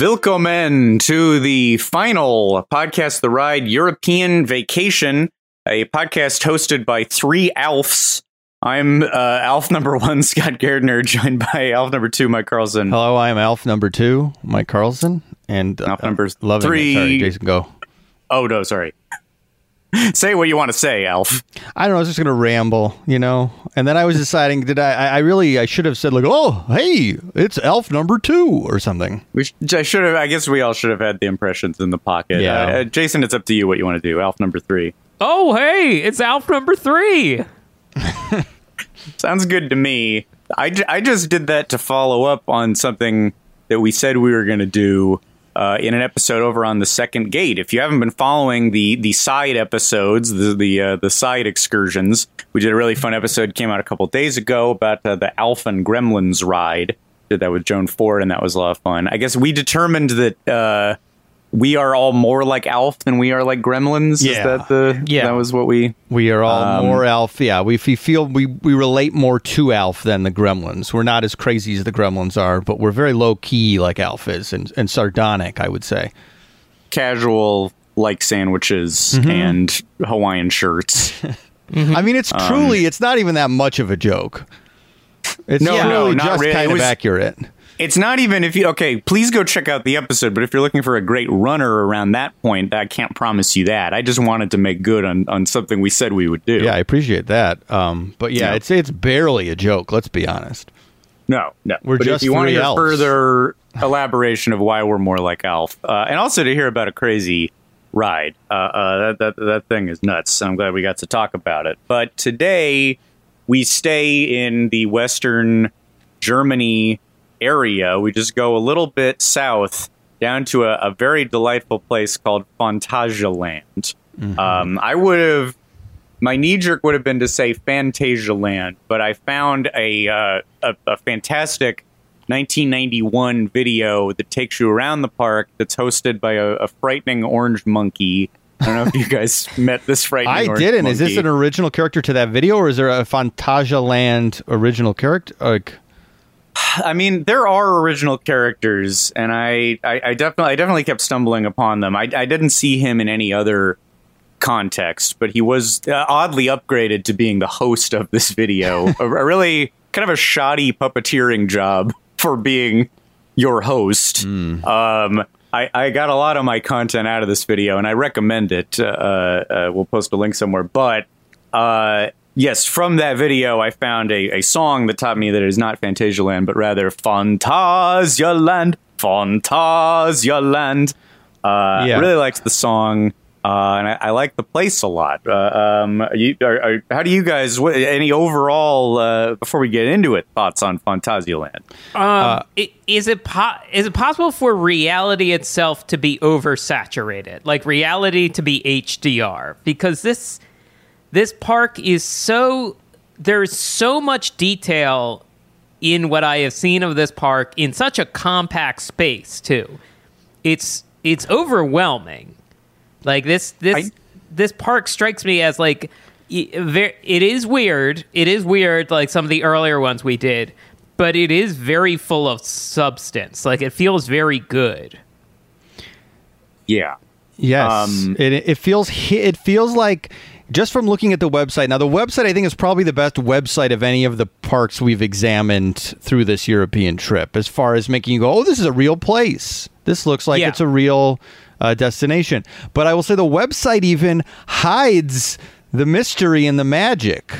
Willkommen to the final podcast, The Ride European Vacation, a podcast hosted by three Alfs. I'm uh, Alf number one, Scott Gairdner, joined by Alf number two, Mike Carlson. Hello, I'm Alf number two, Mike Carlson, and uh, Alf number three. It. Sorry, Jason, go. Oh no, sorry. say what you want to say, Alf. I don't know. I was just gonna ramble, you know, and then I was deciding, did I? I really, I should have said like, oh, hey, it's Elf number two or something. We sh- I should have. I guess we all should have had the impressions in the pocket. Yeah. Uh, uh, Jason, it's up to you what you want to do. Alf number three. Oh, hey, it's Alf number three. Sounds good to me. I, j- I just did that to follow up on something that we said we were going to do uh, in an episode over on the second gate. If you haven't been following the the side episodes, the the uh, the side excursions, we did a really fun episode came out a couple days ago about uh, the Alpha and Gremlins ride. Did that with Joan Ford, and that was a lot of fun. I guess we determined that uh, we are all more like Alf than we are like Gremlins. Is Yeah. that the Yeah. That was what we We are all Um, more Alf. Yeah, we, we feel we we relate more to Alf than the Gremlins. We're not as crazy as the Gremlins are, but we're very low key like Alf is, and, and sardonic, I would say. casual like sandwiches and Hawaiian shirts. I mean, it's truly, it's not even that much of a joke. It's Um, No, no, really not just really. It kind of was- accurate. It's not even if you okay, please go check out the episode, but if you're looking for a great runner around that point, I can't promise you that. I just wanted to make good on, on something we said we would do. Yeah, I appreciate that. Um, but yeah, Yeah. it's it's barely a joke. Let's be honest. No, no. We're but just if you want to hear elves. further elaboration of why we're more like Alf, uh, and also to hear about a crazy ride, uh, uh, that, that that thing is nuts. I'm glad we got to talk about it. But today we stay in the Western Germany area. We just go a little bit south down to a, a very delightful place called Phantasialand. Um, I would have my knee jerk would have been to say Fantasia Land, but I found a, uh, a a fantastic 1991 video that takes you around the park. That's hosted by a, a frightening orange monkey. I don't know if you guys met this frightening. I didn't. Is this an original character to that video, or is there a Fantasia Land original character? Like, I mean, there are original characters, and I, I, I definitely, I definitely kept stumbling upon them. I, I didn't see him in any other context, but he was uh, oddly upgraded to being the host of this video. a, a really kind of a shoddy puppeteering job for being your host. Um, I, I got a lot of my content out of this video, and I recommend it. Uh, uh, we'll post a link somewhere, but uh, yes, from that video, I found a, a song that taught me that it is not Fantasia Land, but rather Fantasia Land. Uh, Yeah. I really liked the song, uh, and I, I like the place a lot. Uh, um, are you, are, are, how do you guys? What, any overall uh, before we get into it thoughts on Fantasialand? Um, i- is it po- is it possible for reality itself to be oversaturated, like reality to be HDR? Because this this park is so there's so much detail in what I have seen of this park in such a compact space too. It's it's overwhelming. Like this this I- this park strikes me as like y- it is weird. It is weird like some of the earlier ones we did, but it is very full of substance. Like it feels very good. Yeah, yes, Um, it it feels it feels like just from looking at the website. Now, the website I think is probably the best website of any of the parks we've examined through this European trip, as far as making you go, "Oh, this is a real place. This looks like Yeah. it's a real uh, destination." But I will say the website even hides the mystery and the magic.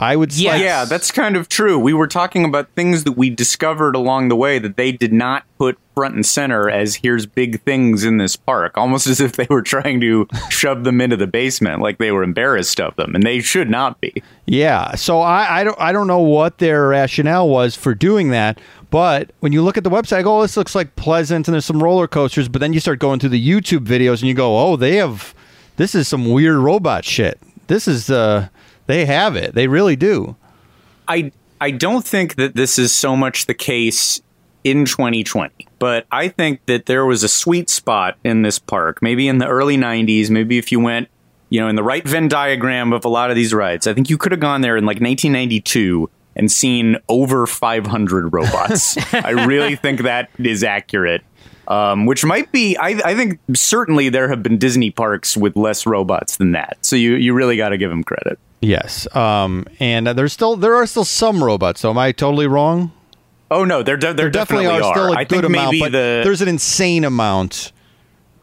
I would Yes. like, Yeah, that's kind of true. We were talking about things that we discovered along the way that they did not put front and center as here's big things in this park, almost as if they were trying to shove them into the basement, like they were embarrassed of them, and they should not be. Yeah, so I, I don't I don't know what their rationale was for doing that, but when you look at the website, I go, oh, this looks like pleasant, and there's some roller coasters. But then you start going through the YouTube videos, and you go, oh, they have this is some weird robot shit. This is uh, they have it, they really do. I I don't think that this is so much the case in 2020, but I think that there was a sweet spot in this park, maybe in the early 90s, maybe if you went, you know, in the right Venn diagram of a lot of these rides. I think you could have gone there in like 1992 and seen over 500 robots. I really think that is accurate. Um, which might be, I, I think certainly there have been Disney parks with less robots than that. So you, you really got to give them credit. Yes, um, and uh, there's still there are still some robots. So am I totally wrong? Oh no, there, there, there There definitely, are, still a I good think amount, maybe but the there's an insane amount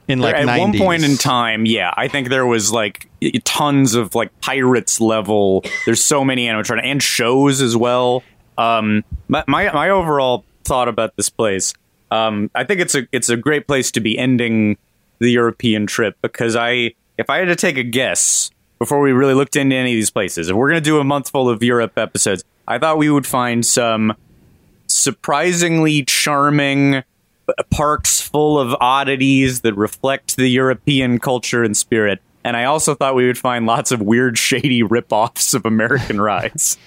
in like at 90s. one point in time, yeah, I think there was like tons of like pirates level. There's so many animatronic and shows as well. Um, my, my my overall thought about this place, um, I think it's a it's a great place to be ending the European trip because I if I had to take a guess before we really looked into any of these places, if we're gonna do a month full of Europe episodes, I thought we would find some surprisingly charming parks full of oddities that reflect the European culture and spirit. And I also thought we would find lots of weird, shady rip-offs of American rides.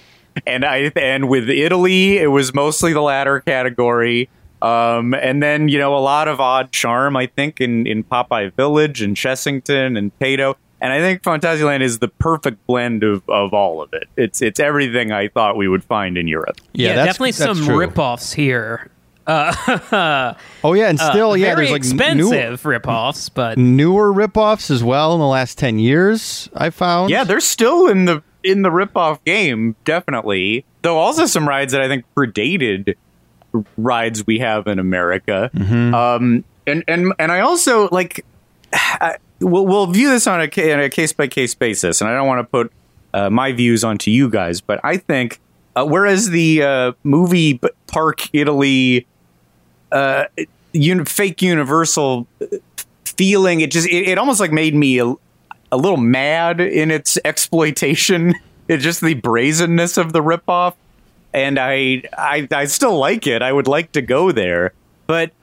And I and with Italy, it was mostly the latter category. Um, and then you know a lot of odd charm, I think, in in Popeye Village and Chessington and Tayto. And I think Phantasialand is the perfect blend of, of all of it. It's it's everything I thought we would find in Europe. Yeah, Yeah, that's- definitely that's some true. rip-offs here. Oh yeah, and still, Uh, yeah, very there's like new- expensive rip-offs, but newer ripoffs as well in the last 10 years i found Yeah, they're still in the in the ripoff game, definitely. Though also some rides that I think predated rides we have in America. Um, and and and I also like I, we'll we'll view this on a a case by case basis, and I don't want to put uh, my views onto you guys, but I think uh, whereas the uh, movie Park Italy uh, un- fake Universal feeling, it just it, it almost like made me a, a little mad in its exploitation. It's just the brazenness of the ripoff, and I, I I still like it. I would like to go there, but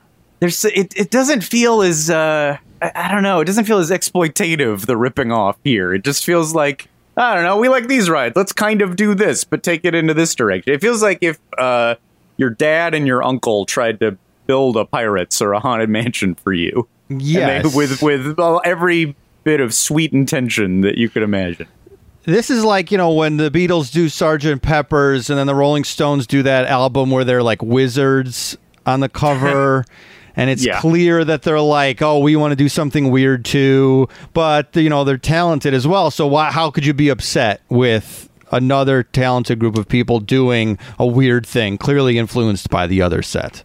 there's it, it doesn't feel as uh, I, I don't know. It doesn't feel as exploitative the ripping off here. It just feels like I don't know. We like these rides. Let's kind of do this, but take it into this direction. It feels like if uh, your dad and your uncle tried to build a pirates or a haunted mansion for you. Yes. with with well, every bit of sweet intention that you could imagine. this is like you know when the beatles do sergeant peppers and then the rolling stones do that album where they're like wizards on the cover and it's Yeah. clear that they're like oh we want to do something weird too but you know they're talented as well so why how could you be upset with another talented group of people doing a weird thing clearly influenced by the other set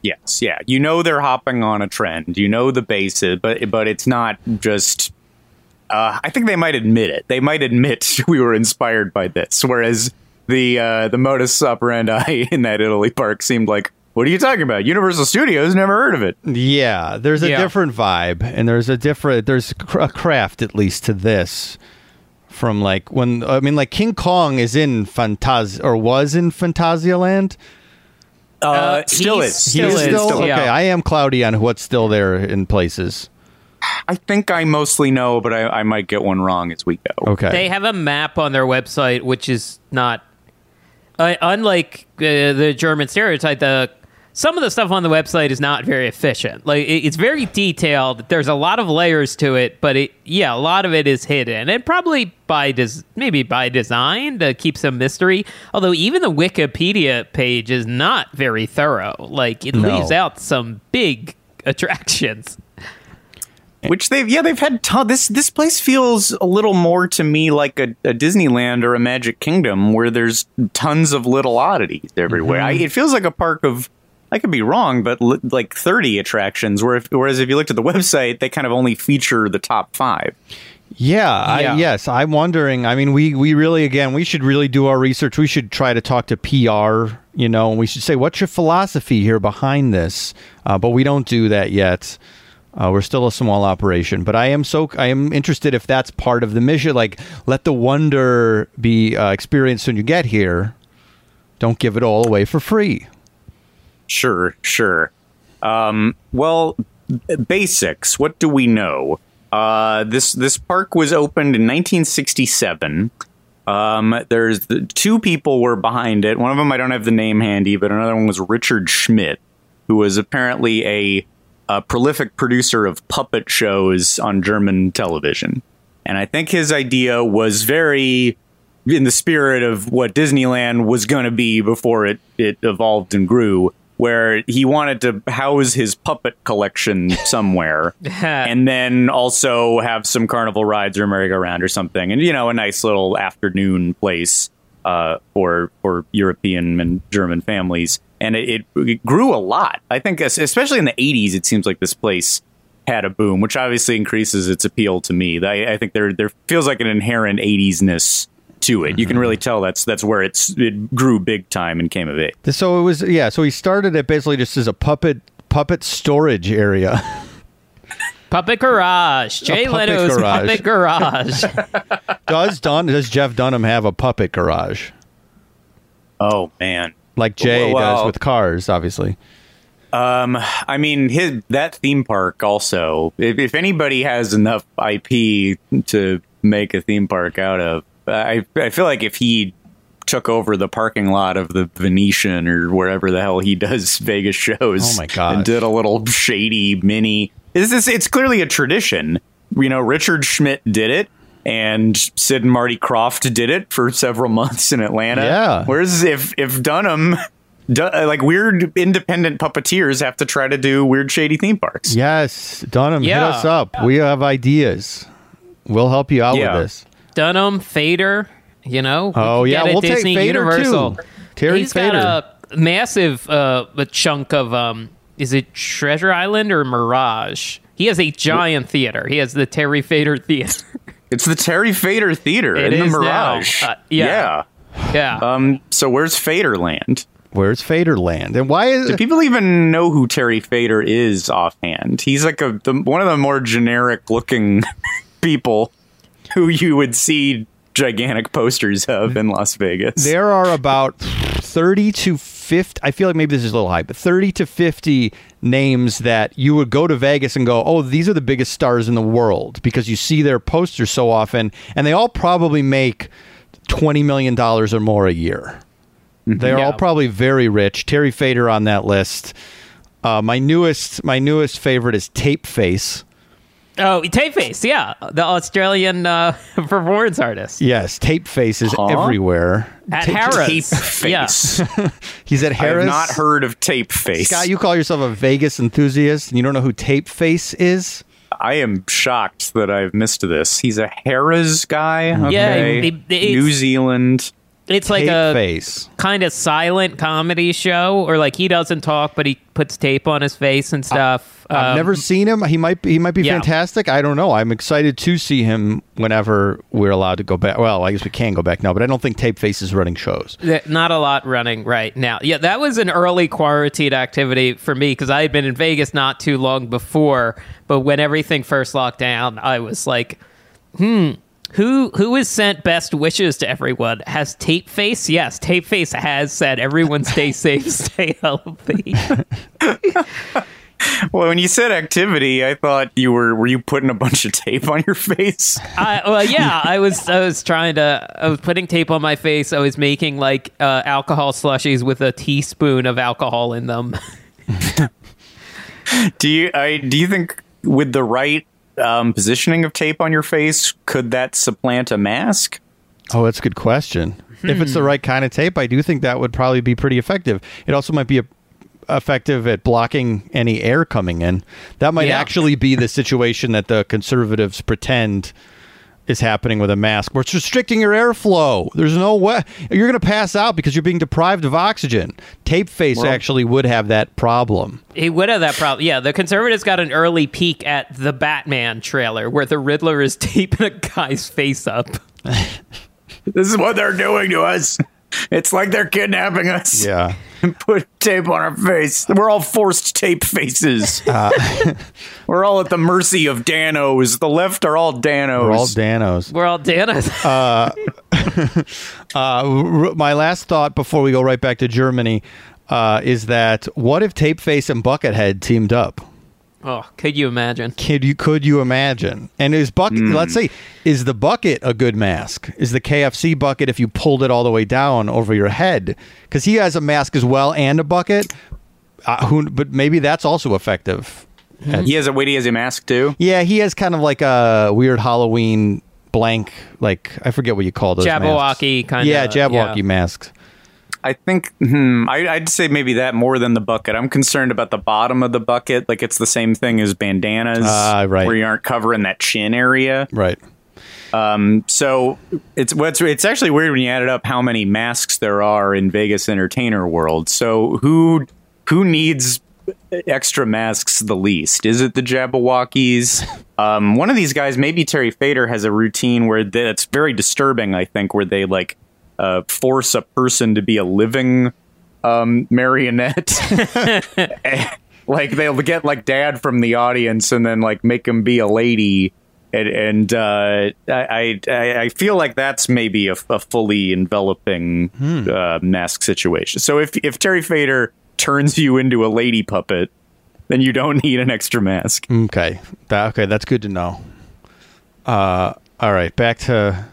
Yes, yeah. You know they're hopping on a trend. You know the basis, but but it's not just. Uh, I think they might admit it. They might admit we were inspired by this, whereas the uh, the modus operandi in that Italy park seemed like, "What are you talking about? Universal Studios never heard of it." Yeah, there's a Yeah. different vibe, and there's a different there's a craft at least to this. From like when I mean, like King Kong is in Fantasia or was in Fantasia Uh, Uh, still is. He Still is is, still still- okay. yeah. I am cloudy on what's still there in places. I think I mostly know, but I, I might get one wrong as we go. Okay, they have a map on their website, which is not uh, unlike uh, the German stereotype. The some of the stuff on the website is not very efficient. Like it, it's very detailed. There's a lot of layers to it, but it yeah, a lot of it is hidden, and probably by des- maybe by design to keep some mystery. Although even the Wikipedia page is not very thorough. Like it No. leaves out some big attractions. which they've yeah they've had ton- this this place feels a little more to me like a, a Disneyland or a Magic Kingdom where there's tons of little oddities everywhere. I, mm-hmm. it feels like a park of I could be wrong, but li- like 30 attractions. Where if, whereas if you looked at the website, they kind of only feature the top five. Yeah, I, yes. I'm wondering. I mean, we we really again, we should really do our research. We should try to talk to PR, you know, and we should say what's your philosophy here behind this. Uh, but we don't do that yet. Uh, we're still a small operation, but I am so I am interested if that's part of the mission. Like, let the wonder be uh, experienced when you get here. Don't give it all away for free. Sure, sure. Um, well, basics. What do we know? Uh, this this park was opened in 1967. Um, there's the, two people were behind it. One of them I don't have the name handy, but another one was Richard Schmidt, who was apparently a, a prolific producer of puppet shows on German television. And I think his idea was very in the spirit of what Disneyland was going to be before it, it evolved and grew, where he wanted to house his puppet collection somewhere and then also have some carnival rides or merry-go-round or something. And, you know, a nice little afternoon place uh, for, for European and German families. And it, it, grew a lot. I think, especially in the 80s, it seems like this place had a boom, which obviously increases its appeal to me. I, I think there there feels like an inherent 80s-ness to it. You can really tell that's that's where it's it grew big time and came of age. So it was yeah. So he started it basically just as a puppet puppet storage area. Puppet Garage. Jay puppet Leno's garage. Puppet Garage. does Don does Jeff Dunham have a puppet garage Oh man. like Jay Well- does with cars? Obviously. Um, I mean, his that theme park also. If, if anybody has enough IP to make a theme park out of, I I feel like if he took over the parking lot of the Venetian or wherever the hell he does Vegas shows. Oh my gosh. And did a little shady mini. Is this? It's clearly a tradition. You know, Richard Schmidt did it. And Sid and Marty Krofft did it for several months in Atlanta. Yeah. Whereas if if Dunham, du- like weird independent puppeteers, have to try to do weird shady theme parks. Yes, Dunham, hit us up. We have ideas. We'll help you out Yeah. with this. Dunham, Fator, you know. Oh, could yeah, get we'll take Disney Fator, Universal. too. Terry He's Fator. got a massive uh, a chunk of um. Is it Treasure Island or Mirage? He has a giant theater. He has the Terry Fator Theater. It's the Terry Fator Theater It in the is now. Mirage. Uh, yeah. yeah. yeah. Um. So where's Faderland? Where's Faderland? And why is Do people even know who Terry Fator is offhand? He's like a the, one of the more generic looking people who you would see gigantic posters of in Las Vegas. there are about 30 to 50 I feel like maybe this is a little high, but 30 to 50 names that you would go to Vegas and go, "Oh, these are the biggest stars in the world" because you see their posters so often and they all probably make 20 million dollars or more a year. They're Yeah. all probably very rich. Terry Fator on that list. Uh, my newest my newest favorite is Tape Face. Oh, Tape Face. Yeah, the Australian uh, performance artist Yes, Tape Face is Huh? everywhere. at Tape Harrah's. Yeah. face. He's at I Harrah's. have not heard of Tape Face. Scott, you call yourself a Vegas enthusiast, and you don't know who Tape Face is? I am shocked that I've missed this. He's a Harrah's guy. Yeah, Okay. they- they- it's- New Zealand. It's like a Face. kind of silent comedy show, or like he doesn't talk, but he puts tape on his face and stuff. I've Um, never seen him. He might be, he might be yeah. fantastic. I don't know. I'm excited to see him whenever we're allowed to go back. Well, I guess we can go back now, but I don't think Tape Face is running shows. Not a lot running right now. Yeah, that was an early quarantine activity for me because I had been in Vegas not too long before. But when everything first locked down, I was like, hmm. Who who has sent best wishes to everyone? Has Tape Face? Yes, Tape Face has said everyone stay safe, stay healthy. Well, when you said activity, I thought you were were you putting a bunch of tape on your face? I, well, yeah, I was I was trying to I was putting tape on my face. I was making like uh, alcohol slushies with a teaspoon of alcohol in them. Do you I do you think with the right um, positioning of tape on your face, could that supplant a mask? Oh, that's a good question. If Hmm. it's the right kind of tape, I do think that would probably be pretty effective. It also might be a effective at blocking any air coming in. That might Yeah. actually be the situation that the conservatives pretend is happening with a mask, where it's restricting your airflow. There's no way you're going to pass out because you're being deprived of oxygen. Tape face actually would have that problem. He would have that problem. Yeah, the conservatives got an early peek at the Batman trailer where the Riddler is taping a guy's face up. This is what they're doing to us. It's like they're kidnapping us. Yeah. and put tape on our face. We're all forced tape faces. We're all at the mercy of Danos. The left are all Danos. We're all Danos. We're all Danas. Uh, r- my last thought before we go right back to Germany uh, is that what if Tapeface and Buckethead teamed up? Oh, could you imagine? Could you could you imagine? And is bucket? Let's say is the bucket a good mask? Is the KFC bucket if you pulled it all the way down over your head? Because he has a mask as well and a bucket. Uh, who? But maybe that's also effective. he has a wait. He has a mask too. Yeah, he has kind of like a weird Halloween blank. Like I forget what you call those. Jabbawockeez masks. kinda, Yeah, Jabbawockeez yeah. masks. I think hmm, I, I'd say maybe that more than the bucket. I'm concerned about the bottom of the bucket. Like it's the same thing as bandanas, Ah, right. where you aren't covering that chin area. Right. So it's what's it's actually weird when you add it up how many masks there are in Vegas entertainer world. So who who needs extra masks the least? Is it the Jabbawockeez? Um, one of these guys, maybe Terry Fator, has a routine where that's very disturbing. I think where they like uh, force a person to be a living um, marionette. like they'll get like dad from the audience and then like make him be a lady and, and uh, I, I I feel like that's maybe a, a fully enveloping uh, mask situation. So if if Terry Fator turns you into a lady puppet, then you don't need an extra mask. Okay. That, okay, that's good to know. Uh, all right, back to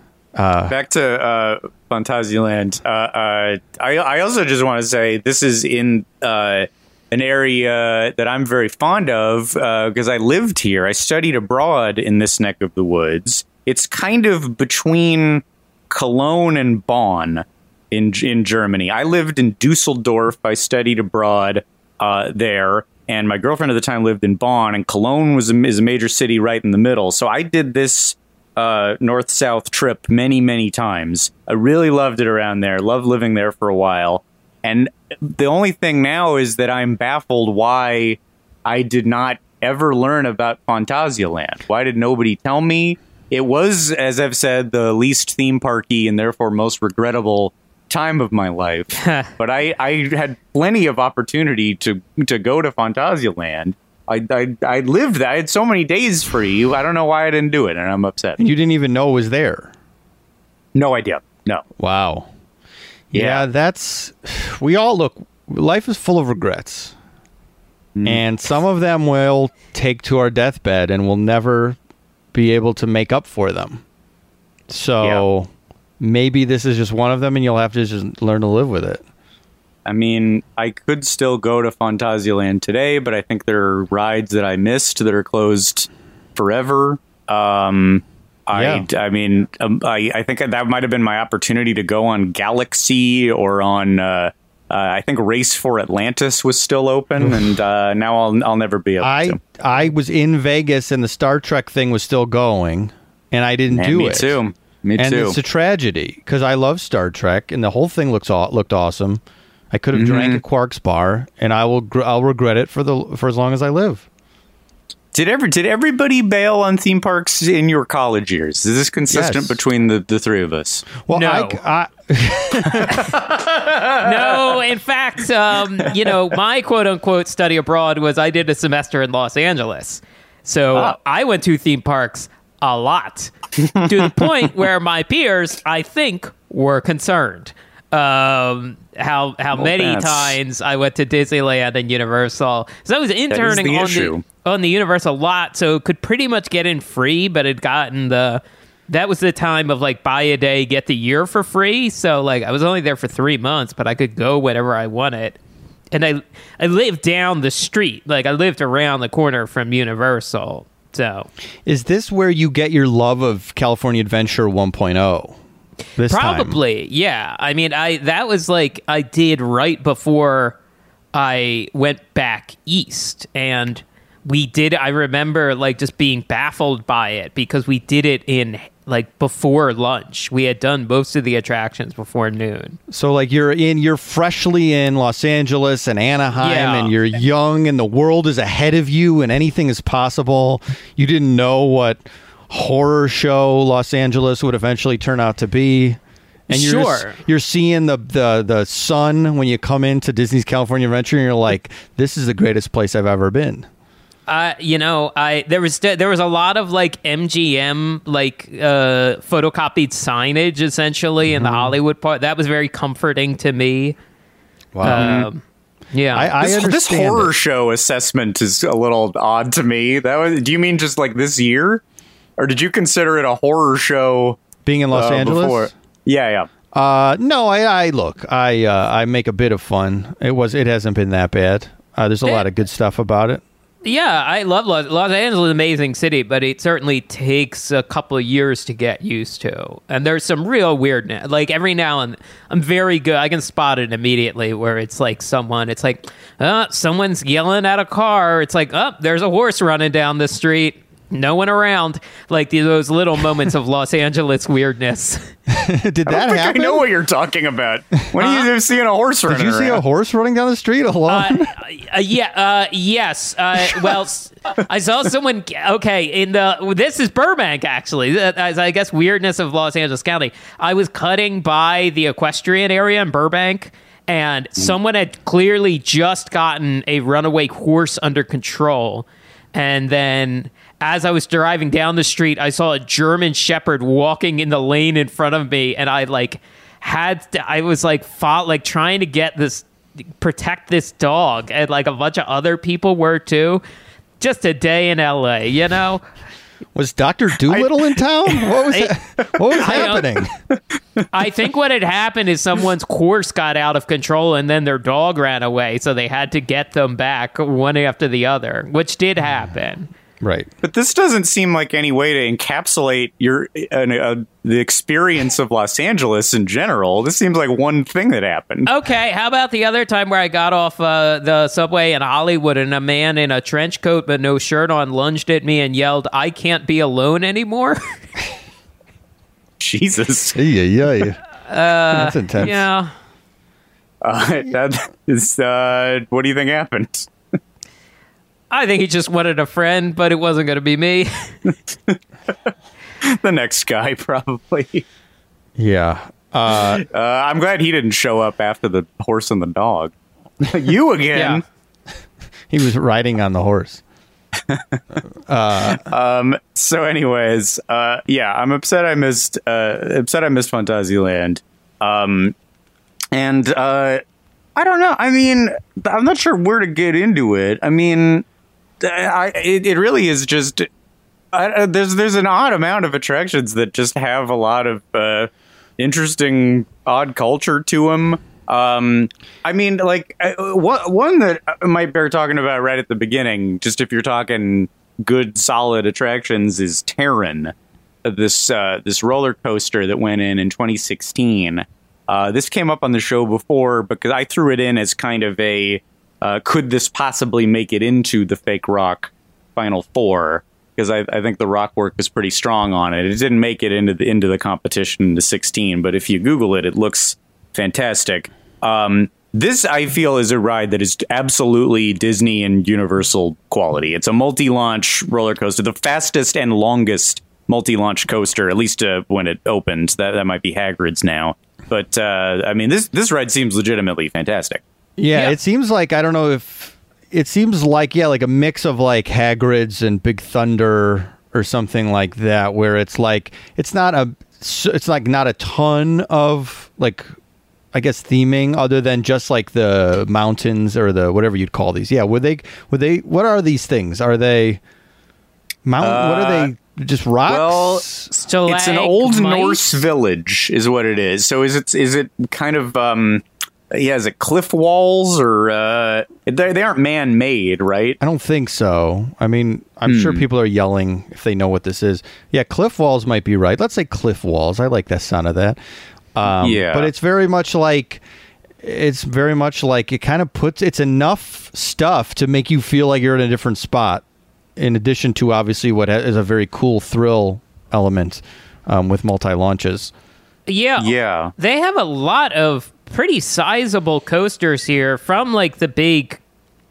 Back to uh, Phantasialand. Uh, uh, I I also just want to say this is in uh, an area that I'm very fond of because I lived here. I studied abroad in this neck of the woods. It's kind of between Cologne and Bonn in in Germany. I lived in Dusseldorf. I studied abroad uh, there, and my girlfriend at the time lived in Bonn. And Cologne was a, is a major city right in the middle. So I did this uh, north south trip many many times. I really loved it around there. Loved living there for a while. And the only thing now is that I'm baffled why I did not ever learn about Phantasialand. Why did nobody tell me? It was, as I've said, the least theme parky and therefore most regrettable time of my life. but I, I had plenty of opportunity to to go to Phantasialand. I, I I lived that. I had so many days free. I don't know why I didn't do it, and I'm upset. you didn't even know it was there. No idea. No. Wow. Yeah, Yeah. that's we all look life is full of regrets. Mm-hmm. And some of them will take to our deathbed and we'll never be able to make up for them. So maybe this is just one of them and you'll have to just learn to live with it. I mean, I could still go to Phantasialand today, but I think there are rides that I missed that are closed forever. Um, I, I mean, um, I, I think that might have been my opportunity to go on Galaxy or on. Uh, uh, I think Race for Atlantis was still open, and uh, now I'll I'll never be able I to. I was in Vegas and the Star Trek thing was still going and I didn't And do me it. too. Me and too. And it's a tragedy because I love Star Trek and the whole thing looks aw- looked awesome. I could have Mm-hmm. drank at Quark's bar, and I will gr- I'll regret it for the for as long as I live. Did ever did everybody bail on theme parks in your college years? Is this consistent Yes. between the, the three of us? Well, No. I, I, no, in fact, um, you know, my quote unquote study abroad was I did a semester in Los Angeles. So Ah. I went to theme parks a lot to the point where my peers, I think, were concerned. Um, how how many times I went to Disneyland and Universal. So I was interning the on issue. the on the Universal lot, so could pretty much get in free, but had gotten the that was the time of like buy a day, get the year for free. So like I was only there for three months, but I could go whenever I wanted. And I I lived down the street. Like I lived around the corner from Universal. So is this where you get your love of California Adventure 1.0? This time? probably, yeah. I mean I that was like I did right before I went back east and we did I remember like just being baffled by it because we did it in like before lunch. We had done most of the attractions before noon. So like you're in you're freshly in Los Angeles and Anaheim Yeah. and you're young and the world is ahead of you and anything is possible. You didn't know what horror show Los Angeles would eventually turn out to be. And you're just- you're seeing the, the the sun when you come into Disney's California Adventure and you're like, this is the greatest place I've ever been. Uh, you know, I there was there was a lot of like MGM like uh photocopied signage essentially in the Hollywood part. That was very comforting to me. Wow. Um, yeah. I, I this, this horror it. show assessment is a little odd to me. That was. Do you mean just like this year, or did you consider it a horror show being in Los uh, Angeles. before? Yeah, yeah. Uh, no, I, I look, I, uh, I make a bit of fun. It was, it hasn't been that bad. Uh, there's a lot of good stuff about it. Yeah, I love Los, Los Angeles, is an amazing city, but it certainly takes a couple of years to get used to. And there's some real weirdness. Like every now and I'm very good. I can spot it immediately where it's like someone. It's like, uh, someone's yelling at a car. It's like, oh, there's a horse running down the street. No one around. Like those little moments of Los Angeles weirdness. Did I that don't think happen? I know what you're talking about. When are you seeing a horse running Did you see a horse running down the street alone? uh, uh, yeah, uh, yes. Uh, well, I saw someone. Okay, in the this is Burbank actually. Uh, As I guess weirdness of Los Angeles County. I was cutting by the equestrian area in Burbank, and someone had clearly just gotten a runaway horse under control, and then. As I was driving down the street, I saw a German Shepherd walking in the lane in front of me, and I like had to, I was like fought like trying to get this protect this dog and like a bunch of other people were too just a day in LA you know was Doctor Dolittle in town? What was I- that? what was I happening? I think what had happened is someone's course got out of control and then their dog ran away so they had to get them back one after the other which did happen Right. But this doesn't seem like any way to encapsulate your uh, uh, the experience of Los Angeles in general. This seems like one thing that happened. Okay, how about the other time where I got off uh, the subway in Hollywood and a man in a trench coat but no shirt on lunged at me and yelled, "I can't be alone anymore." Jesus, Yeah, yeah, yeah. That's intense. yeah. uh, that is. Uh, what do you think happened? I think he just wanted a friend, but it wasn't going to be me. The next guy, probably. Yeah. Uh, Uh, I'm glad he didn't show up after the horse and the dog. you again. Yeah. he was riding on the horse. So, anyways, uh, yeah, I'm upset. I missed. Uh, upset. I missed Phantasialand. Um, and uh, I don't know. I mean, I'm not sure where to get into it. I mean, I, it, it really is just. I, there's there's an odd amount of attractions that just have a lot of uh, interesting odd culture to them. Um, I mean, like uh, one one that might bear talking about right at the beginning. Just if you're talking good, solid attractions, is Taron, this uh, this roller coaster that went in in 2016. Uh, this came up on the show before because I threw it in as kind of a uh, could this possibly make it into the fake rock final four because I, I think the rock work is pretty strong on it. It didn't make it into the into the competition into 16, but if you Google it, it looks fantastic. Um, this I feel is a ride that is absolutely Disney and Universal quality. It's a multi-launch roller coaster, the fastest and longest multi-launch coaster, at least uh, when it opened. That that might be Hagrid's now, but uh, I mean this this ride seems legitimately fantastic. Yeah, Yeah. it seems like I don't know if it seems like yeah, like a mix of like Hagrid's and Big Thunder or something like that, where it's like it's not a it's like not a ton of like I guess theming other than just like the mountains or the whatever you'd call these. Yeah, would they would they what are these things? Are they mountain? what are they? Just rocks? well, So it's an old Norse village, is what it is. So is it is it kind of um yeah, is it cliff walls or uh they, they aren't man made, right? I don't think so. I mean, I'm sure people are yelling if they know what this is. Yeah, cliff walls might be right. Let's say cliff walls. I like the sound of that. Um, Yeah. but it's very much like it's very much like it kind of puts it's enough stuff to make you feel like you're in a different spot. In addition to obviously what is a very cool thrill element um, with multi launches. Yeah. Yeah. They have a lot of pretty sizable coasters here from like the big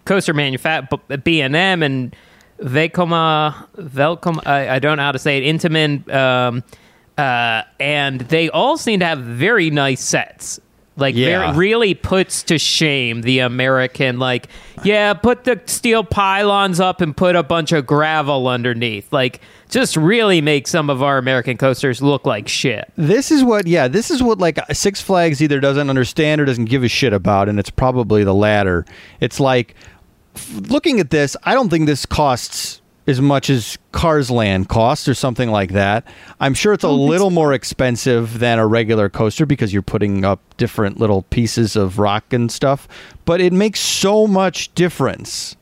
coaster manufacturer B&M and Vekoma Velcom I, I don't know how to say it Intamin um, uh, and they all seem to have very nice sets. Like Yeah. very, really puts to shame the American like yeah, put the steel pylons up and put a bunch of gravel underneath. Like just really make some of our American coasters look like shit. This is what, yeah, this is what like Six Flags either doesn't understand or doesn't give a shit about, and it's probably the latter. It's like f- looking at this, I don't think this costs as much as Cars Land costs or something like that. I'm sure it's a oh, little more expensive than a regular coaster because you're putting up different little pieces of rock and stuff, but it makes so much difference.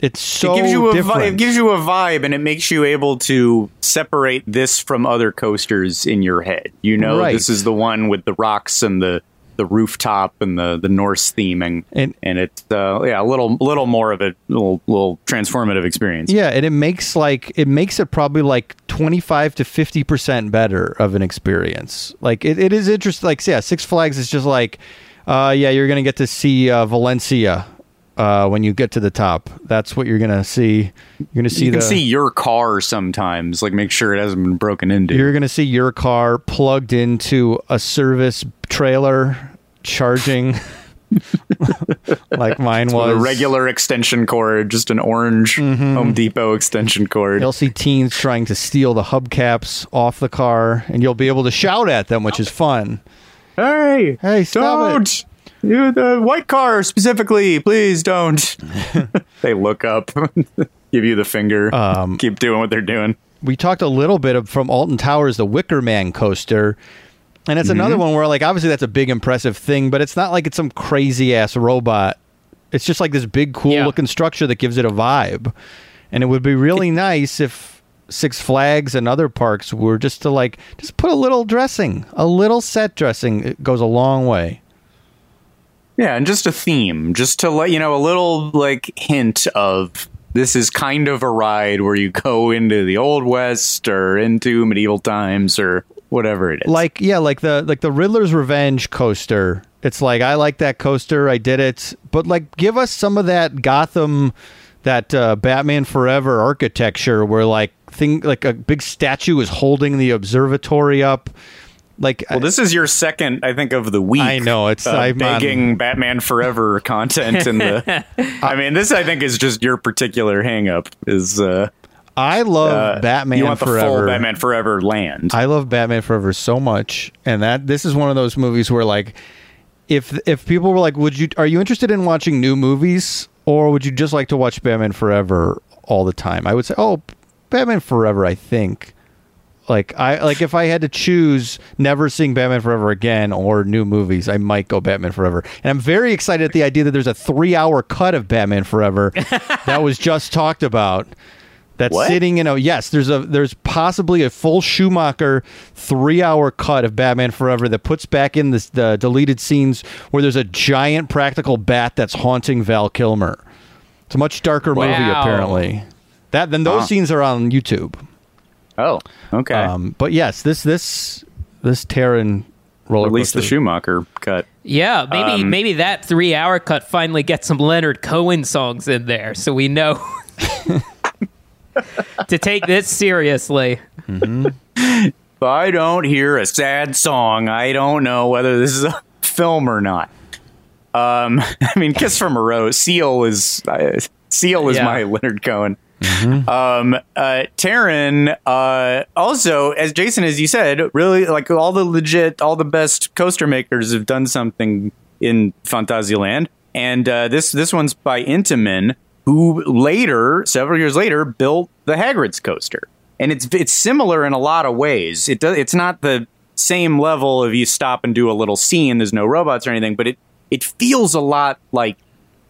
It's so it gives you a different. vi- it gives you a vibe and it makes you able to separate this from other coasters in your head. You know, Right. this is the one with the rocks and the the rooftop and the the Norse theming, And- and it's uh, yeah a little little more of a little little transformative experience. Yeah, and it makes like it makes it probably like twenty five to fifty percent better of an experience. Like it, it is interesting. Like yeah, Six Flags is just like, uh, yeah, you're gonna get to see uh, Valencia uh, when you get to the top. That's what you're gonna see. You're gonna see you can the see your car sometimes, like make sure it hasn't been broken into. you're gonna see your car plugged into a service trailer charging. like mine was a regular extension cord, just an orange Mm-hmm. Home Depot extension cord. You'll see teens trying to steal the hubcaps off the car, and you'll be able to shout at them, which is fun. Hey, Hey, stop it. don't! You the white car specifically, please don't. they look up, give you the finger, Um, keep doing what they're doing. We talked a little bit of, from Alton Towers, the Wicker Man coaster. And it's another mm-hmm. one where, like, obviously that's a big, impressive thing, but it's not like it's some crazy ass robot. It's just like this big, cool Yeah. looking structure that gives it a vibe. And it would be really nice if Six Flags and other parks were just to, like, just put a little dressing, a little set dressing. It goes a long way. Yeah, and just a theme, just to let you know a little like hint of this is kind of a ride where you go into the old west or into medieval times or whatever it is. like yeah like the like the riddler's revenge coaster it's like i like that coaster i did it but like give us some of that gotham that uh, batman forever architecture where like thing like a big statue is holding the observatory up like Well, this is your second, I think, of the week. I know, it's- uh, I'm on- Batman Forever content in the. I mean, this I think is just your particular hangup is uh, i love uh, batman You want the forever full Batman Forever land. I love Batman Forever so much, and that this is one of those movies where like, if if people were like, "Would you? Are you interested in watching new movies, or would you just like to watch Batman Forever all the time?" I would say, "Oh, Batman Forever." I think. Like I like if I had to choose never seeing Batman Forever again or new movies, I might go Batman Forever. And I'm very excited at the idea that there's a three hour cut of Batman Forever that was just talked about that's What? sitting in a yes there's a there's possibly a full schumacher three hour cut of batman forever that puts back in this, the deleted scenes where there's a giant practical bat that's haunting val kilmer it's a much darker movie Wow. apparently that then those Huh. scenes are on youtube oh, okay. um, but yes this this this Taron roller Release the Schumacher cut. Yeah, maybe Um, maybe that three hour cut finally gets some Leonard Cohen songs in there, so we know to take this seriously. If I don't hear a sad song, I don't know whether this is a film or not. Um, I mean, Kiss from a Rose, Seal is uh, Seal is Yeah. my Leonard Cohen. Um, uh, Taron, uh, also, as Jason, as you said, really like all the legit, all the best coaster makers have done something in Phantasialand, and uh, this this one's by Intamin, who later, several years later, built the Hagrid's coaster, and it's it's similar in a lot of ways. It does, it's not the same level of you stop and do a little scene. There's no robots or anything, but it it feels a lot like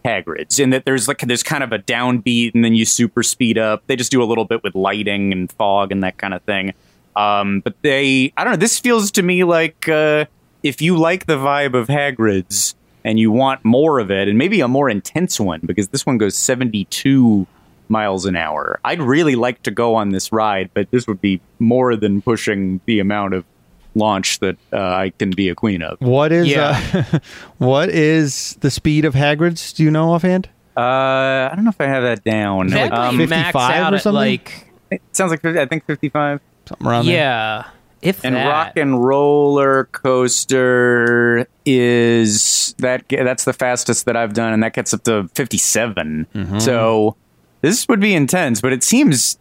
Hagrid's in that there's like there's kind of a downbeat and then you super speed up. They just do a little bit with lighting and fog and that kind of thing. Um, but they, I don't know. This feels to me like uh, if you like the vibe of Hagrid's, and you want more of it, and maybe a more intense one because this one goes 72 miles an hour. I'd really like to go on this ride, but this would be more than pushing the amount of launch that uh, I can be a queen of. What is Yeah. uh, what is the speed of Hagrid's? Do you know offhand? Uh, I don't know if I have that down. That Um, might max 55 out or at something? like it sounds like 50 I think 55. Something around there. yeah, if And that. Rock and Roller Coaster is that that's the fastest that I've done, and that gets up to 57. Mm-hmm. So this would be intense, but it seems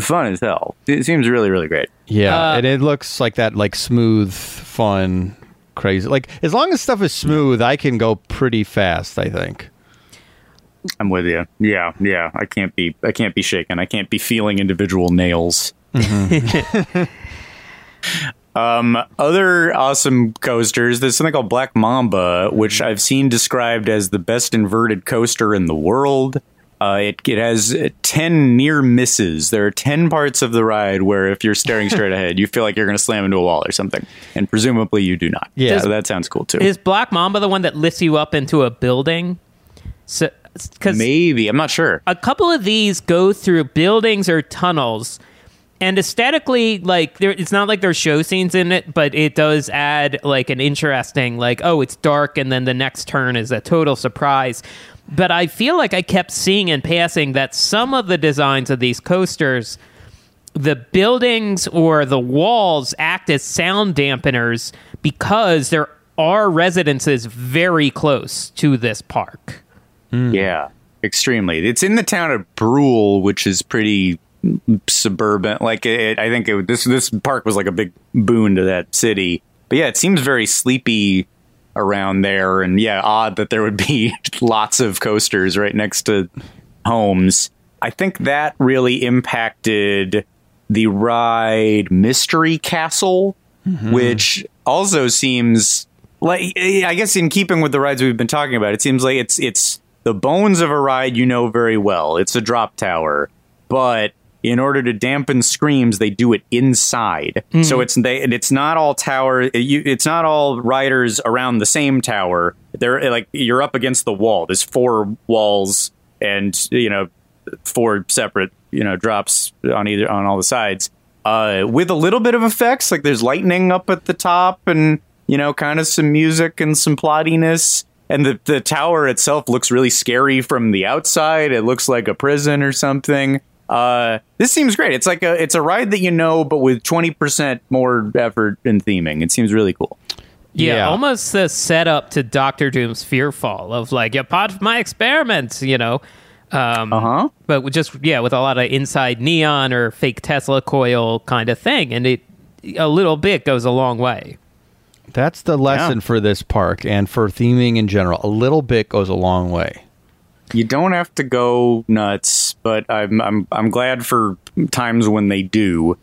fun as hell. It seems really, really great. Yeah, Uh, and it looks like that, like smooth, fun, crazy. Like as long as stuff is smooth, I can go pretty fast. I think. I'm with you. Yeah, yeah. I can't be. I can't be shaken. I can't be feeling individual nails. um, other awesome coasters. There's something called Black Mamba, which I've seen described as the best inverted coaster in the world. Uh, it, it has 10 near misses. There are 10 parts of the ride where if you're staring straight ahead, you feel like you're going to slam into a wall or something. And presumably you do not. Yeah. So that sounds cool too. Is Black Mamba the one that lifts you up into a building? So, because Maybe. I'm not sure. a couple of these go through buildings or tunnels, and aesthetically, like there, it's not like there's show scenes in it, but it does add like an interesting, like oh, it's dark, and then the next turn is a total surprise. But I feel like I kept seeing in passing that some of the designs of these coasters the buildings or the walls act as sound dampeners because there are residences very close to this park. Hmm. Yeah, extremely. It's in the town of Brühl, which is pretty suburban. Like it, I think it, this this park was like a big boon to that city. But yeah, it seems very sleepy around there, and yeah, odd that there would be lots of coasters right next to homes. I think that really impacted the ride Mystery Castle, mm-hmm. which also seems like I guess in keeping with the rides we've been talking about, it seems like it's it's the bones of a ride you know very well. It's a drop tower, but in order to dampen screams, they do it inside. So it's they it's not all tower. It's not all riders around the same tower. They're like you're up against the wall. There's four walls, and you know four separate you know drops on either on all the sides uh with a little bit of effects like there's lightning up at the top and you know kind of some music and some plottiness and the the tower itself looks really scary from the outside it looks like a prison or something uh this seems great it's like a it's a ride that you know but with 20% more effort and theming it seems really cool Yeah, Yeah. almost the setup to Doctor Doom's Fearfall of like, you're part of my experiments, you know. Um, uh-huh But just yeah, with a lot of inside neon or fake Tesla coil kind of thing, and it a little bit goes a long way. That's the lesson for this park and for theming in general. A little bit goes a long way. You don't have to go nuts but i'm i'm i'm glad for times when they do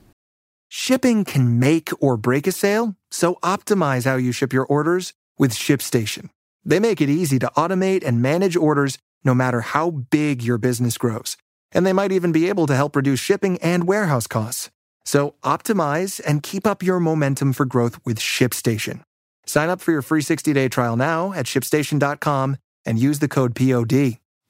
Shipping can make or break a sale, so optimize how you ship your orders with ShipStation. They make it easy to automate and manage orders no matter how big your business grows. And they might even be able to help reduce shipping and warehouse costs. So optimize and keep up your momentum for growth with ShipStation. Sign up for your free 60-day trial now at shipstation.com and use the code POD.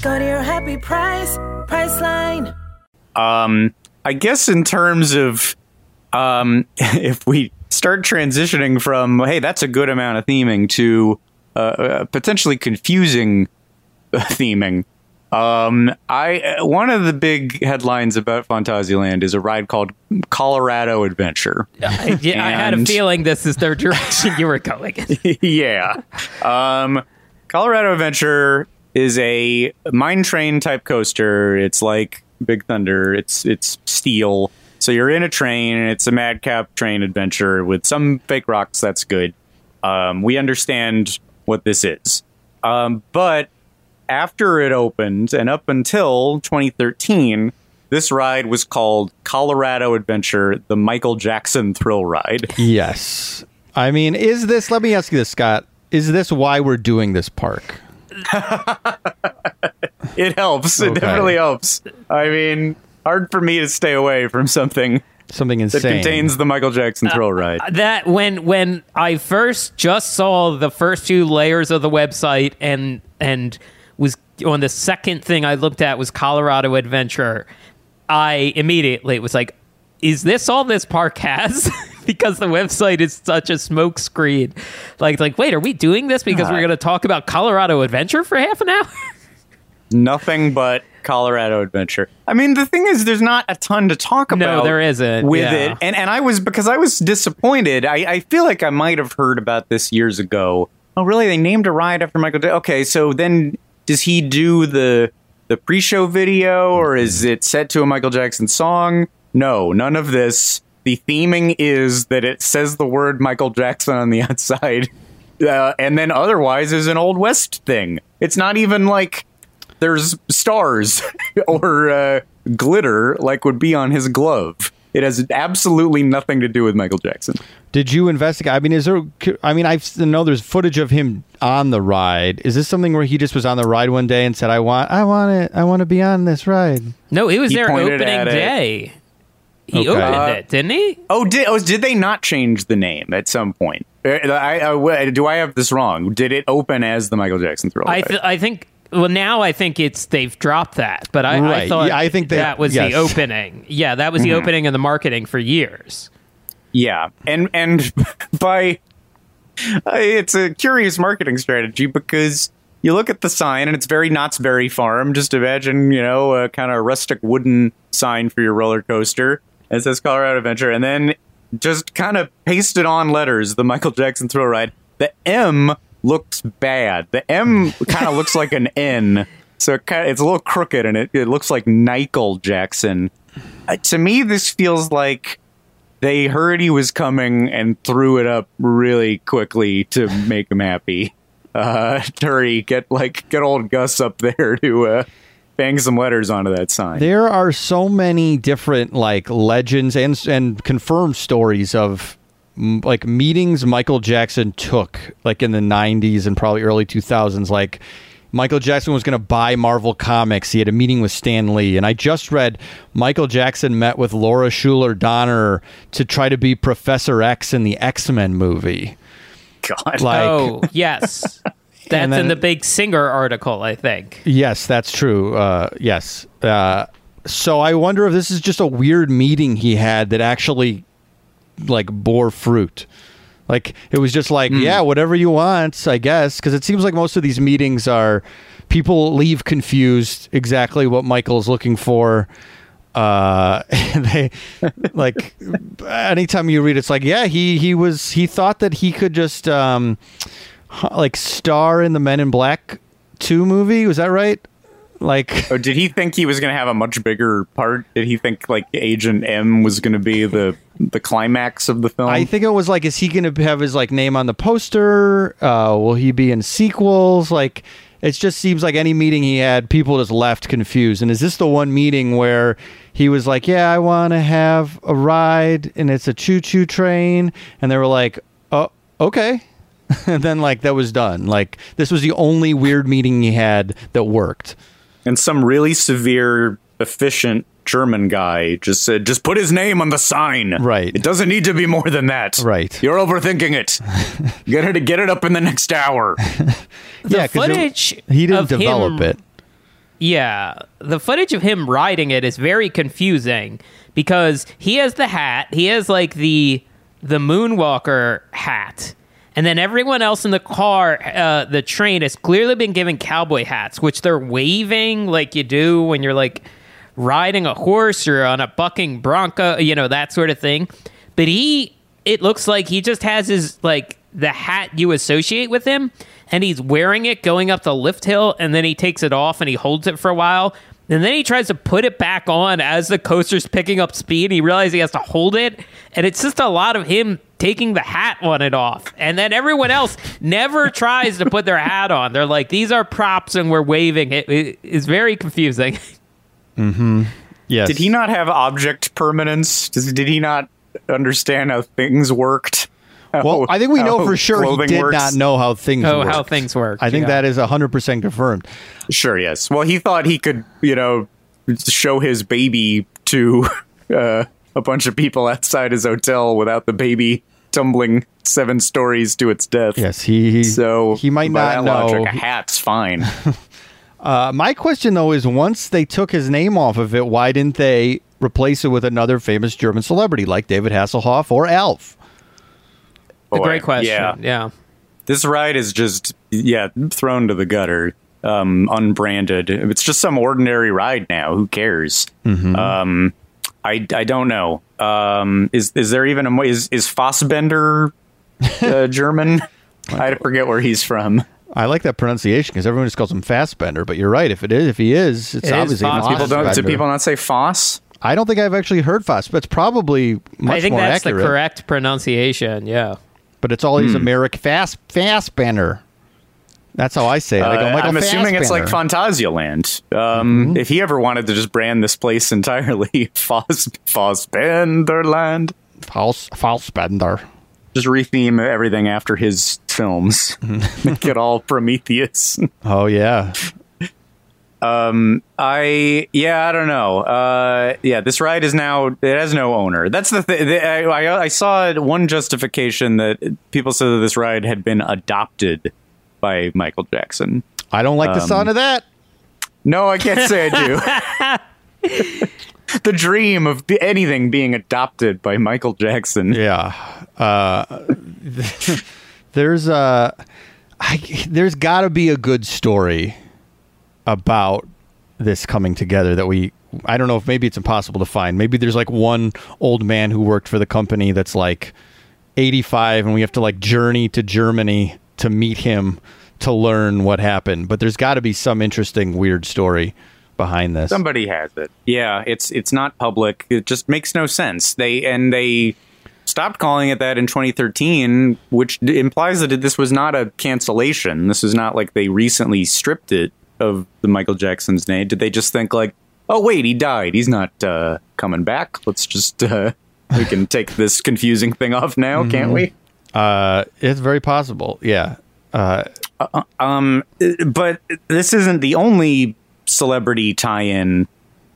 Go to your happy price, Priceline. Um, I guess in terms of um, if we start transitioning from hey, that's a good amount of theming to uh, uh, potentially confusing theming. Um, I uh, one of the big headlines about Phantasialand is a ride called Colorado Adventure. I, yeah, I had a feeling this is the direction you were going. yeah. Um, Colorado Adventure is a mine train type coaster. It's like Big Thunder. It's it's steel. So you're in a train, and it's a madcap train adventure with some fake rocks. That's good. Um, we understand what this is. Um, but after it opened and up until 2013, this ride was called Colorado Adventure, the Michael Jackson Thrill Ride. Yes. I mean, is this, let me ask you this, Scott. Is this why we're doing this park? It helps. It Okay. definitely helps. I mean, hard for me to stay away from something Something insane that contains the Michael Jackson uh, Thrill Ride. Uh, that when when I first just saw the first few layers of the website and and was on the second thing I looked at was Colorado Adventure, I immediately was like, "Is this all this park has?" because the website is such a smokescreen. Like, like, wait, are we doing this because we're going to talk about Colorado Adventure for half an hour? Nothing but Colorado Adventure. I mean, the thing is, there's not a ton to talk about. No, there isn't, with yeah. it, and and I was because I was disappointed. I, I feel like I might have heard about this years ago. Oh, really? They named a ride after Michael. J- okay, so then does he do the the pre-show video, or is it set to a Michael Jackson song? No, none of this. The theming is that it says the word Michael Jackson on the outside, uh, and then otherwise is an old west thing. It's not even like there's stars or uh, glitter like would be on his glove. It has absolutely nothing to do with Michael Jackson. Did you investigate? I mean, is there? I mean, I know there's footage of him on the ride. Is this something where he just was on the ride one day and said, "I want, I want it, I want to be on this ride"? No, he was He there opening day. it. Day. He Okay. opened Uh, it, didn't he? Oh, did oh, did they not change the name at some point? Uh, I, I- do I have this wrong? Did it open as the Michael Jackson Thrill? I th- I think well now I think it's they've dropped that, but I, I thought Yeah, I think they- that was yes. the opening. Yeah, that was the Mm-hmm. opening and the marketing for years. Yeah, and and by uh, it's a curious marketing strategy because you look at the sign and it's very Knott's Berry Farm. Just imagine, you know, a kind of rustic wooden sign for your roller coaster. It says Colorado Adventure, and then just kind of pasted on letters the Michael Jackson Thrill Ride. The M looks bad. The M kind of looks like an N, so it kind of, it's a little crooked, and it, it looks like Michael Jackson. Uh, to me, this feels like they heard he was coming and threw it up really quickly to make him happy. Uh, hurry, get like get old Gus up there to uh, bang some letters onto that sign. There are so many different like legends and and confirmed stories of like meetings Michael Jackson took like in the 90s and probably early 2000s like Michael Jackson was going to buy Marvel Comics. He had a meeting with Stan Lee. And I just read Michael Jackson met with Laura Shuler Donner to try to be Professor X in the X Men movie. God, Like, oh yes, that's then- in the big singer article. I think. Yes, that's true. Uh, yes. Uh, so I wonder if this is just a weird meeting he had that actually like bore fruit. Like it was just like, yeah, whatever you want, I guess, because it seems like most of these meetings are people leave confused exactly what Michael's looking for. Uh, they like anytime you read, it's like, yeah, he he was he thought that he could just um, like star in the Men in Black two movie. Was that right? Like, oh, did he think he was going to have a much bigger part? Did he think like Agent M was going to be the the climax of the film? I think it was like, is he going to have his like name on the poster? Uh, will he be in sequels? Like, it just seems like any meeting he had, people just left confused. And is this the one meeting where he was like, "Yeah, I want to have a ride, and it's a choo-choo train," and they were like, "Oh, okay." And then like that was done. Like this was the only weird meeting he had that worked. and some really severe, efficient German guy just said, "Just put his name on the sign." Right. It doesn't need to be more than that. Right. You're overthinking it. get it. To get it up in the next hour. yeah, 'cause it- footage he didn't of develop him- it. Yeah, the footage of him riding it is very confusing because he has the hat, he has like the the moonwalker hat, and then everyone else in the car, uh, the train has clearly been given cowboy hats, which they're waving like you do when you're like riding a horse or on a bucking bronco, you know that sort of thing. But he, it looks like he just has his like the hat you associate with him, and he's wearing it going up the lift hill, and then he takes it off and he holds it for a while. And then he tries to put it back on as the coaster's picking up speed. He realizes he has to hold it. And it's just a lot of him taking the hat on and off. And then everyone else never tries to put their hat on. They're like, these are props and we're waving. It, it- it's very confusing. Yes. Did he not have object permanence? Does, did he not understand how things worked? Well, I think we know for sure he did works? not know how things Oh, work. how things work, I think yeah. that is 100% confirmed. Sure, yes. Well, he thought he could, you know, show his baby to uh, a bunch of people outside his hotel without the baby tumbling seven stories to its death. Yes, he, he So he might not that know. Logic, a hat's fine. Uh, my question though is once they took his name off of it, why didn't they replace it with another famous German celebrity like David Hasselhoff or Alf? A Boy, great question. Yeah. yeah. This ride is just yeah thrown to the gutter, um, unbranded. It's just some ordinary ride now. Who cares? Mm-hmm. Um, I I don't know. Um, is is there even a mo- is is Fassbender uh, German? I forget where he's from. I like that pronunciation because everyone just calls him Fastbender. But you're right. If it is, if he is, it's It is obviously Foss. People don't. Do people not say Foss? I don't think I've actually heard Foss, but it's probably much I think more that's accurate. the correct pronunciation. Yeah. But it's all Hmm. these American fast Fastbender. That's how I say it. I go, Uh, Michael I'm assuming it's like Fassbender. Phantasialand. Um, Mm-hmm. If he ever wanted to just brand this place entirely, Foss Fossbenderland, Faust, Faustbender. just retheme everything after his films, Mm-hmm. make it all Prometheus. Oh yeah, Um, I yeah, I don't know. Uh, yeah, this ride is now it has no owner. That's the thing. I, I, I saw one justification that people said that this ride had been adopted by Michael Jackson. I don't like the Um, sound of that. No, I can't say I do. the dream of anything being adopted by Michael Jackson. Yeah. Uh, there's uh, I, there's got to be a good story about this coming together that we I don't know if maybe it's impossible to find. Maybe there's like one old man who worked for the company that's like 85 and we have to like journey to Germany to meet him to learn what happened. But there's got to be some interesting weird story behind this. Somebody has it. Yeah, it's it's not public. It just makes no sense. They and they stopped calling it that in 2013, which d- implies that this was not a cancellation. This is not like they recently stripped it of the Michael Jackson's name. Did they just think like, oh wait, he died. He's not uh, coming back. Let's just uh, we can take this confusing thing off now, can't we? Uh, it's very possible. Yeah. Uh, Um, but this isn't the only celebrity tie-in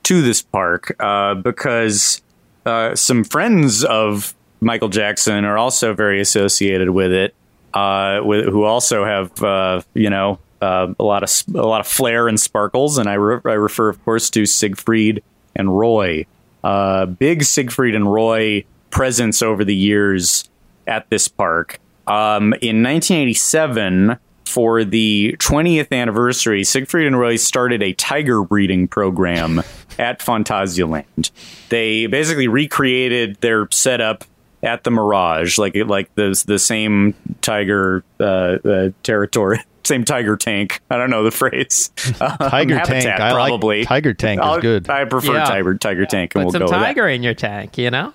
to this park uh, because uh, some friends of Michael Jackson are also very associated with it. Uh, with, who also have uh, you know uh, a lot of a lot of flair and sparkles, and I, re- I refer, of course, to Siegfried and Roy. Uh, big Siegfried and Roy presence over the years at this park. Um, in 1987, for the 20th anniversary, Siegfried and Roy started a tiger breeding program at Phantasialand. They basically recreated their setup at the Mirage, like like the the same tiger uh, uh, territory, same tiger tank. I don't know the phrase. Um, Tiger tank. habitat, I like probably. tiger tank is I'll- good. I prefer Yeah. tiger tiger tank, and Put we'll some go with that. tiger in your tank, you know?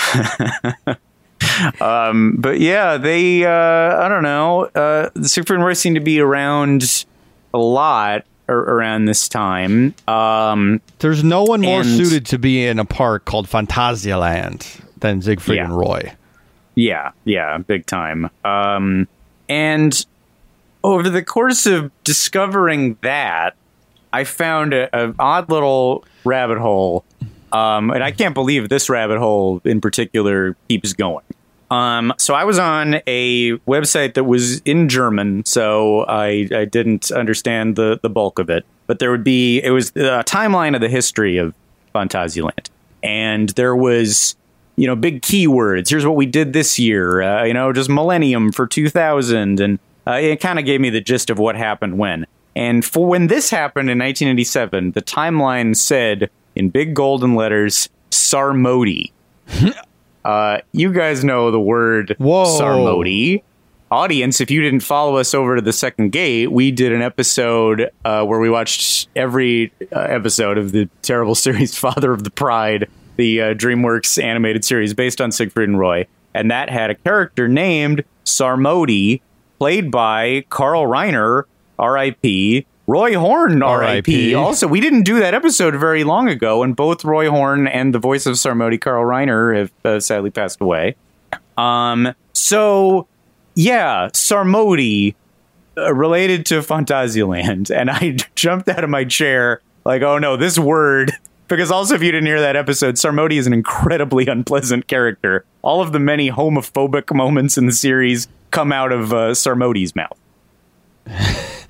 but yeah, they uh, I don't know. Uh, the Siegfried and Roy seem to be around a lot ar- around this time. Um, There's no one more suited to be in a park called Phantasialand than Siegfried Yeah. and Roy. yeah, yeah, big time. Um, and over the course of discovering that, I found a, a odd little rabbit hole, um, and I can't believe this rabbit hole in particular keeps going. Um, so I was on a website that was in German, so I, I didn't understand the, the bulk of it. But there would be it was a timeline of the history of Phantasialand, and there was you know big keywords. Here's what we did this year. Uh, you know, just Millennium for 2000, and uh, it kind of gave me the gist of what happened when. And for when this happened in 1987, the timeline said in big golden letters Sarmoti. Uh, you guys know the word Whoa. Sarmoti. Audience, if you didn't follow us over to the second gate, we did an episode uh, where we watched every uh, episode of the terrible series Father of the Pride, the uh, DreamWorks animated series based on Siegfried and Roy. and that had a character named Sarmoti, played by Carl Reiner, R.I.P. Roy Horn, R.I.P. Also, we didn't do that episode very long ago, and both Roy Horn and the voice of Sarmoti, Carl Reiner, have uh, sadly passed away. Um, so yeah, Sarmoti uh, related to Phantasialand, and I jumped out of my chair like, oh no, this word. Because also, if you didn't hear that episode, Sarmoti is an incredibly unpleasant character. All of the many homophobic moments in the series come out of uh, Sarmoti's mouth.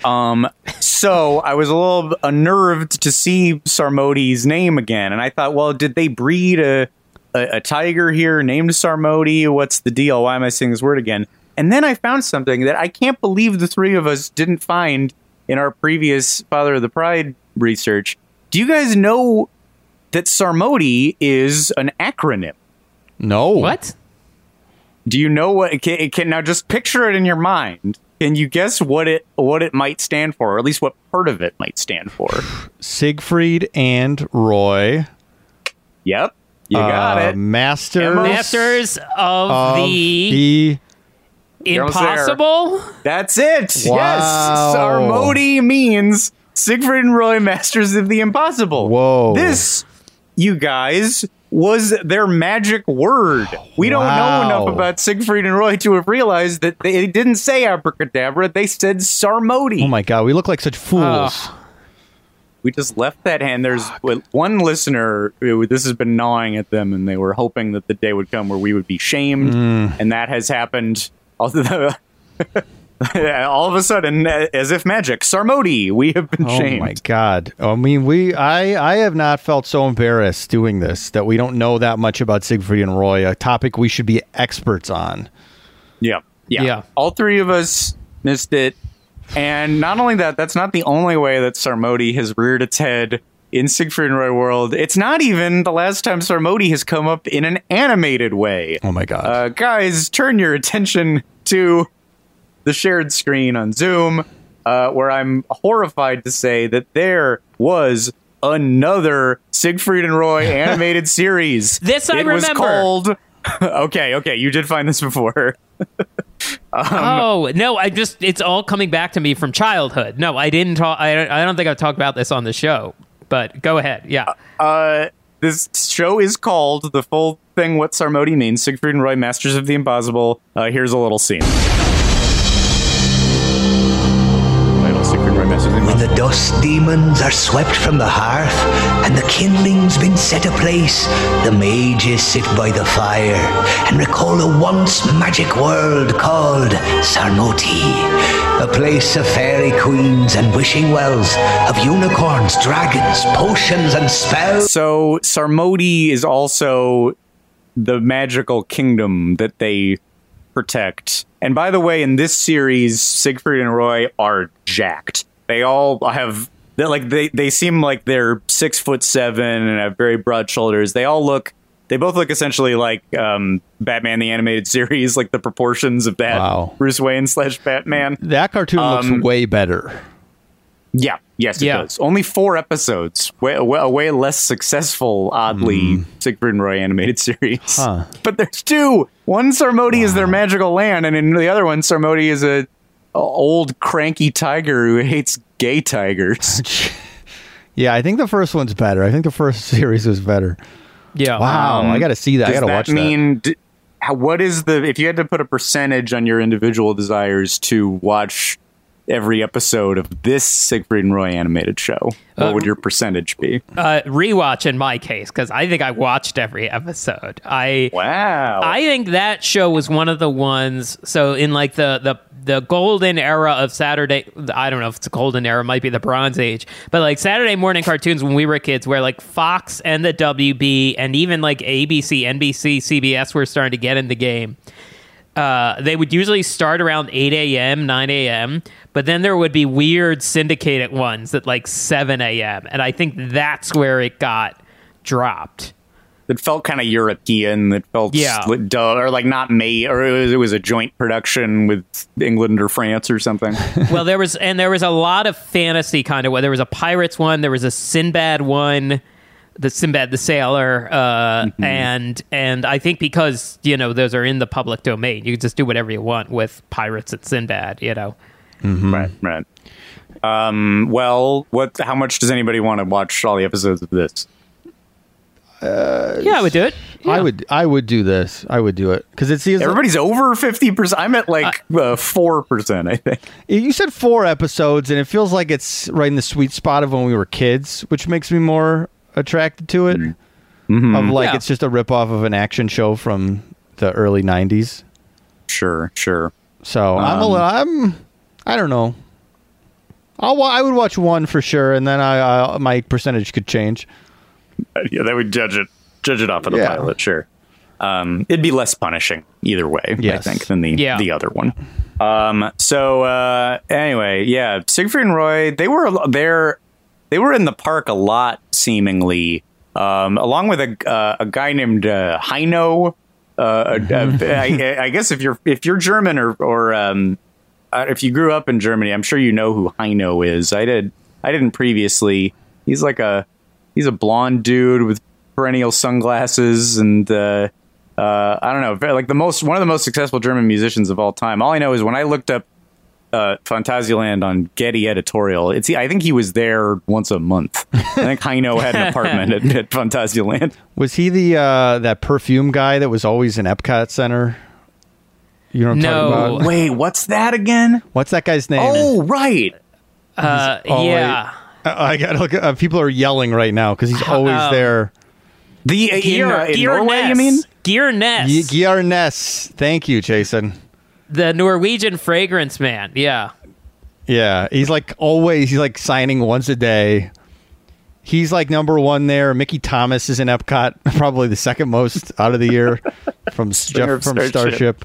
Um, so I was a little unnerved to see Sarmoti's name again, and I thought, well, did they breed a, a a tiger here named Sarmoti? What's the deal? Why am I saying this word again? And then I found something that I can't believe the three of us didn't find in our previous Father of the Pride research. Do you guys know that Sarmoti is an acronym? No. What? Do you know what can, can now just picture it in your mind? Can you guess what it what it might stand for, or at least what part of it might stand for? Siegfried and Roy. Yep, you got uh, it. Masters Masters of, of the, the You're almost there. Impossible? That's it. Wow. Yes, Sarmoti means Siegfried and Roy, Masters of the Impossible. Whoa. This, you guys, was their magic word. We don't know enough about Siegfried and Roy to have realized that they didn't say abracadabra; they said Sarmoti. Oh my god, we look like such fools. we just left that hand. There's one listener. This has been gnawing at them, and they were hoping that the day would come where we would be shamed, Mm. and that has happened. Although, all of a sudden, as if magic, Sarmoti, we have been Oh shamed. my god. I mean, we I I have not felt so embarrassed doing this that we don't know that much about Siegfried and Roy, a topic we should be experts on. Yeah. yeah, Yeah. All three of us missed it, and not only that, that's not the only way that Sarmoti has reared its head in Siegfried and Roy world. It's not even the last time Sarmoti has come up in an animated way. Oh my god. Uh, guys, turn your attention to the shared screen on Zoom, uh, where I'm horrified to say that there was another Siegfried and Roy animated series. This I it was remember. called. okay, okay, you did find this before. Um, oh no! I just it's all coming back to me from childhood. No, I didn't talk. I don't, I don't think I've talked about this on the show. But go ahead. Yeah. Uh, this show is called the full thing. What Sarmoti means: Siegfried and Roy, Masters of the Impossible. Uh, here's a little scene. Title: Siegfried and Roy, Masters of the When the dust demons are swept from the hearth, and the kindling's been set aplace, the mages sit by the fire and recall a once magic world called Sarmoti, a place of fairy queens and wishing wells, of unicorns, dragons, potions, and spells. So Sarmoti is also the magical kingdom that they protect. And by the way, in this series, Siegfried and Roy are jacked. They all have they're like they they seem like they're six foot seven and have very broad shoulders. They all look they both look essentially like um, Batman the animated series, like the proportions of that Wow. Bruce Wayne slash Batman. that cartoon um, looks way better. Yeah, yes, it Yeah. does. Only four episodes. Way, way, a way less successful, oddly, Siegfried and Roy animated series. Huh. But there's two. One Sarmoti is their magical land, and in the other one, Sarmoti is a, a old cranky tiger who hates gay tigers. Yeah, I think the first one's better. I think the first series was better. Yeah. Wow, I got to see that. I Does got to that watch that. mean? d- how, what is the if you had to put a percentage on your individual desires to watch every episode of this Siegfried and Roy animated show? What Uh, would your percentage be? Uh, rewatch in my case because I think I watched every episode. I Wow. I think that show was one of the ones. So in like the the the golden era of Saturday, I don't know if it's a golden era, might be the Bronze Age, but like Saturday morning cartoons when we were kids, where like Fox and the WB and even like ABC, NBC, CBS were starting to get in the game. Uh, they would usually start around 8 a.m., 9 a.m., but then there would be weird syndicated ones at like 7 a.m. And I think that's where it got dropped. That felt kind of European. That felt Yeah. dull, or like not made, or it was, it was a joint production with England or France or something. well, there was, and there was a lot of fantasy kind of. Where there was a pirates one, there was a Sinbad one. the Sinbad the Sailor, uh, Mm-hmm. and and I think because you know those are in the public domain, you can just do whatever you want with pirates and Sinbad. You know, Right, right. Um, well, what? How much does anybody want to watch all the episodes of this? Yeah, I would do it. I would I would do this. I would do it because it seems. Everybody's over fifty percent. I'm at like uh, four percent. I think. You said four episodes, and it feels like it's right in the sweet spot of when we were kids, which makes me more attracted to it. Of like Yeah. it's just a ripoff of an action show from the early '90s. Sure, sure. So I'm a Um, little. I'm. I don't know. I'll. I would watch one for sure, and then I, I my percentage could change. Yeah, that would judge it. Judge it off of the Yeah. pilot. Sure. Um, it'd be less punishing either way. Yes. I think than the Yeah. the other one. Um, so uh, anyway, yeah, Siegfried and Roy. They were there. They were in the park a lot, seemingly, um, along with a uh, a guy named uh, Heino. Uh, uh, I, I guess if you're if you're German or or um, uh, if you grew up in Germany, I'm sure you know who Heino is. I did. I didn't previously. He's like a he's a blonde dude with perennial sunglasses and uh, uh, I don't know, like the most one of the most successful German musicians of all time. All I know is when I looked up uh, Phantasialand on Getty Editorial, it's I think he was there once a month. I think Heino had an apartment at, at Phantasialand. Was he the uh, that perfume guy that was always in Epcot Center? You know what I'm No. talking about? Wait, what's that again? What's that guy's name? Oh, right. Uh, yeah. Uh, I got look. Uh, people are yelling right now because he's always Um, there. The uh, in, Gear, uh, in Gear Norway, Ness. you mean? Geir Ness, G- Geir Ness. Thank you, Jason. the Norwegian fragrance man. Yeah. Yeah, he's like always. He's like signing once a day. He's like number one there. Mickey Thomas is in Epcot, probably the second most out of the year from Jefferson Starship. Starship.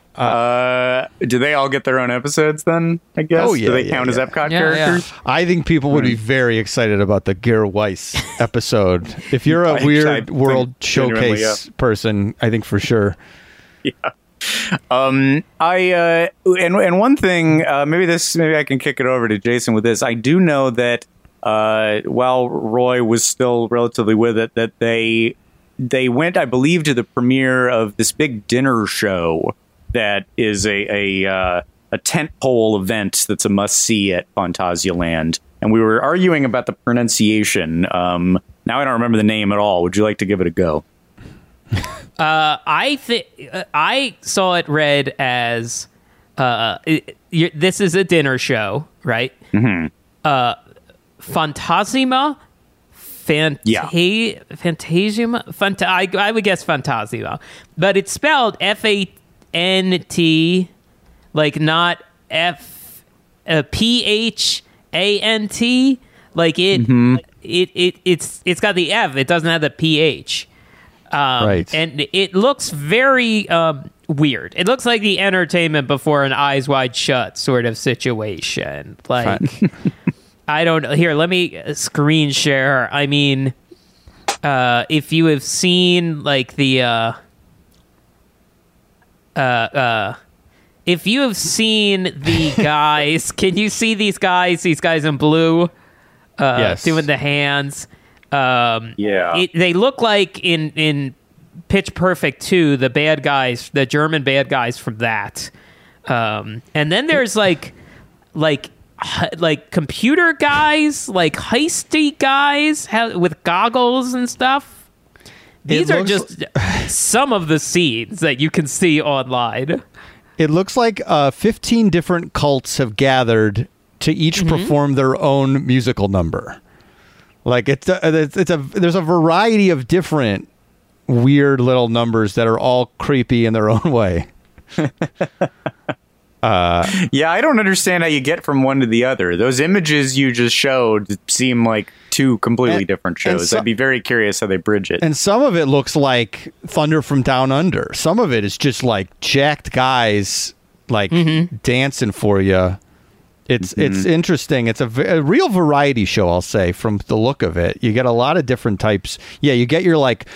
Uh, do they all get their own episodes then? I guess. Oh, yeah, do they yeah, count yeah. as Epcot Yeah, characters? I think people would be very excited about the Gear Weiss episode. if you're a I- I weird think world genuinely, showcase person, I think for sure. Yeah. Um, I uh, and and one thing, uh, maybe this, maybe I can kick it over to Jason with this. I do know that uh, while Roy was still relatively with it, that they they went, I believe, to the premiere of this big dinner show that is a a uh, a tentpole event that's a must see at Phantasialand. And we were arguing about the pronunciation. Um, now I don't remember the name at all. Would you like to give it a go? I think I saw it read as uh, it, you this is a dinner show, right? Mm-hmm. Uh, Fantasima, Fanta- Yeah. Fantasima, Fanta- I, I would guess Fantasima, but it's spelled F A N T, like not F uh, P H A N T, like it, it it it's it's got the F, it doesn't have the P H. Um, Right. And it looks very um, weird. It looks like the entertainment before an eyes wide shut sort of situation. Like, I don't know. Here, let me uh, screen share. I mean, uh, if you have seen like the. Uh, uh, uh, if you have seen the guys, can you see these guys? These guys in blue, uh, Yes. doing the hands. Um, Yeah. it, they look like in in Pitch Perfect 2, the bad guys, the German bad guys from that. Um, and then there's like like like computer guys, like heisty guys ha- with goggles and stuff. These are looks- just some of the scenes that you can see online. It looks like uh, 15 different cults have gathered to each Mm-hmm. perform their own musical number. Like it's a, it's, it's a there's a variety of different weird little numbers that are all creepy in their own way. Yeah, I don't understand how you get from one to the other. Those images you just showed seem like two completely And- different shows. so- I'd be very curious how they bridge it. And some of it looks like Thunder from Down Under. Some of it is just like jacked guys like mm-hmm. dancing for you. It's mm-hmm. it's interesting. It's a, v- a real variety show, I'll say, from the look of it. You get a lot of different types. Yeah, you get your like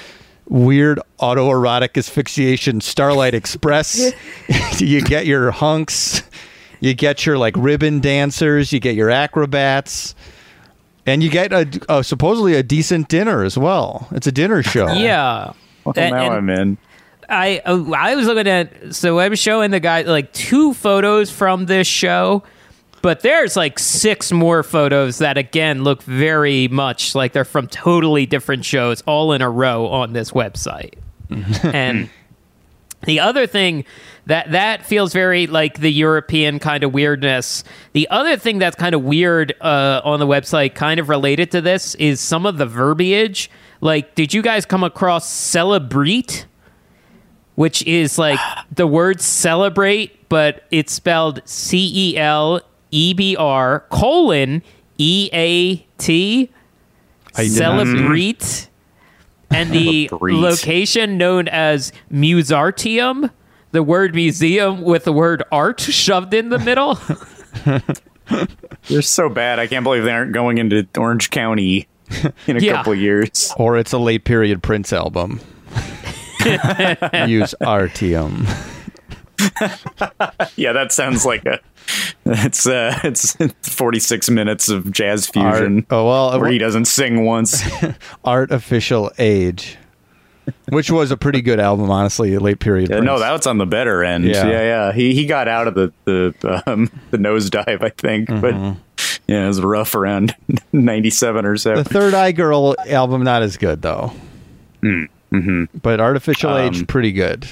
weird autoerotic asphyxiation Starlight Express. you get your hunks. You get your like ribbon dancers. You get your acrobats. And you get a, a supposedly a decent dinner as well. It's a dinner show. Yeah. Well, And- now and- I'm in. I uh, I was looking at so I'm showing the guy like two photos from this show, but there's like six more photos that again look very much like they're from totally different shows all in a row on this website. and the other thing that that feels very like the European kind of weirdness. The other thing that's kind of weird uh, on the website, kind of related to this, is some of the verbiage. Like, did you guys come across celebrate? which is like the word celebrate, but it's spelled C E L E B R colon E A T. did not Celebrate. And the location known as Musartium, the word museum with the word art shoved in the middle. They're so bad. I can't believe they aren't going into Orange County in a Yeah. couple years. Or it's a late period Prince album. Use RTM. Yeah, that sounds like a. It's uh, it's 46 minutes of jazz fusion. Art, oh well, where he doesn't sing once. Art Official Age, which was a pretty good album, honestly. Late period. Yeah, no, that's on the better end. Yeah. Yeah, yeah. He he got out of the the um, the nosedive, I think, but yeah, it was rough around 97 or so. the Third Eye Girl album not as good though. mm-hmm. But Art Official Age Um, pretty good.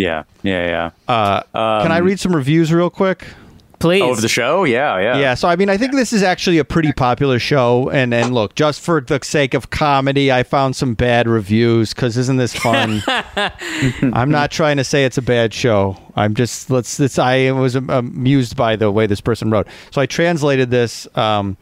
Yeah, yeah, yeah. Uh, can I Um, read some reviews real quick? Please. Oh, of the show? Yeah, yeah. Yeah, so I mean, I think this is actually a pretty popular show, and and look, just for the sake of comedy, I found some bad reviews because isn't this fun? I'm not trying to say it's a bad show. I'm just let's. This I was amused by the way this person wrote, so I translated this. Um,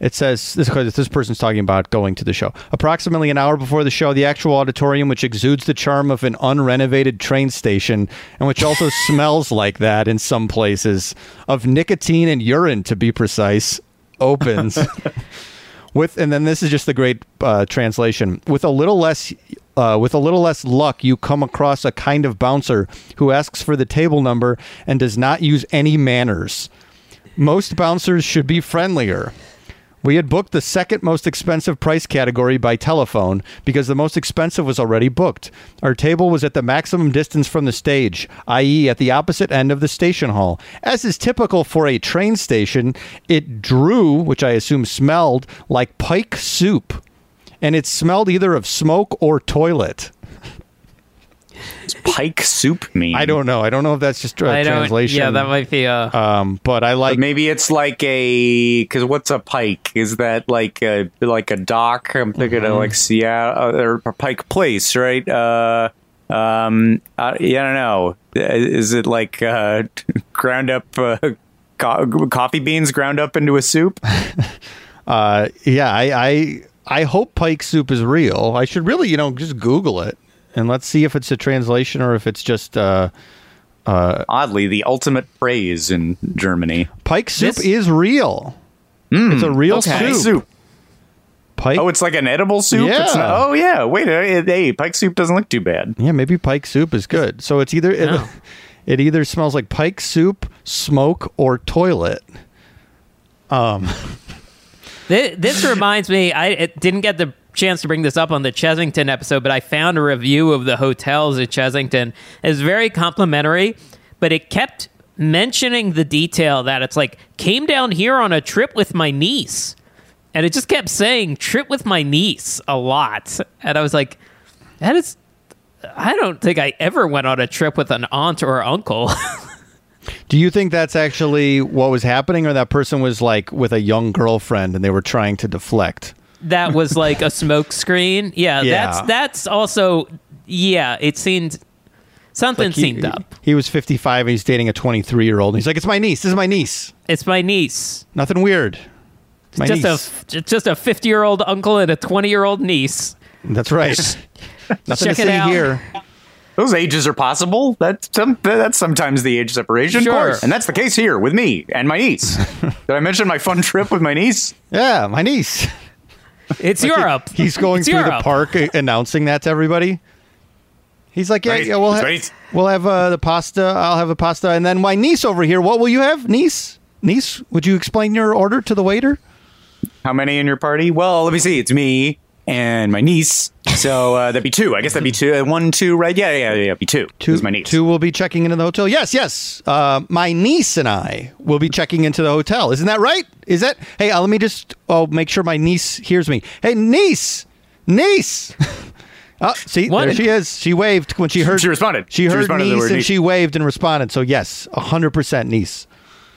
it says this because this person's talking about going to the show. Approximately an hour before the show, the actual auditorium, which exudes the charm of an unrenovated train station and which also smells like that in some places, of nicotine and urine to be precise, opens. with and then this is just the great uh, translation. With a little less uh, with a little less luck, you come across a kind of bouncer who asks for the table number and does not use any manners. Most bouncers should be friendlier. We had booked the second most expensive price category by telephone because the most expensive was already booked. Our table was at the maximum distance from the stage, i.e., at the opposite end of the station hall. As is typical for a train station, it drew, which I assume smelled, like pike soup. And it smelled either of smoke or toilet. What's pike soup mean? I don't know. I don't know if that's just a I don't. translation. Yeah, that might be a. Um, but I like. But maybe it's like a because what's a pike? Is that like a like a dock? I'm thinking Mm-hmm. of like Seattle or Pike Place, right? Uh, um, I, yeah, I don't know. Is it like uh, ground up uh, co- coffee beans ground up into a soup? Uh, yeah, I, I I hope pike soup is real. I should really, you know, just Google it and let's see if it's a translation or if it's just uh, Oddly, the ultimate phrase in Germany. pike soup This- is real. it's a real okay. soup. Soup. Pike. Oh, it's like an edible soup. It's Yeah. not, oh yeah. Wait, uh, hey, pike soup doesn't look too bad. yeah, maybe pike soup is good. So it's either it, Oh. it either smells like pike soup, smoke, or toilet. This, this reminds me, I it didn't get the chance to bring this up on the Chessington episode, but I found a review of the hotels at Chessington. It's very complimentary, but it kept mentioning the detail that it's like, came down here on a trip with my niece. And it just kept saying, trip with my niece a lot. And I was like, that is. I don't think I ever went on a trip with an aunt or uncle. Do you think that's actually what was happening, or that person was like with a young girlfriend and they were trying to deflect? That was like a smoke screen. Yeah, Yeah. that's that's also yeah. It seemed something Like, he, seemed up. He was 55 and he's dating a 23 year old. And He's like, it's my niece. This is my niece. It's my niece. Nothing weird. My just niece. a just a fifty year old uncle and a twenty year old niece. That's right. Nothing Check to see out. here. Those ages are possible. That's some, that's sometimes the age separation. Sure. And that's the case here with me and my niece. Did I mention my fun trip with my niece? Yeah, my niece. It's Europe. He's going It's through the park uh, announcing that to everybody. He's like, yeah, Right. yeah we'll, ha- Right. we'll have uh, the pasta. I'll have the pasta. And then my niece over here, what will you have? Niece? Niece, would you explain your order to the waiter? How many in your party? Well, let me see. It's me and my niece. So uh, that'd be two. I guess that'd be two. Uh, one, two, right? Yeah, yeah, yeah. It'd be two. Two, Is my niece. two will be checking into the hotel. Yes, yes. Uh, my niece and I will be checking into the hotel. Isn't that right? Is that? Hey, uh, let me just oh make sure my niece hears me. Hey, niece, niece. oh, see, What? there she is. She waved when she heard. She responded. She She heard responded to the niece and niece. she waved and responded. So yes, hundred percent niece.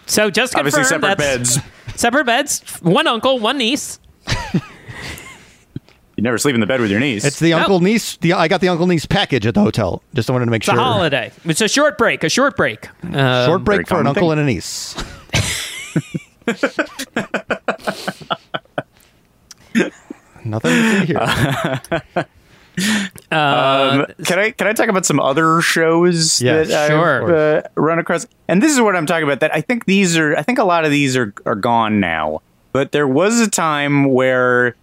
So just confirm Obviously, separate that's- beds. Separate beds. One uncle, one niece. You never sleep in the bed with your niece. It's the Nope. uncle niece. The I got the uncle niece package at the hotel. Just wanted to make It's a sure. holiday. It's a short break. A short break. Uh, Short break for an common uncle thing. and a niece. Nothing to see here. Um, can I can I talk about some other shows Yeah, that I've sure. uh, run across? And this is what I'm talking about. That I think these are. I think a lot of these are are gone now. But there was a time where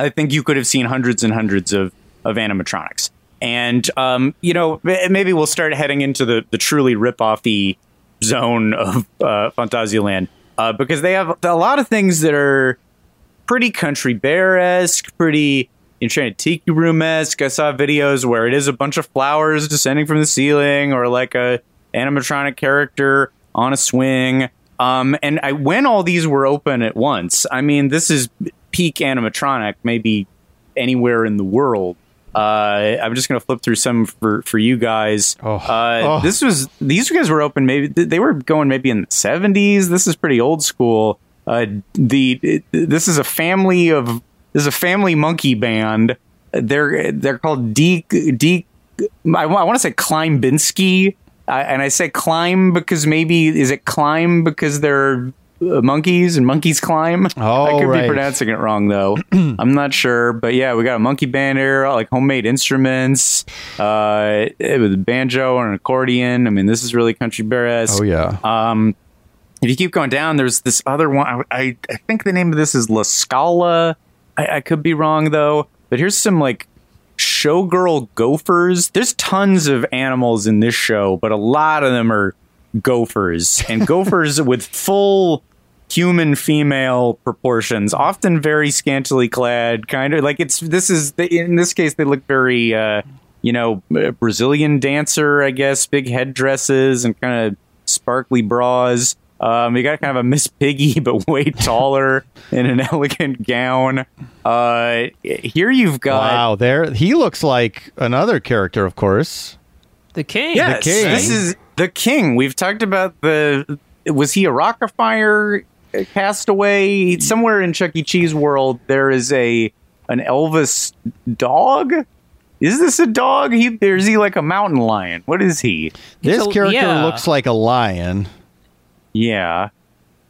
I think you could have seen hundreds and hundreds of of animatronics. And um, you know, maybe we'll start heading into the the truly rip offy zone of uh, Phantasialand uh, because they have a lot of things that are pretty country bear esque, pretty enchanted tiki room esque. I saw videos where it is a bunch of flowers descending from the ceiling, or like a animatronic character on a swing. Um, and I when all these were open at once, I mean, this is peak animatronic, maybe anywhere in the world. Uh, I'm just gonna flip through some for for you guys. Oh. Uh, Oh. This was these guys were open maybe they were going maybe in the 70s. This is pretty old school. Uh, the this is a family of this is a family monkey band. They're they're called D D. I, want to say Klimbinski, I, and I say climb because maybe is it climb because they're monkeys and monkeys climb. Oh, I could right. be pronouncing it wrong though. I'm not sure, but yeah, we got a monkey band here, like homemade instruments, uh, with a banjo and an accordion. I mean, this is really country bear Oh yeah. um, if you keep going down, there's this other one. I, I, I think the name of this is La Scala. I, I could be wrong though. But here's some like showgirl gophers. There's tons of animals in this show, but a lot of them are gophers and gophers with full human female proportions, often very scantily clad. Kind of like it's this is in this case they look very. Uh, you know, Brazilian dancer, I guess, big headdresses and kind of sparkly bras. Um, you got kind of a Miss Piggy, but way taller in an elegant gown. Uh, here you've got Wow, there he looks like another character, of course. the king. yes, king. this is the king. We've talked about the. Was he a Rockafire castaway? Somewhere in Chuck E. Cheese world, there is a an Elvis dog. Is this a dog? He, or is he like a mountain lion? What is he? This a- character yeah. looks like a lion. Yeah,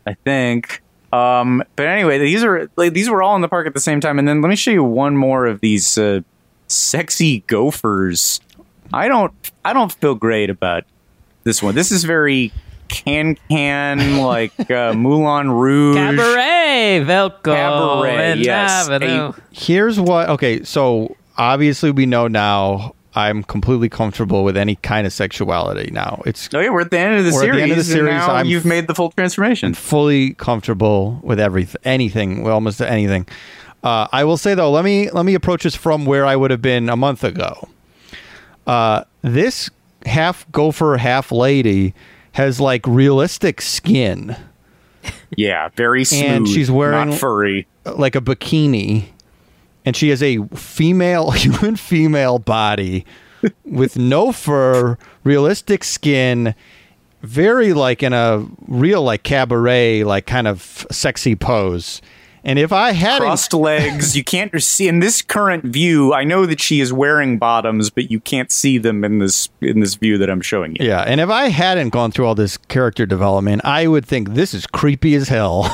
I think. Um, but anyway, these are like, these were all in the park at the same time. And then let me show you one more of these uh, sexy gophers. I don't I don't feel great about this one. This is very can can like uh, Moulin Rouge. Cabaret, Velcro, Cabaret, yes. Avenue. Here's what. Okay, so obviously we know now. I'm completely comfortable with any kind of sexuality now. It's Oh yeah, we're at the end of the We're at series. the end of the and series, now I'm- you've made the full transformation. fully comfortable with everything, anything, well, almost anything. Uh, I will say though, let me let me approach this from where I would have been a month ago. Uh, this half gopher, half lady has like realistic skin, Yeah, very smooth. And she's wearing- not furry. like a bikini, and she has a female, human female body with no fur, realistic skin, very like in a real like cabaret, like kind of sexy pose. And if I hadn't, crossed legs. You can't see in this current view. I know that she is wearing bottoms, but you can't see them in this in this view that I'm showing you. yeah, and if I hadn't gone through all this character development, I would think this is creepy as hell.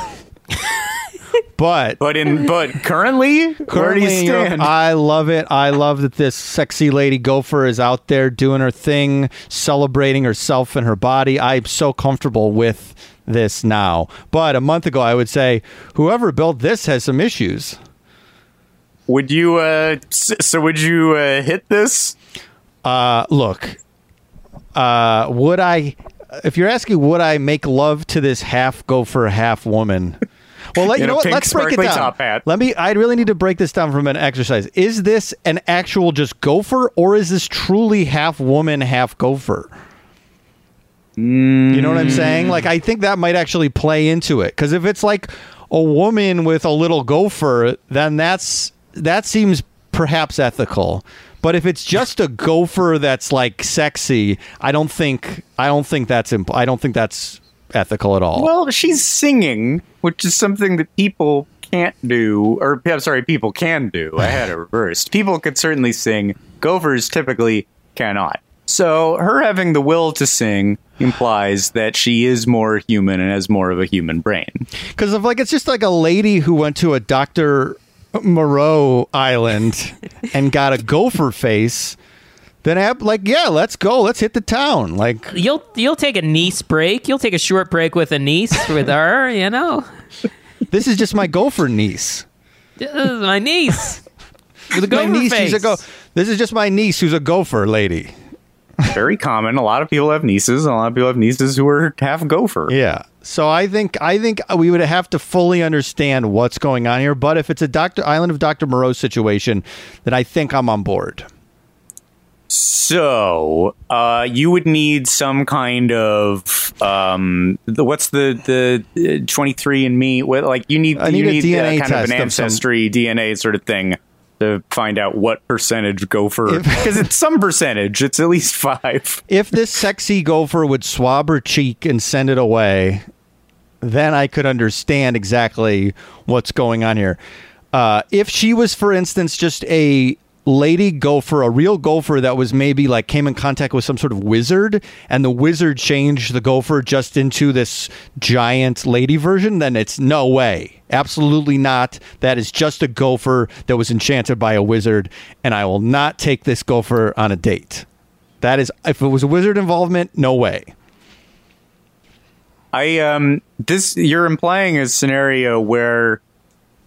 but But in but currently, where do Currently you stand? I love it. I love that this sexy lady gopher is out there doing her thing, celebrating herself and her body. I'm so comfortable with this now. But a month ago, I would say whoever built this has some issues. would you? Uh, so would you uh, hit this? Uh, look, uh, would I? If you're asking, would I make love to this half gopher, half woman? Well, let, you know what? Let's break it down. Let me. I really need to break this down from an exercise. Is this an actual just gopher, or is this truly half woman, half gopher? You know what I'm saying? Like, mm. I think that might actually play into it. Because if it's like a woman with a little gopher, then that's that seems perhaps ethical. But if it's just a gopher that's like sexy, I don't think I don't think that's imp- I don't think that's ethical at all. Well, she's singing, which is something that people can't do, or I'm sorry, people can do. I had it reversed. People could certainly sing. Gophers typically cannot. So her having the will to sing implies that she is more human and has more of a human brain. Because of like it's just like a lady who went to a Dr. Moreau island and got a gopher face. Then ab- like yeah, let's go, let's hit the town. Like You'll you'll take a niece break. You'll take a short break with a niece with her. You know, this is just my gopher niece. this is my niece with a My niece face. who's a go. This is just my niece who's a gopher lady. Very common. A lot of people have nieces. and A lot of people have nieces who are half gopher. Yeah. So I think I think we would have to fully understand what's going on here. But if it's a Doctor Island of Doctor Moreau situation, then I think I'm on board. So, uh, you would need some kind of um, the, what's the the twenty three and me? What like you need I need you a need DNA uh, kind of an test of some- ancestry DNA sort of thing to find out what percentage gopher because it's some percentage. It's at least five. if this sexy gopher would swab her cheek and send it away, then I could understand exactly what's going on here. Uh, if she was, for instance, just a lady gopher, a real gopher that was maybe like came in contact with some sort of wizard, and the wizard changed the gopher just into this giant lady version, then it's no way. Absolutely not. That is just a gopher that was enchanted by a wizard, and I will not take this gopher on a date. That is, if it was a wizard involvement, no way. I um this you're implying a scenario where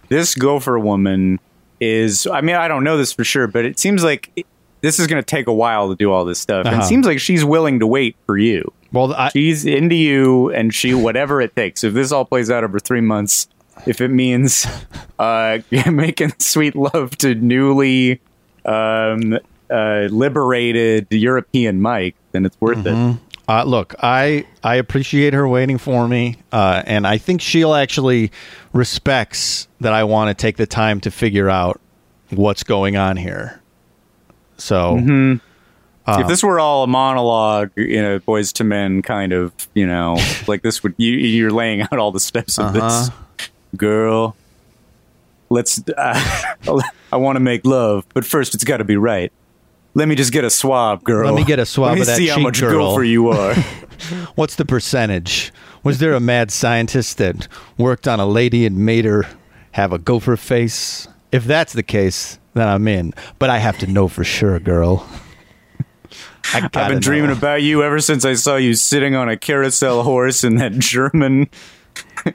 this gopher woman is I mean I don't know this for sure, but it seems like it- this is going to take a while to do all this stuff. And Uh-huh. it seems like she's willing to wait for you. Well, I, She's into you and she whatever it takes. If this all plays out over 3 months, if it means uh making sweet love to newly um uh liberated European Mike, then it's worth it. Uh, look, I I appreciate her waiting for me, uh, and I think she'll actually respects that I want to take the time to figure out what's going on here. So if this were all a monologue, you know, Boyz II Men kind of, you know, like this would you you're laying out all the steps of this girl. Let's. Uh, I want to make love, but first it's got to be right. Let me just get a swab, girl. Let me get a swab Let me of that see how cheek, much girl. gopher you are. what's the percentage? Was there a mad scientist that worked on a lady and made her have a gopher face? If that's the case, then I'm in. But I have to know for sure, girl. I've been dreaming about you ever since I saw you sitting on a carousel horse in that German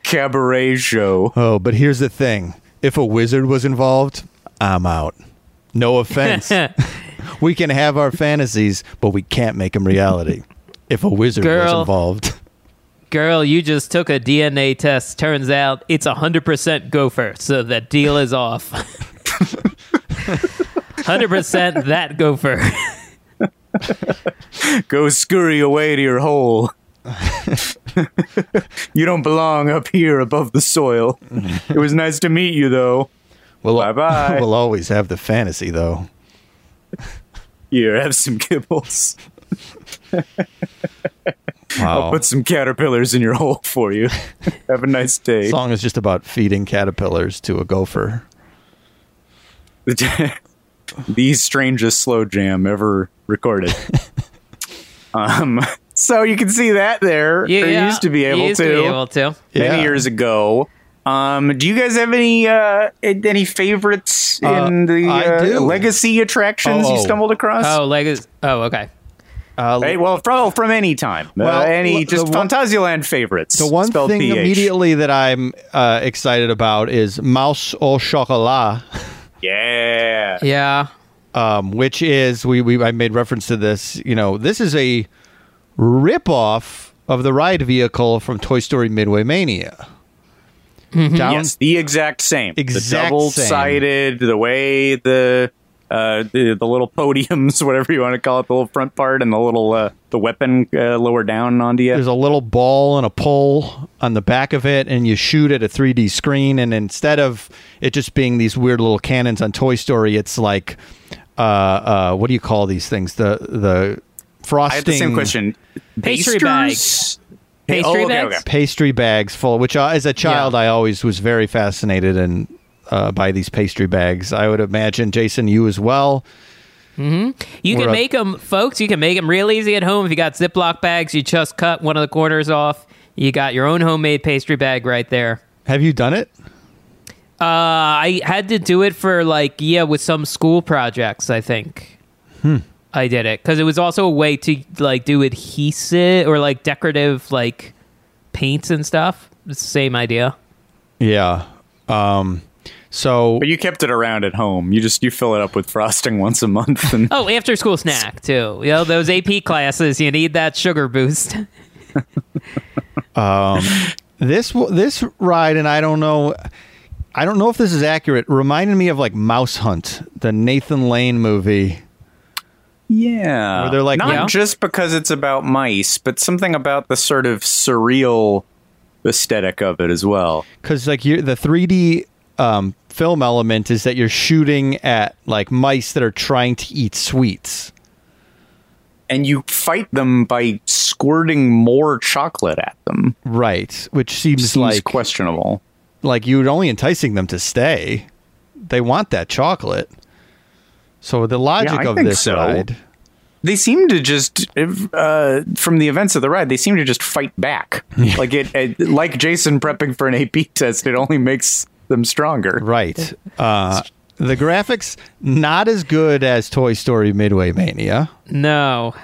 cabaret show. Oh, but here's the thing: if a wizard was involved, I'm out. No offense. We can have our fantasies, but we can't make them reality. If a wizard was involved, Girl, you just took a DNA test. Turns out it's 100% gopher, so that deal is off. 100% that gopher. Go scurry away to your hole. you don't belong up here above the soil. It was nice to meet you, though. we'll, Bye-bye. we'll always have the fantasy, though. Here, have some kibbles. Wow. I'll put some caterpillars in your hole for you. have a nice day. song is just about feeding caterpillars to a gopher. the strangest slow jam ever recorded. um, so you can see that there. Yeah, Or used to be able used to. be able to. many Yeah. years ago. Um, do you guys have any uh, any favorites in Uh, the uh, legacy attractions Oh. you stumbled across? Oh, Legos. Oh, okay. Uh, Hey, well, from, from any time. Well, uh, any just the one- Phantasialand favorites. the one thing PH. immediately that I'm uh, excited about is Mouse au Chocolat. Yeah. Yeah. um, which is we, we I made reference to this. You know, this is a ripoff of the ride vehicle from Toy Story Midway Mania. Down, Yes, the exact same. Exact the double sided, the way the uh, the the little podiums, whatever you want to call it, the little front part and the little uh, the weapon uh, lower down onto you. There's a little ball and a pole on the back of it, and you shoot at a 3D screen. And instead of it just being these weird little cannons on Toy Story, it's like, uh, uh, what do you call these things? The the frosting. I had the same question. Pastry Basters? bags. Pastry oh, okay, bags? okay. pastry bags full. Which, uh, as a child, Yeah. I always was very fascinated and uh, by these pastry bags. I would imagine Jason, you as well. You We're can make them, folks. You can make them real easy at home. If you got Ziploc bags, you just cut one of the corners off. You got your own homemade pastry bag right there. Have you done it? Uh, I had to do it for like yeah, with some school projects. I think I did it because it was also a way to like do adhesive or like decorative like paints and stuff. It's the same idea. Yeah. Um, so But you kept it around at home. You just you fill it up with frosting once a month, and Oh, after school snack too. You know those AP classes, you need that sugar boost. Um, this this ride, and I don't know, I don't know if this is accurate. Reminded me of like Mouse Hunt, the Nathan Lane movie. Yeah, Where they're like- not Yeah. just because it's about mice, but something about the sort of surreal aesthetic of it as well. because like you the 3D um, film element is that you're shooting at like mice that are trying to eat sweets. And you fight them by squirting more chocolate at them. Right, which seems, Seems like questionable. like you're only enticing them to stay. They want that chocolate. So the logic I of this so. ride, They seem to just, uh, from the events of the ride, they seem to just fight back. Like it, it, like Jason prepping for an AP test, it only makes them stronger. right? Uh, the graphics not as good as Toy Story Midway Mania. No.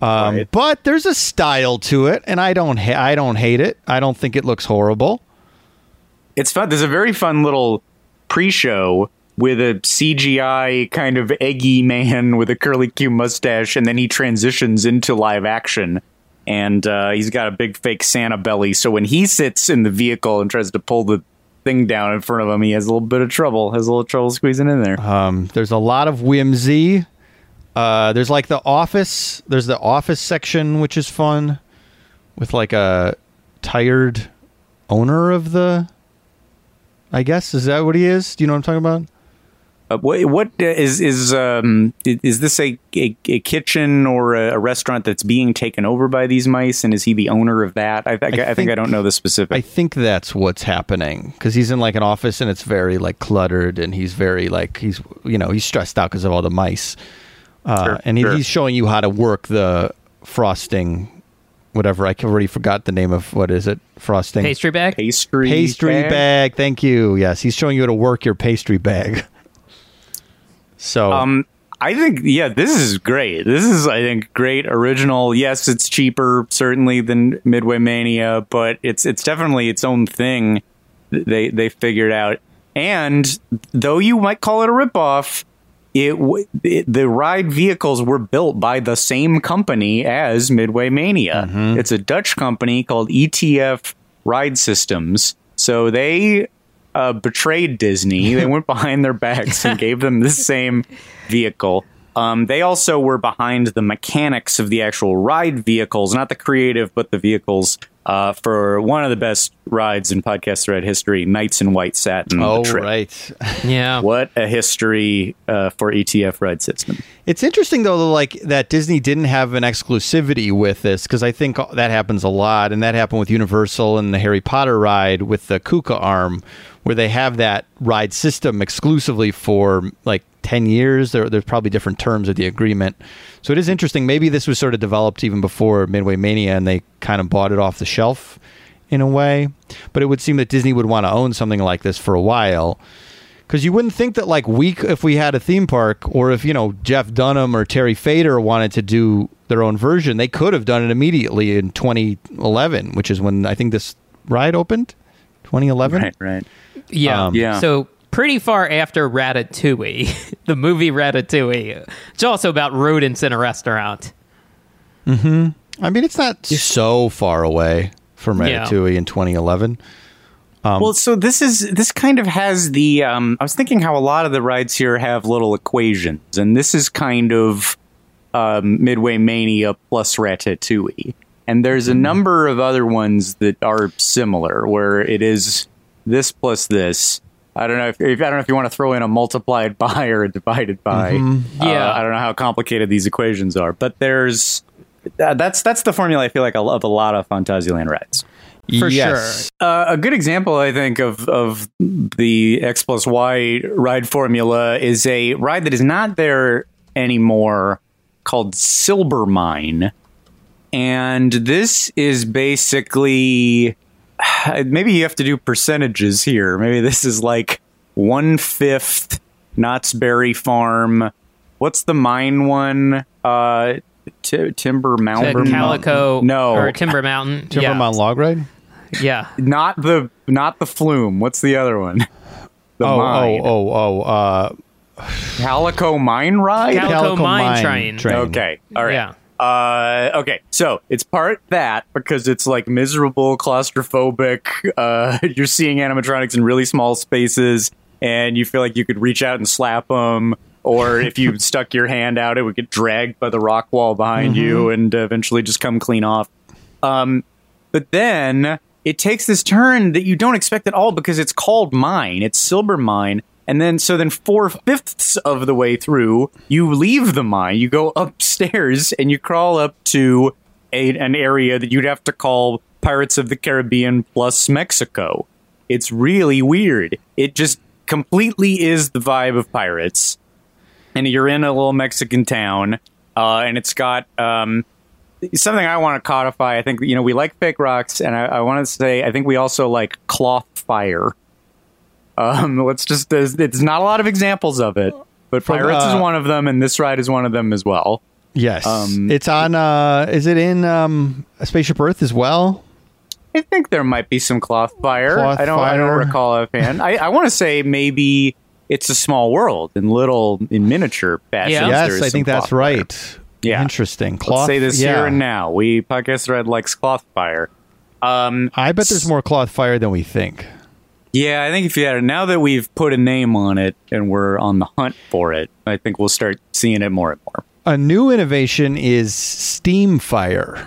Um, Right. But there's a style to it, and I don't ha- I don't hate it. I don't think it looks horrible. It's fun. There's a very fun little pre-show with a CGI kind of eggy man with a curly Q mustache, and then he transitions into live action. And uh, he's got a big fake Santa belly, so when he sits in the vehicle and tries to pull the thing down in front of him, he has a little bit of trouble. Has a little trouble squeezing in there. Um, there's a lot of whimsy. Uh, there's like the office. There's the office section, which is fun, with like a tired owner of the. I guess is that what he is? Do you know what I'm talking about? Uh, what, what uh, is is um is this a, a, a kitchen or a, a restaurant that's being taken over by these mice? And is he the owner of that? I, think I, think think- I don't know the specific. I think that's what's happening because he's in like an office and it's very like cluttered and he's very like he's you know he's stressed out because of all the mice, uh, Sure, and he, sure. he's showing you how to work the frosting, whatever. I already forgot the name of what is it frosting Pastry bag? pastry pastry bag? bag. Thank you. Yes, he's showing you how to work your pastry bag. So Um, I think yeah, this is great. This is I think great original. Yes, it's cheaper certainly than Midway Mania, but it's it's definitely its own thing. They they figured out, and though you might call it a ripoff, it, it the ride vehicles were built by the same company as Midway Mania. It's a Dutch company called ETF Ride Systems. So they uh, betrayed Disney. They went behind their backs and gave them the same vehicle. Um, they also were behind the mechanics of the actual ride vehicles, not the creative, but the vehicles uh, for one of the best rides in podcast thread history, Nights in White Satin. oh the Trip. right. Yeah. What a history uh, for ETF ride system. It's interesting though, like that Disney didn't have an exclusivity with this because I think that happens a lot, and that happened with Universal and the Harry Potter ride with the Kuka arm, where they have that ride system exclusively for like ten years. There, there's probably different terms of the agreement, so it is interesting. Maybe this was sort of developed even before Midway Mania, and they kind of bought it off the shelf in a way. But it would seem that Disney would want to own something like this for a while because you wouldn't think that like we if we had a theme park or if you know Jeff Dunham or Terry Fator wanted to do their own version, they could have done it immediately in 2011, which is when I think this ride opened. 2011. Right, right. Yeah. Um, Yeah. So pretty far after Ratatouille, the movie Ratatouille. It's also about rodents in a restaurant. Hmm. I mean, it's not so far away from Yeah. Ratatouille in 2011. well, so this is this kind of has the. Um, I was thinking how a lot of the rides here have little equations, and this is kind of um, Midway Mania plus Ratatouille. And there's a number of other ones that are similar, where it is this plus this. I don't know if, if I don't know if you want to throw in a multiplied by or a divided by. Yeah. Uh, I don't know how complicated these equations are, but there's uh, that's that's the formula I feel like of a lot of Phantasialand rides. For Yes. Uh, a good example, I think, of of the X plus Y ride formula is a ride that is not there anymore called Silver Mine, and this is basically maybe you have to do percentages here. Maybe this is like one fifth Knott's Berry Farm. What's the mine one? Uh, T- Timber Mountain. Calico No, or Timber Mountain. Timber yeah. Mount Log Ride? Yeah. not the not the flume. What's the other one? The oh, mine. oh, oh, oh, uh, Calico Mine Ride. Calico Calico Mine Mine Train. Train. okay, all right. Yeah. Uh, okay, so it's part that because it's like miserable, claustrophobic. Uh, you're seeing animatronics in really small spaces, and you feel like you could reach out and slap them. Or if you stuck your hand out, it would get dragged by the rock wall behind you and eventually just come clean off. Um, but then it takes this turn that you don't expect at all because it's called mine. It's silver mine. And then, so then four fifths of the way through, you leave the mine. You go upstairs and you crawl up to a, an area that you'd have to call Pirates of the Caribbean plus Mexico. It's really weird. It just completely is the vibe of Pirates. And you're in a little Mexican town, uh, and it's got um, something I want to codify. I think you know we like fake rocks, and I, I want to say I think we also like cloth fire. Um, let's just there's, it's not a lot of examples of it, but From, pirates uh, is one of them, and this ride is one of them as well. yes. Um, it's on, uh, is it in um, Spaceship Earth as well? I think there might be some cloth fire. Cloth I don't. I don't fire. recall offhand. I, I want to say maybe it's a small world in little in miniature fashion. Yeah. yes, I think that's fire. right. Yeah. Interesting. Let's say this yeah. here and now. We podcast thread likes cloth fire. Um, I bet there's more cloth fire than we think. Yeah, I think if you had it now that we've put a name on it and we're on the hunt for it, I think we'll start seeing it more and more. A new innovation is steam fire,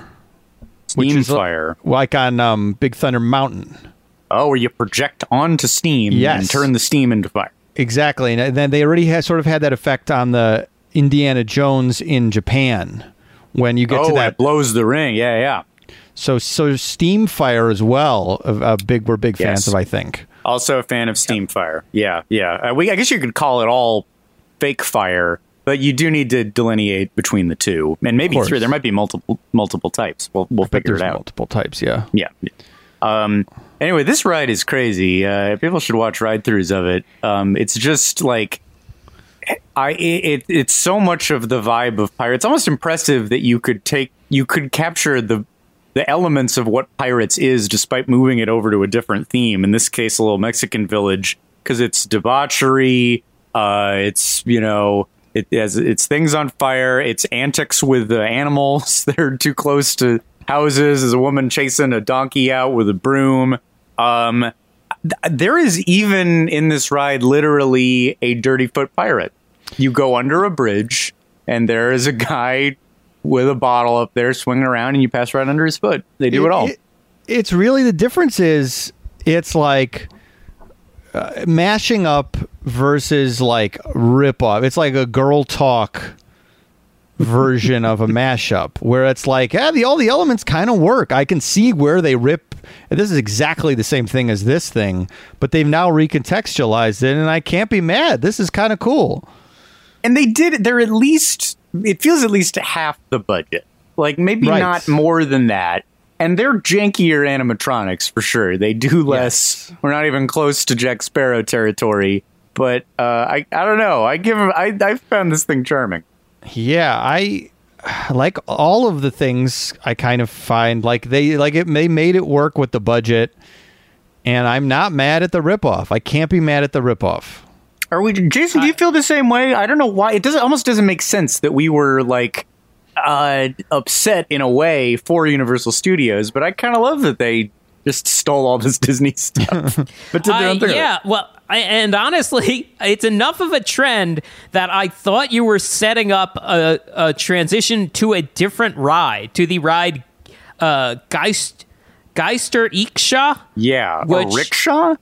Steam is, uh, fire. like on um, Big Thunder Mountain. Oh, where you project onto steam Yes. and turn the steam into fire. Exactly, and then they already had, sort of had that effect on the Indiana Jones in Japan when you get oh, to that. it blows the ring. Yeah, yeah. So, so steam fire as well. A, a big, we're big fans Yes. of. I think. Also a fan of steam fire. Yeah, yeah. Uh, we, I guess you could call it all fake fire, but you do need to delineate between the two, and maybe three. There might be multiple multiple types. We'll we'll But figure it out. multiple types. Yeah. Yeah. Um, anyway, this ride is crazy. Uh, people should watch ride throughs of it. Um, it's just like I it, it's so much of the vibe of pirates. It's almost impressive that you could take you could capture the the elements of what pirates is despite moving it over to a different theme. In this case, a little Mexican village because it's debauchery. Uh, it's you know. It has it's things on fire. It's antics with the animals that are too close to houses. There's a woman chasing a donkey out with a broom. Um, th- there is even in this ride literally a dirty foot pirate. You go under a bridge, and there is a guy with a bottle up there swinging around, and you pass right under his foot. They do it, all. it's really the difference is it's like uh, mashing up versus like rip off. It's like a girl talk version of a mashup where it's like, yeah, the all the elements kind of work. I can see where they rip. This is exactly the same thing as this thing, but they've now recontextualized it, and I can't be mad. This is kind of cool. and they did. It, they're at least. It feels at least half the budget. Like maybe Right. not more than that. And they're jankier animatronics for sure. They do less. We're not even close to Jack Sparrow territory. But uh, I, I don't know. I give. I, I found this thing charming. Yeah, I like all of the things I kind of find like they like it they made it work with the budget and I'm not mad at the ripoff. I can't be mad at the ripoff. Are we, Jason? Do you feel the same way? I don't know why. It doesn't almost doesn't make sense that we were like uh, upset in a way for Universal Studios, but I kind of love that they just stole all this Disney stuff. but did their I- own thing. yeah, well, I, and honestly, it's enough of a trend that I thought you were setting up a, a transition to a different ride, to the ride uh, Geist Geister Rikscha. Yeah. Which- a rickshaw?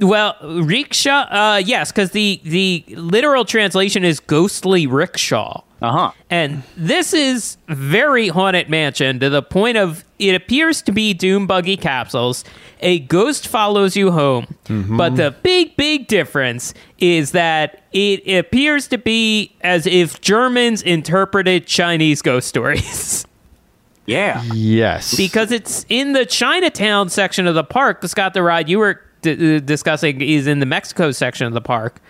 Well, rickshaw, uh, yes, because the the literal translation is ghostly rickshaw. Uh huh. And this is very haunted mansion to the point of it appears to be doom buggy capsules. A ghost follows you home, but the big big difference is that it appears to be as if Germans interpreted Chinese ghost stories. Yeah. Yes. because it's in the Chinatown section of the park. Scott, the ride you were d- uh, discussing is in the Mexico section of the park.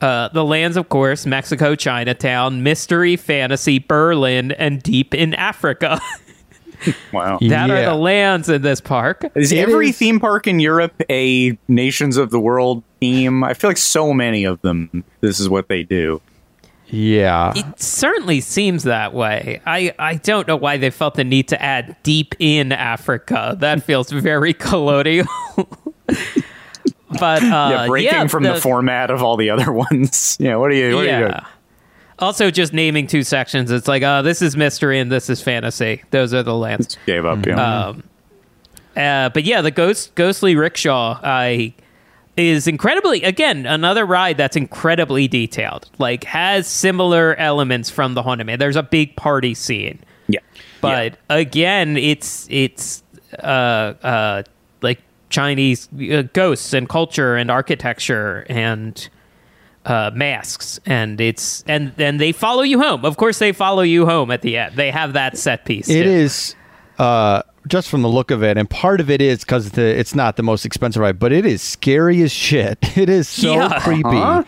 Uh, the lands, of course, Mexico, Chinatown, mystery, fantasy, Berlin, and deep in Africa. Wow. that are the lands in this park. Is It every is- theme park in Europe a Nations of the World theme? I feel like so many of them, this is what they do. yeah. It certainly seems that way. I, I don't know why they felt the need to add deep in Africa. That feels very colonial. but uh, yeah, breaking yeah, from the, format of all the other ones. Yeah, what are you, what are you doing? Also, just naming two sections, it's like, oh, this is mystery and this is fantasy. Those are the lands. Gave up, yeah. Uh, but yeah, the ghost ghostly rickshaw I is incredibly again another ride that's incredibly detailed. Like has similar elements from the haunted man. There's a big party scene, yeah. but again, it's it's uh uh Chinese uh, ghosts and culture and architecture and uh, masks and it's and then they follow you home. Of course, they follow you home at the end. They have that set piece. It too. is uh, just from the look of it, and part of it is because it's not the most expensive ride, but it is scary as shit. It is so Yeah. creepy. Uh-huh.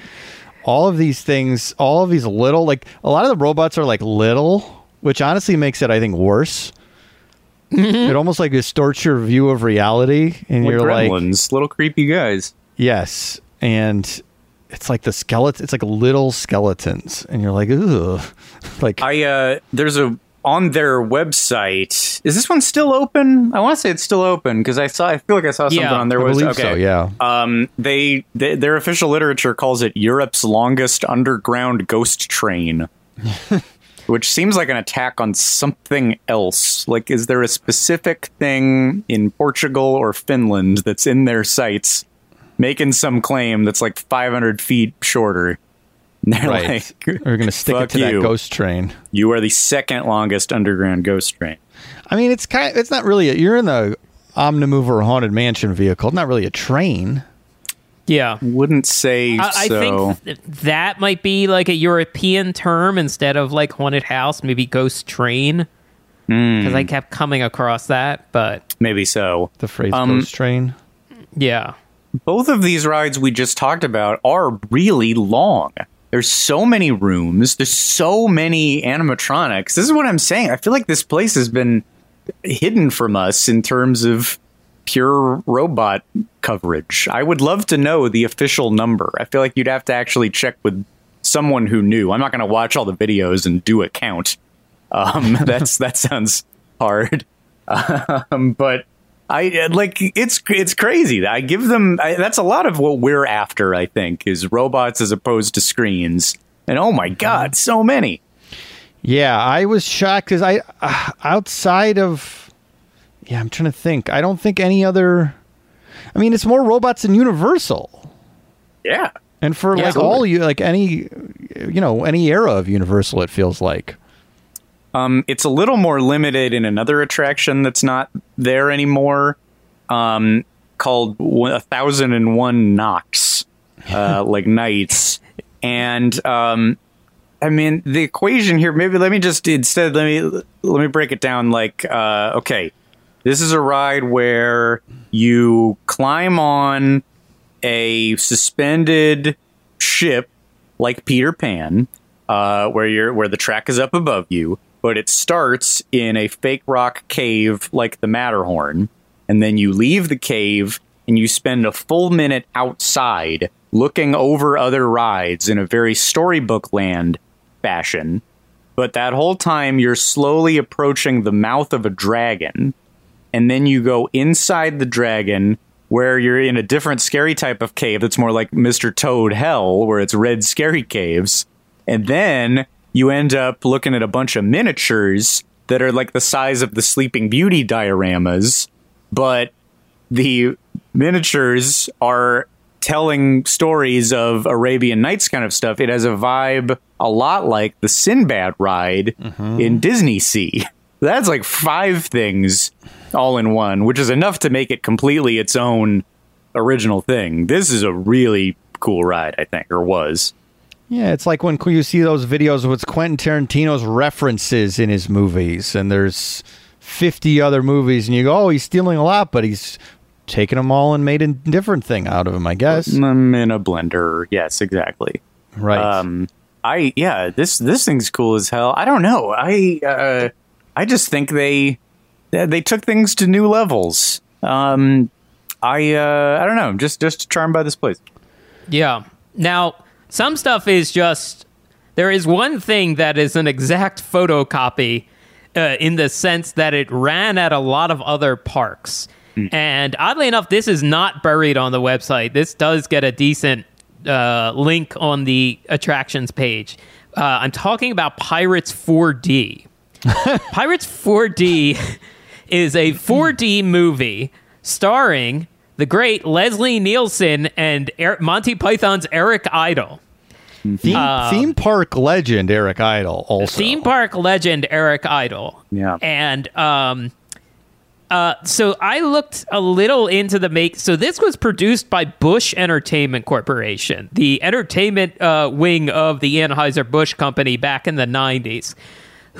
All of these things, all of these little, like a lot of the robots are like little, which honestly makes it, I think, worse. Mm-hmm. It almost like distorts your view of reality, and Like you're like, little creepy guys. yes, and it's like the skeleton. It's like little skeletons, and you're like, ugh, like I uh there's a on their website. Is this one still open? I want to say it's still open because I saw. I feel like I saw something Yeah, on their I website. believe Okay, so. Yeah. Um, they, they their official literature calls it Europe's longest underground ghost train, which seems like an attack on something else. Like, is there a specific thing in Portugal or Finland that's in their sights making some claim that's like 500 feet shorter? And they're right. like, We're gonna stick it to you. that ghost train. You are the second longest underground ghost train. I mean, it's kind. it's not really. A, you're in the Omnimover haunted mansion vehicle. Not really a train. Yeah. Wouldn't say I, I so. think th- that might be like a European term instead of like haunted house, maybe ghost train. Hmm. Because I kept coming across that, but Maybe so. The phrase Um, ghost train. yeah, both of these rides we just talked about are really long. There's so many rooms. There's so many animatronics. This is what I'm saying. I feel like this place has been hidden from us in terms of pure robot coverage. I would love to know the official number. I feel like you'd have to actually check with someone who knew. I'm not going to watch all the videos and do a count. Um, that's that sounds hard. Um, but I like it's it's crazy. I give them I, that's a lot of what we're after. I think is robots as opposed to screens. And oh my god, so many. Yeah, I was shocked because I uh, outside of. Yeah, I'm trying to think. I don't think any other. I mean, it's more robots than Universal, Yeah, and for like absolutely. all you like any, you know, any era of Universal, it feels like. um, it's a little more limited in another attraction that's not there anymore, um, called a thousand and one knocks, uh, like nights, and um, I mean the equation here. Maybe let me just instead let me let me break it down. Like, uh, okay, this is a ride where you climb on a suspended ship like Peter Pan, uh, where you're where the track is up above you, but it starts in a fake rock cave like the Matterhorn, and then you leave the cave and you spend a full minute outside looking over other rides in a very storybook land fashion. But that whole time you're slowly approaching the mouth of a dragon and then you go inside the dragon where you're in a different scary type of cave that's more like Mr. Toad Hell, where it's red scary caves. And then you end up looking at a bunch of miniatures that are like the size of the Sleeping Beauty dioramas, but the miniatures are telling stories of Arabian Nights kind of stuff. It has a vibe a lot like the Sinbad ride mm-hmm. in Disney Sea. That's like five things all in one, which is enough to make it completely its own original thing. This is a really cool ride, I think, or was. Yeah, it's like when you see those videos with Quentin Tarantino's references in his movies, and there's 50 other movies, and you go, oh, he's stealing a lot, but he's taken them all and made a different thing out of them, I guess. Mm, in a blender. Yes, exactly. Right. Um, I yeah, this this thing's cool as hell. I don't know. I uh, I just think they they took things to new levels. Um, I uh, I don't know. I'm just just charmed by this place. Yeah. Now, some stuff is just there is one thing that is an exact photocopy uh, in the sense that it ran at a lot of other parks. And oddly enough, this is not buried on the website. This does get a decent uh, link on the attractions page. Uh, I'm talking about Pirates 4D. Pirates 4D is a 4D movie starring the great Leslie Nielsen and er- Monty Python's Eric Idle. theme, theme park legend Eric Idle also. Theme park legend Eric Idle. Yeah. And um uh so I looked a little into the make so this was produced by Busch Entertainment Corporation, the entertainment uh wing of the Anheuser-Busch company back in the 90s.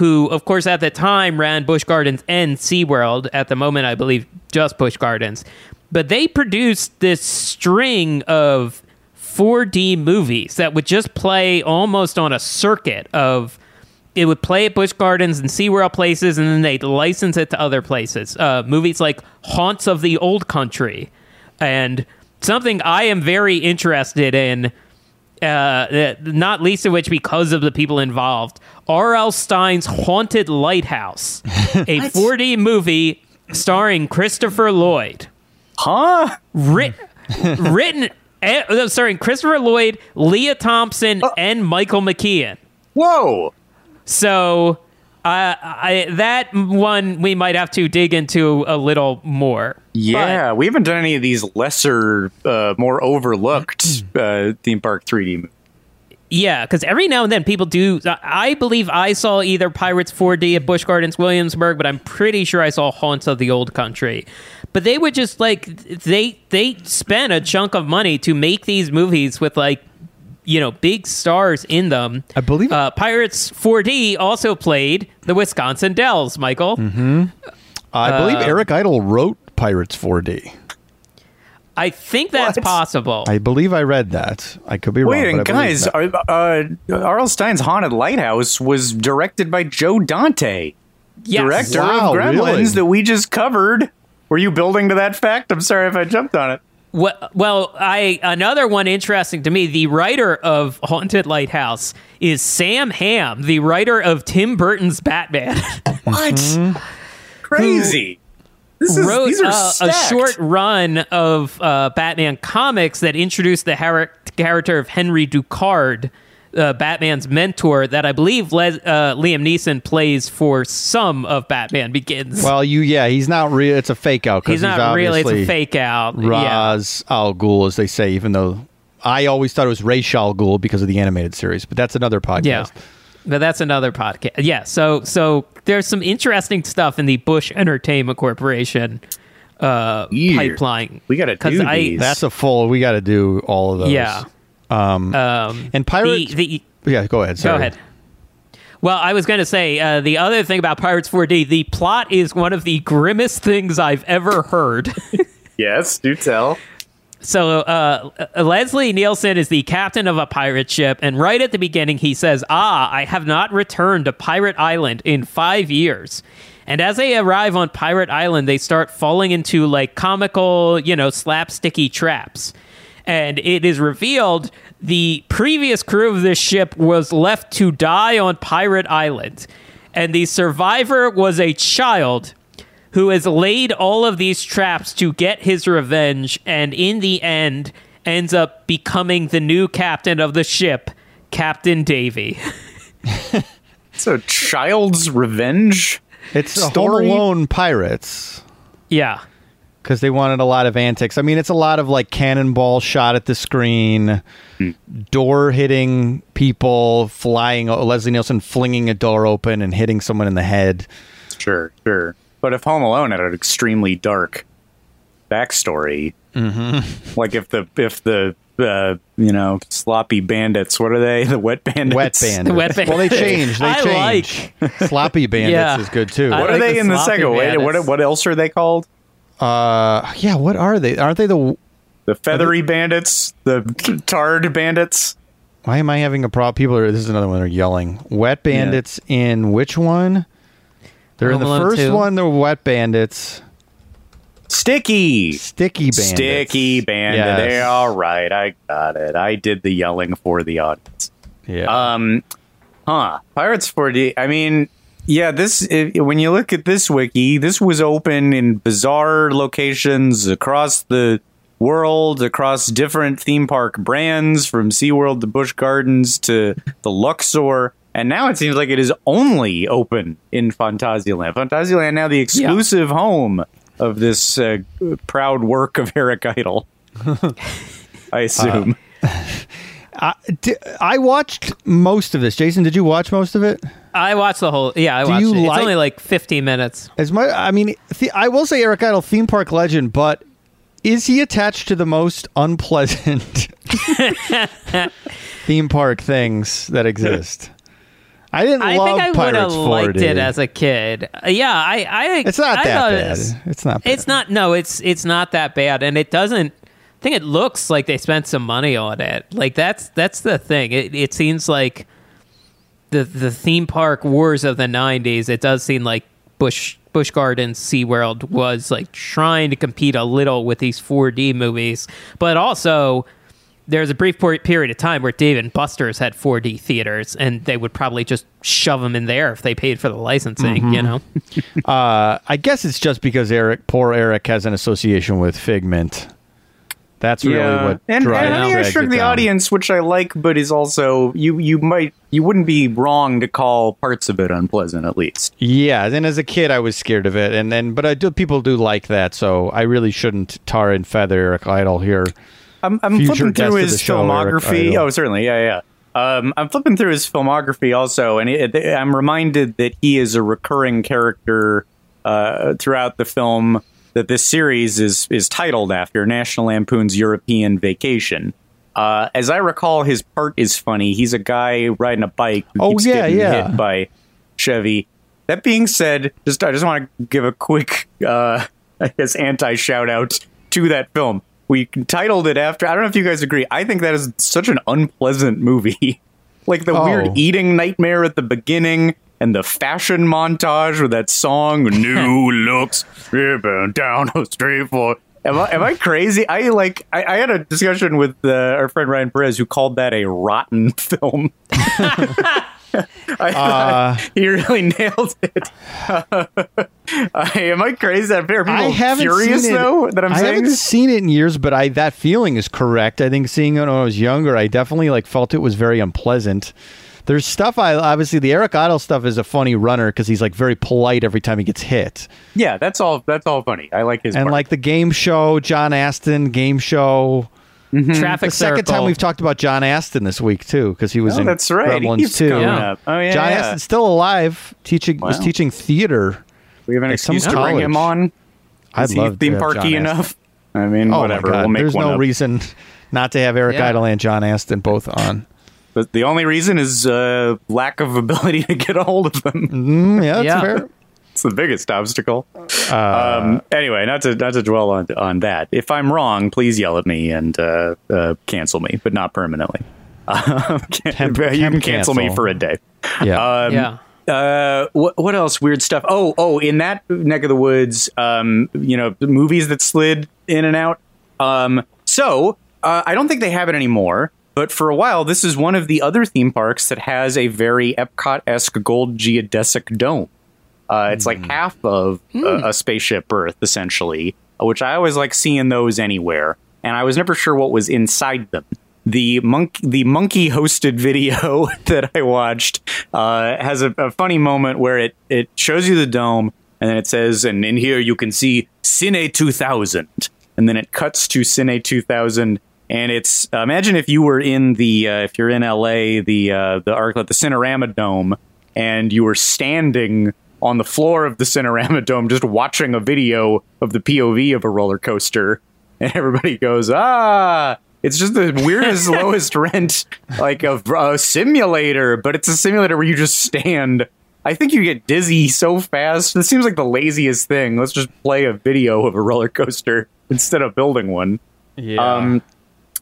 Who, of course, at the time ran Busch Gardens and SeaWorld. At the moment, I believe just Busch Gardens. But they produced this string of 4D movies that would just play almost on a circuit of it would play at Busch Gardens and SeaWorld places, and then they'd license it to other places. Uh, movies like Haunts of the Old Country, and something I am very interested in, uh, not least of which because of the people involved, R.L. Stine's Haunted Lighthouse, a 4D movie starring Christopher Lloyd Huh? writ- written uh, starring Christopher Lloyd, Lea Thompson, and Michael McKean. Whoa. So uh, I, that one we might have to dig into a little more. Yeah, we haven't done any of these lesser, uh, more overlooked uh, theme park 3D. Yeah, because every now and then people do. I believe I saw either Pirates 4D at Busch Gardens Williamsburg, but I'm pretty sure I saw Haunts of the Old Country. But they would just like they they spent a chunk of money to make these movies with like you know big stars in them. I believe- uh, Pirates 4D also played the Wisconsin Dells. Michael, I believe uh, Eric Idle wrote Pirates 4D. I think that's What? possible. I believe I read that. I could be wrong. Wait, and but I believe guys, that. uh, uh, Stine's Haunted Lighthouse was directed by Joe Dante, Yes. director Wow, of Gremlins really? that we just covered. Were you building to that fact? I'm sorry if I jumped on it. Well, well, I another one interesting to me. The writer of Haunted Lighthouse is Sam Hamm, the writer of Tim Burton's Batman. What? Mm-hmm. Crazy. This is, wrote these are uh, a short run of uh, Batman comics that introduced the har- character of Henry Ducard, uh, Batman's mentor, that I believe Les- uh, Liam Neeson plays for some of Batman Begins. well, you yeah, he's not real. It's a fake out. he's not really; it's a fake out. Yeah. Raz Al Ghul, as they say. Even though I always thought it was Ra's al Ghul because of the animated series, but that's another podcast. Yeah. But that's another podcast. Yeah. So so there's some interesting stuff in the Busch Entertainment Corporation uh, Yeah. pipeline. We gotta 'Cause do I- these. That's a full. We got to do all of those. Yeah. Um, And Pirates. the, yeah, go ahead. Go ahead. Well, I was going to say uh, the other thing about Pirates 4D, the plot is one of the grimmest things I've ever heard. yes, do tell. so, uh, uh, Leslie Nielsen is the captain of a pirate ship, and right at the beginning, he says, Ah, I have not returned to Pirate Island in five years. And as they arrive on Pirate Island, they start falling into like comical, you know, slapsticky traps. And it is revealed the previous crew of this ship was left to die on Pirate Island. And the survivor was a child who has laid all of these traps to get his revenge, and in the end ends up becoming the new captain of the ship, Captain Davy. It's a child's revenge. It's a Home Alone pirates yeah. Because they wanted a lot of antics. I mean, it's a lot of like cannonball shot at the screen, door hitting people, flying. Leslie Nielsen flinging a door open and hitting someone in the head. Sure, sure. But if Home Alone had an extremely dark backstory, like if the if the uh, you know sloppy bandits, what are they? The wet bandits. Wet bandits. Wet Well, they change. They I change. Sloppy bandits Yeah. is good too. I What like are they the in the sloppy second? Wait, what what else are they called? Uh, yeah. What are they? Aren't they the? The feathery bandits, the tarred bandits. Why am I having a problem? People are. This is another one. They're yelling. Wet bandits in which one? They're in the Alone first 2. one. They're wet bandits. Sticky. Sticky bandits. Sticky bandit. Yes. They all right. I got it. I did the yelling for the audience. Yeah. Um, huh? Pirates 4D. I mean, yeah. This if, when you look at this wiki, this was open in bizarre locations across the world, across different theme park brands, from SeaWorld to Busch Gardens to the Luxor. And now it seems like it is only open in Phantasialand. Phantasialand now the exclusive home of this uh, proud work of Eric Idle. I assume. I, di- I watched most of this. Jason, did you watch most of it? I watched the whole. Yeah, I Do watched you it. like- It's only like 15 minutes. As my, I mean, the, I will say Eric Idle, theme park legend, but is he attached to the most unpleasant theme park things that exist? I didn't I love think I would have Pirates liked 4D. it as a kid. Uh, Yeah, I. I It's not I that thought bad. It's, It's not bad. It's not. No, it's it's not that bad, and it doesn't. I think it looks like they spent some money on it. Like that's that's the thing. It it seems like the the theme park wars of the '90s. It does seem like Busch Busch Gardens SeaWorld was like trying to compete a little with these 4D movies, but also there's a brief period of time where Dave and Buster's had 4D theaters, and they would probably just shove them in there if they paid for the licensing. You know, Uh, I guess it's just because Eric, poor Eric, has an association with Figment. That's really what and, drives and I struck the down. audience, which I like, but is also you you might you wouldn't be wrong to call parts of it unpleasant at least. Yeah, and as a kid, I was scared of it, and then but I do people do like that, so I really shouldn't tar and feather Eric Idle here. I'm, I'm flipping through his show, filmography. Oh, certainly, yeah, yeah. Um, I'm flipping through his filmography also, and it, I'm reminded that he is a recurring character uh, throughout the film. That this series is is titled after National Lampoon's European Vacation. Uh, as I recall, his part is funny. He's a guy riding a bike who Oh, yeah, getting yeah. hit by Chevy. That being said, just I just want to give a quick, uh, I guess, anti shout out to that film. We titled it after. I don't know if you guys agree. I think that is such an unpleasant movie. like the Oh. weird eating nightmare at the beginning and the fashion montage with that song "New Looks Ribbon Down the Street for." Am I, am I crazy? I like. I, I had a discussion with uh, our friend Ryan Perez, who called that a rotten film. I, Uh, he really nailed it. I, am I crazy? Are people I haven't furious seen it. though that I'm I saying haven't seen it in years, but I that feeling is correct. I think seeing it when I was younger, I definitely like felt it was very unpleasant. There's stuff I obviously the Eric Idle stuff is a funny runner because he's like very polite every time he gets hit, Yeah, that's all. That's all funny. I like his. and part. like the game show, John Astin game show. Mm-hmm. traffic The second time we've talked about John Astin this week too, because he was Oh, in that's right. He Gremlins keeps too. coming Yeah. up. Oh yeah, John yeah. Astin's still alive, teaching was teaching theater. We have an at some excuse to bring him college. on. I'd he love theme parky John enough? I mean, Oh my whatever. God, We'll make There's one no up. reason not to have Eric Yeah. Idle and John Astin both on. But the only reason is uh, lack of ability to get a hold of them. Mm, yeah, that's Yeah. fair. It's the biggest obstacle. Uh, um, anyway, not to not to dwell on on that. If I'm wrong, please yell at me and uh, uh, cancel me, but not permanently. Um, Temp- you can temp cancel me for a day. Yeah. Um, yeah. Uh, what what else? Weird stuff. Oh, oh, in that neck of the woods, um, you know, movies that slid in and out. Um, so uh, I don't think they have it anymore. But for a while, this is one of the other theme parks that has a very Epcot esque gold geodesic dome. Uh, it's like half of a, a spaceship Earth, essentially, which I always like seeing those anywhere. And I was never sure what was inside them. The monkey, the monkey hosted video that I watched uh, has a, a funny moment where it it shows you the dome, and then it says, and in here you can see Cine 2000, and then it cuts to Cine 2000, and it's uh, imagine if you were in the uh, if you're in LA, the uh, the ArcLight, the Cinerama Dome, and you were standing on the floor of the Cinerama Dome just watching a video of the POV of a roller coaster, and everybody goes, ah. It's just the weirdest, lowest rent, like a, a simulator, but it's a simulator where you just stand. I think you get dizzy so fast. This seems like the laziest thing. Let's just play a video of a roller coaster instead of building one. Yeah. Um,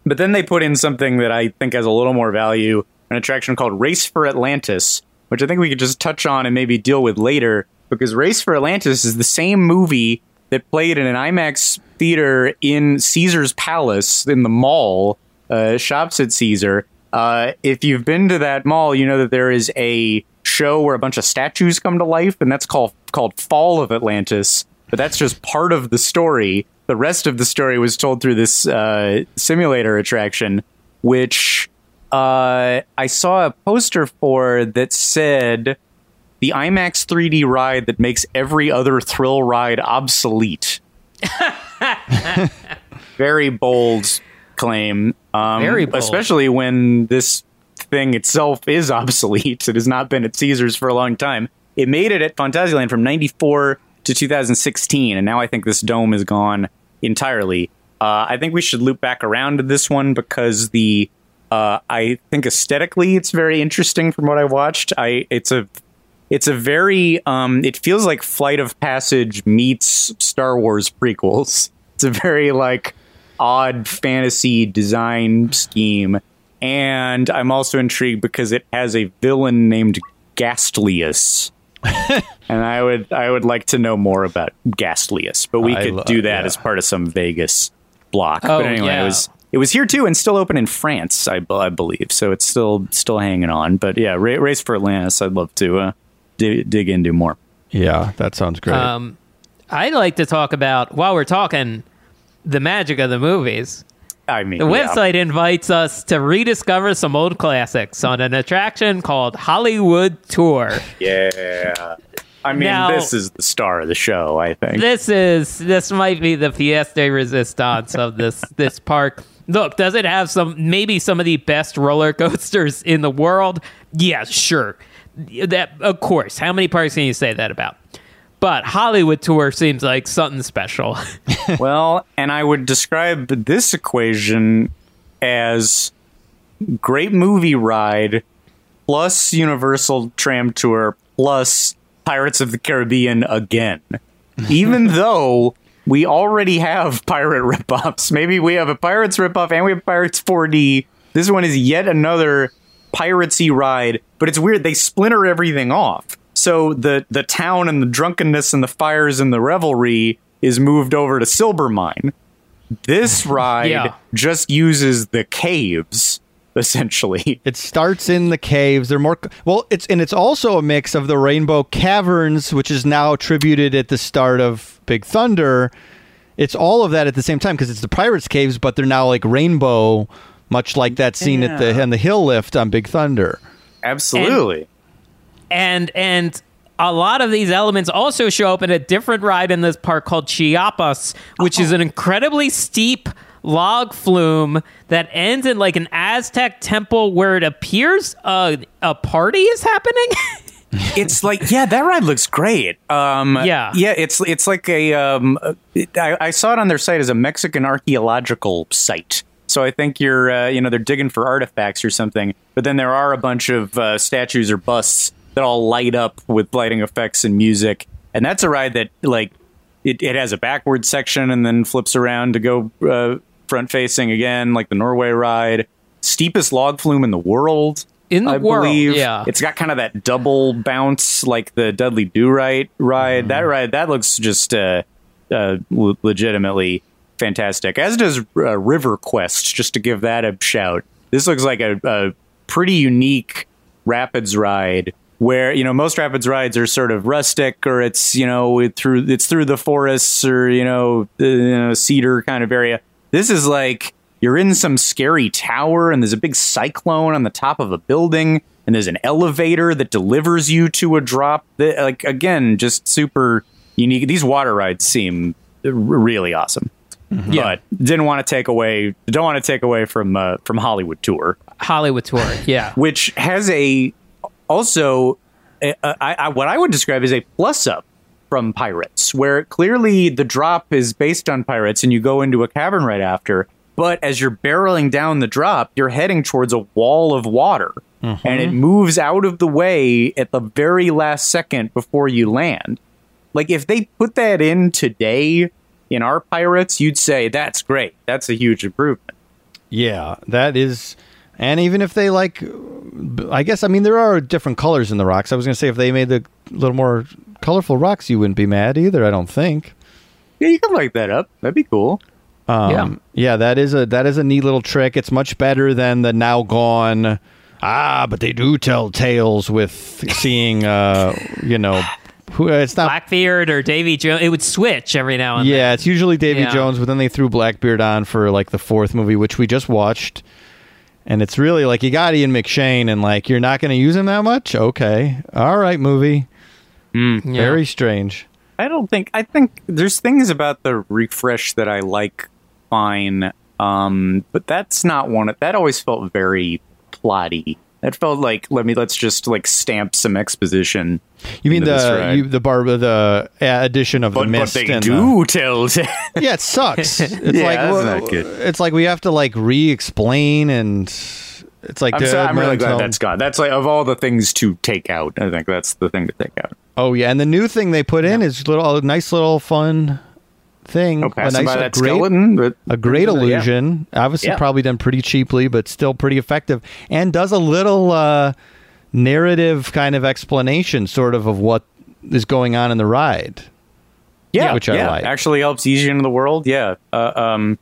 but then they put in something that I think has a little more value an attraction called Race for Atlantis, which I think we could just touch on and maybe deal with later because Race for Atlantis is the same movie that played in an IMAX theater in Caesar's Palace in the mall, uh, shops at Caesar. Uh, if you've been to that mall, you know that there is a show where a bunch of statues come to life, and that's called called Fall of Atlantis. But that's just part of the story. The rest of the story was told through this uh, simulator attraction, which uh, I saw a poster for that said the IMAX 3D ride that makes every other thrill ride obsolete. Very bold claim. Um, Very bold. Especially when this thing itself is obsolete. It has not been at Caesars for a long time. It made it at Phantasialand from 94 to 2016, and now I think this dome is gone entirely. Uh, I think we should loop back around to this one because the uh, I think aesthetically it's very interesting from what I watched. I it's a it's a very um, it feels like Flight of Passage meets Star Wars prequels. It's a very like odd fantasy design scheme, and I'm also intrigued because it has a villain named Ghastlius. and I would I would like to know more about Ghastlius, but we I could lo- do that yeah. as part of some Vegas block. Oh, but anyway, yeah. it was it was here too, and still open in France, I, I believe. So it's still still hanging on. But yeah, Ra- Race for Atlantis, I'd love to uh, dig, dig into more. yeah, that sounds great. Um, I'd like to talk about while we're talking the magic of the movies. I mean, The yeah. website invites us to rediscover some old classics on an attraction called Hollywood Tour. Yeah. I mean, Now- this is the star of the show, I think. this is this might be the pièce de resistance of this this park. Look, does it have some maybe some of the best roller coasters in the world? Yeah, sure. That of course. How many parks can you say that about? But Hollywood Tour seems like something special. well, and I would describe this equation as great movie ride plus Universal Tram Tour plus Pirates of the Caribbean again. Even though we already have pirate ripoffs. Maybe we have a Pirates ripoff and we have Pirates 4D. This one is yet another piracy ride, but it's weird. They splinter everything off. So the the town and the drunkenness and the fires and the revelry is moved over to Silvermine. This ride Yeah. just uses the caves essentially. It starts in the caves. They're more well. It's and it's also a mix of the Rainbow Caverns, which is now attributed at the start of Big Thunder. It's all of that at the same time because it's the Pirates Caves, but they're now like rainbow, much like that scene at the on the hill lift on Big Thunder. Absolutely. And and a lot of these elements also show up in a different ride in this park called Chiapas, which is an incredibly steep log flume that ends in like an Aztec temple where it appears a, a party is happening. it's like yeah that ride looks great um Yeah. yeah it's it's like a um it- I, I saw it on their site as a mexican archaeological site so i think you're uh, you know they're digging for artifacts or something but then there are a bunch of uh, statues or busts that all light up with lighting effects and music and that's a ride that like it, it has a backward section and then flips around to go uh, front facing again like the norway ride steepest log flume in the world In the I world, believe. yeah. It's got kind of that double bounce like the Dudley Do Right ride. That ride that looks just uh, uh, le- legitimately fantastic. As does uh, River Quest. Just to give that a shout, this looks like a, a pretty unique rapids ride where you know most rapids rides are sort of rustic or it's you know it through it's through the forests or you know, the, you know cedar kind of area. This is like you're in some scary tower and there's a big cyclone on the top of a building and there's an elevator that delivers you to a drop. That, like again, just super unique. These water rides seem really awesome. But didn't want to take away don't want to take away from uh, from Hollywood tour Hollywood tour. Yeah. which has a also a, a, I, I, what I would describe as a plus up from Pirates, where clearly the drop is based on Pirates, and you go into a cavern right after. But as you're barreling down the drop, you're heading towards a wall of water, mm-hmm. and it moves out of the way at the very last second before you land. Like if they put that in today in our Pirates, you'd say that's great. That's a huge improvement. Yeah, that is. And even if they like, I guess I mean there are different colors in the rocks. I was gonna say if they made the little more colorful rocks, you wouldn't be mad either. I don't think. Yeah, you can light that up. That'd be cool. Um, yeah. that is a that is a neat little trick. It's much better than the now gone. Ah, but they do tell tales with seeing, uh, you know, who it's not. Blackbeard or Davy Jones. It would switch every now and yeah, it's usually Davy Yeah. Jones, but then they threw Blackbeard on for like the fourth movie, which we just watched. And it's really like you got Ian McShane, and like you're not going to use him that much. Okay, all right, movie. then. Yeah. Very strange. I don't think I think there's things about the refresh that I like fine. Um, but that's not one that always felt very plotty. That felt like let me let's just like stamp some exposition. You mean the you, the bar the addition of but, the but mist they and do tell ta- the, yeah, it sucks. It's Yeah, like well, it's like we have to like re-explain, and it's like I'm, so, I'm really glad that's gone. That's like of all the things to take out. I think that's the thing to take out. Oh yeah, and the new thing they put in is little a nice little fun thing. Oh, a nice a great, skeleton. But, a great Yeah. illusion. Obviously, Yeah. probably done pretty cheaply, but still pretty effective, and does a little uh, narrative kind of explanation, sort of of what is going on in the ride. Yeah, which I yeah, like. Actually helps ease you into the world. Yeah, uh, um,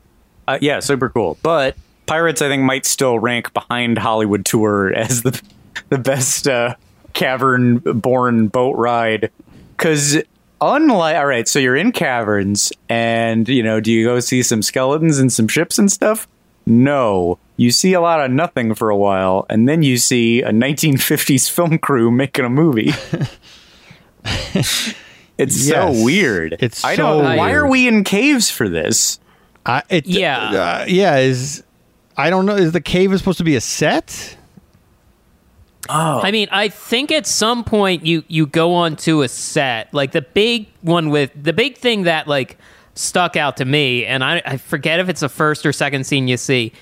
uh, yeah, super cool. But Pirates, I think, might still rank behind Hollywood Tour as the the best uh, cavern-born boat ride because. Unlike, all right, so you're in caverns, and you know, do you go see some skeletons and some ships and stuff? No, you see a lot of nothing for a while, and then you see a 1950s film crew making a movie. It's Yes. so weird. It's I so don't. Why are we in caves for this? I, it, Yeah. uh, yeah. Is I don't know. Is the cave is supposed to be a set? Oh. I mean, I think at some point you you go onto a set like the big one with the big thing that like stuck out to me, and I, I forget if it's the first or second scene you see,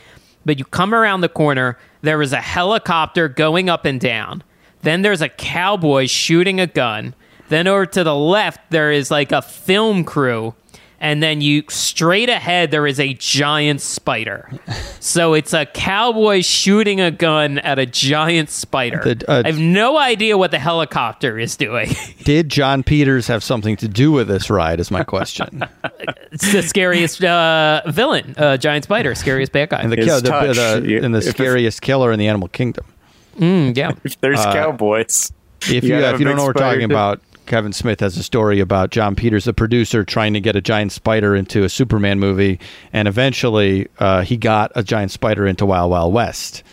but you come around the corner, there is a helicopter going up and down, then there's a cowboy shooting a gun, then over to the left there is like a film crew. And then you straight ahead, there is a giant spider. So it's a cowboy shooting a gun at a giant spider. The, uh, I have no idea what the helicopter is doing. Did Jon Peters have something to do with this ride? Is my question. it's the scariest uh, villain, uh, giant spider, scariest bad guy. And the, His kill, the, touch. the, and the scariest killer in the animal kingdom. Mm, yeah. If there's cowboys, If You you, gotta if you don't know what we're talking about, Kevin Smith has a story about Jon Peters, the producer, trying to get a giant spider into a Superman movie, and eventually uh, he got a giant spider into Wild Wild West,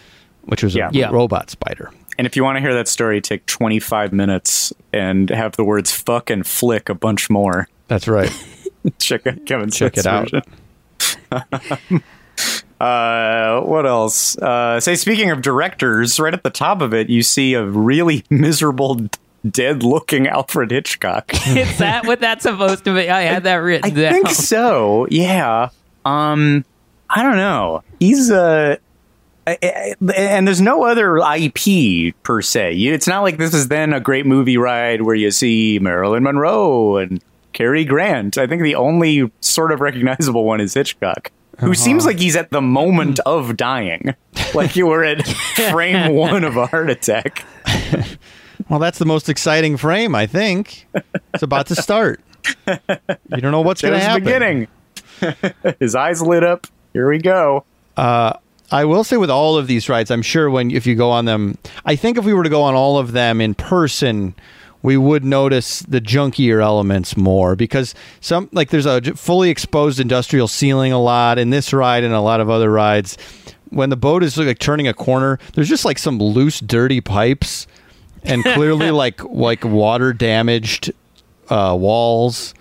which was Yeah. a Yeah. robot spider. and if you want to hear that story, take 25 minutes and have the words "fuck" and "flick" a bunch more. That's right. Check out Kevin Check Smith's it out. Uh, what else? Uh, say, speaking of directors, right at the top of it, you see a really miserable, dead-looking Alfred Hitchcock. is that what that's supposed to be? I had that written I down. think so. Yeah. Um, I don't know. He's uh I- I- and there's no other IP per se. It's not like this is then a great movie ride where you see Marilyn Monroe and Cary Grant. I think the only sort of recognizable one is Hitchcock, who seems like he's at the moment of dying, like you were at frame one of a heart attack. Well, that's the most exciting frame, I think. It's about to start. You don't know what's going to the happen. beginning. His eyes lit up. Here we go. I I will say with all of these rides, I'm sure when if you go on them, I think if we were to go on all of them in person, we would notice the junkier elements more because some like there's a fully exposed industrial ceiling a lot in this ride and a lot of other rides. When the boat is like turning a corner, there's just like some loose, dirty pipes and clearly like like water damaged uh, walls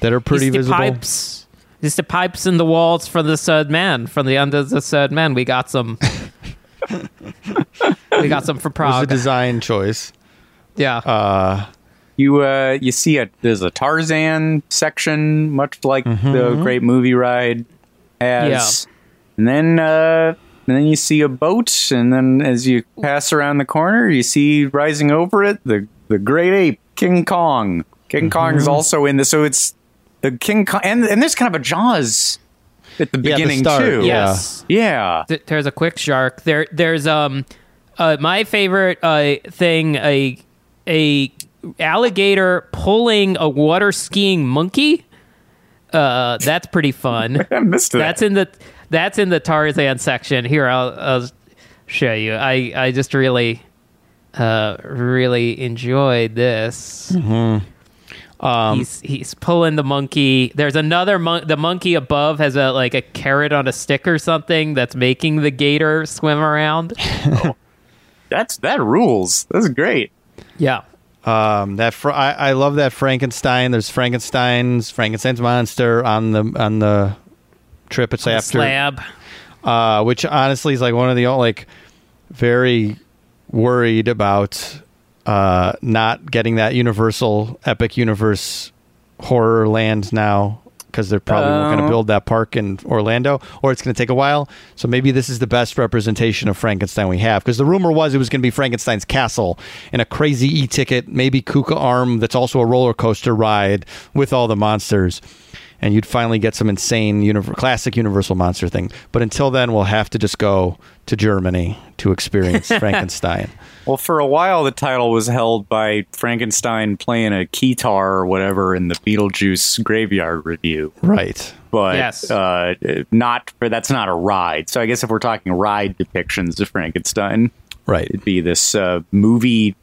that are pretty It's the visible. pipes. It's the pipes in the walls from the third man, from the under the third man. We got some. we got some for It was a design choice. yeah. You uh, you see a there's a Tarzan section, much like the great movie ride has, and then uh, and then you see a boat, and then as you pass around the corner, you see rising over it the the great ape King Kong. King Kong is also in this, so it's the King Kong, and and there's kind of a Jaws at the Yeah, the beginning start, too. yeah. yes. yeah. Th- there's a quick shark. There, there's um, uh, my favorite uh thing a a alligator pulling a water skiing monkey. Uh, that's pretty fun. I missed that. that's in the that's in the Tarzan section. Here, I'll, I'll show you. I I just really uh really enjoyed this. he's he's pulling the monkey. There's another mon- the monkey above has a like a carrot on a stick or something that's making the gator swim around. That's that rules. That's great. Yeah. Um, that fr- I, I love that Frankenstein. There's Frankenstein's Frankenstein's monster on the on the trip. It's after Slab. uh, which honestly is like one of the only like very worried about uh, not getting that Universal Epic Universe horror land now because they're probably going to Oh. build that park in Orlando, or it's going to take a while. So maybe this is the best representation of Frankenstein we have. Because the rumor was it was going to be Frankenstein's castle and a crazy e-ticket, maybe Kuka Arm, that's also a roller coaster ride with all the monsters. And you'd finally get some insane univer- classic Universal monster thing. But until then, we'll have to just go to Germany to experience Frankenstein. Well, for a while, the title was held by Frankenstein playing a keytar or whatever in the Beetlejuice Graveyard Revue, Right. but Yes. uh, not for that's not a ride. So I guess if we're talking ride depictions of Frankenstein, Right. it'd be this uh, movie.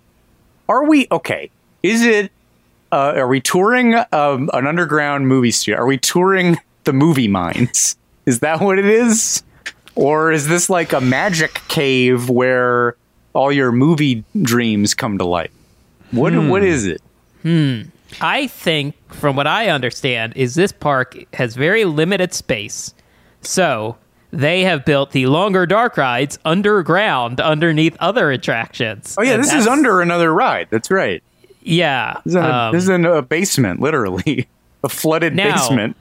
Are we okay? Is it? Uh, are we touring um, an underground movie studio? Are we touring the movie mines? Is that what it is? Or is this like a magic cave where all your movie dreams come to life? What what is it? I think, from what I understand, is this park has very limited space. So they have built the longer dark rides underground underneath other attractions. Oh yeah, And this is under another ride. That's right. Yeah. This is in a, um, this is in a basement, literally a flooded Now- basement.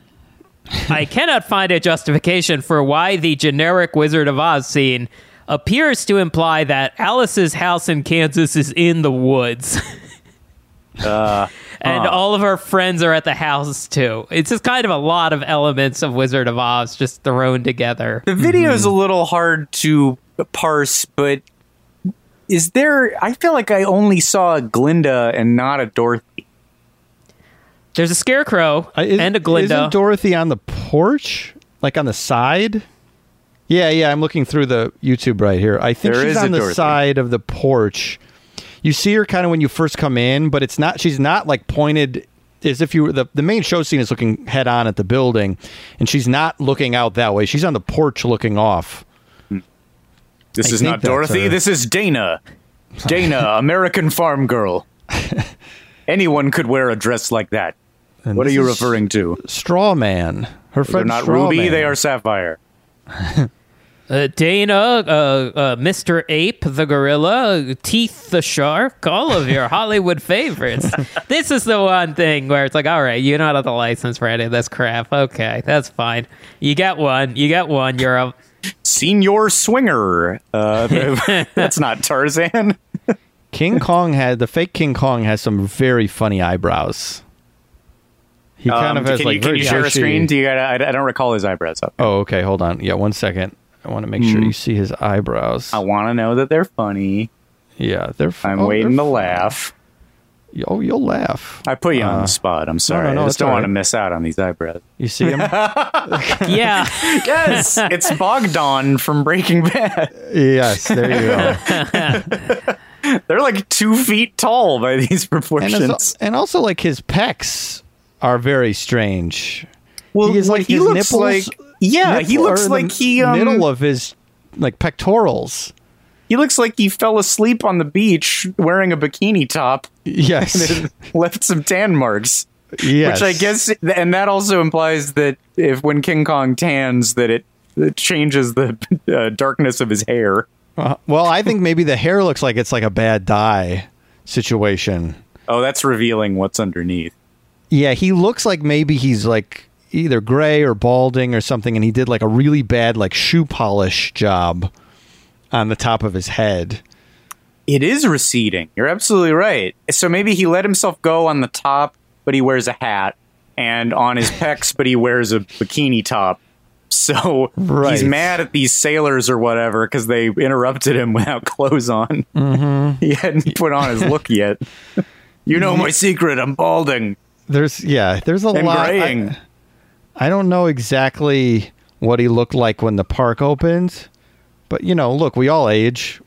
I cannot find a justification for why the generic Wizard of Oz scene appears to imply that Alice's house in Kansas is in the woods. and all of her friends are at the house too. It's just kind of a lot of elements of Wizard of Oz just thrown together. The video is a little hard to parse, but is there? I feel like I only saw a Glinda and not a Dorothy. There's a scarecrow Uh, is- and a Glinda. Isn't Dorothy on the porch? Like on the side? Yeah, yeah, I'm looking through the YouTube right here. I think There she's is on the Dorothy. side of the porch. You see her kind of when you first come in, but it's not she's not like pointed as if you were the, the main show scene is looking head on at the building and she's not looking out that way. She's on the porch looking off. This I is not Dorothy. her. This is Dana. Dana, American farm girl. Anyone could wear a dress like that. And What are you referring to? Straw Man. Her friend. They're friend not Straw Ruby. Man. They are Sapphire. Uh, Dana, uh, uh, Mr. Ape, the gorilla, Teeth, the shark, all of your Hollywood favorites. this is the one thing where it's like, all right, you don't have the license for any of this crap. Okay, that's fine. You got one. You got one. You're a. Senior Swinger. Uh, that's not Tarzan. King Kong had the fake King Kong has some very funny eyebrows. He kind Um, of has can like you, can you share a screen? Do you got? I, I don't recall his eyebrows up. Oh, okay. Hold on. Yeah, one second. I want to make Hmm. sure you see his eyebrows. I want to know that they're funny. Yeah, they're. f- I'm oh, waiting to they're- laugh. Oh, you'll laugh. I put you on Uh, the spot. I'm sorry. no, no, I just don't all want to miss out on these eyebrows. You see them? Yeah. yes, it's Bogdan from Breaking Bad. yes, there you go. They're like two feet tall by these And, proportions. as- and also, like his pecs are very strange. well, he is like he his looks nipples. like yeah, he nipple- looks are in like the he um, middle of his like pectorals. He looks like he fell asleep on the beach wearing a bikini top Yes, and left some tan marks. yes. Which I guess, and that also implies that if when King Kong tans, that it, it changes the uh, darkness of his hair. Uh, well, I think maybe the hair looks like it's like a bad dye situation. Oh, that's revealing what's underneath. Yeah, he looks like maybe he's like either gray or balding or something, and he did like a really bad like shoe polish job on the top of his head. It is receding. You're absolutely right. So maybe he let himself go on the top, but he wears a hat, and on his pecs, but he wears a bikini top. So Right. he's mad at these sailors or whatever because they interrupted him without clothes on. Mm-hmm. He hadn't put on his look yet. You know my secret. I'm balding There's yeah, there's a and lot. graying. I, I don't know exactly what he looked like when the park opened, but you know, look, we all age.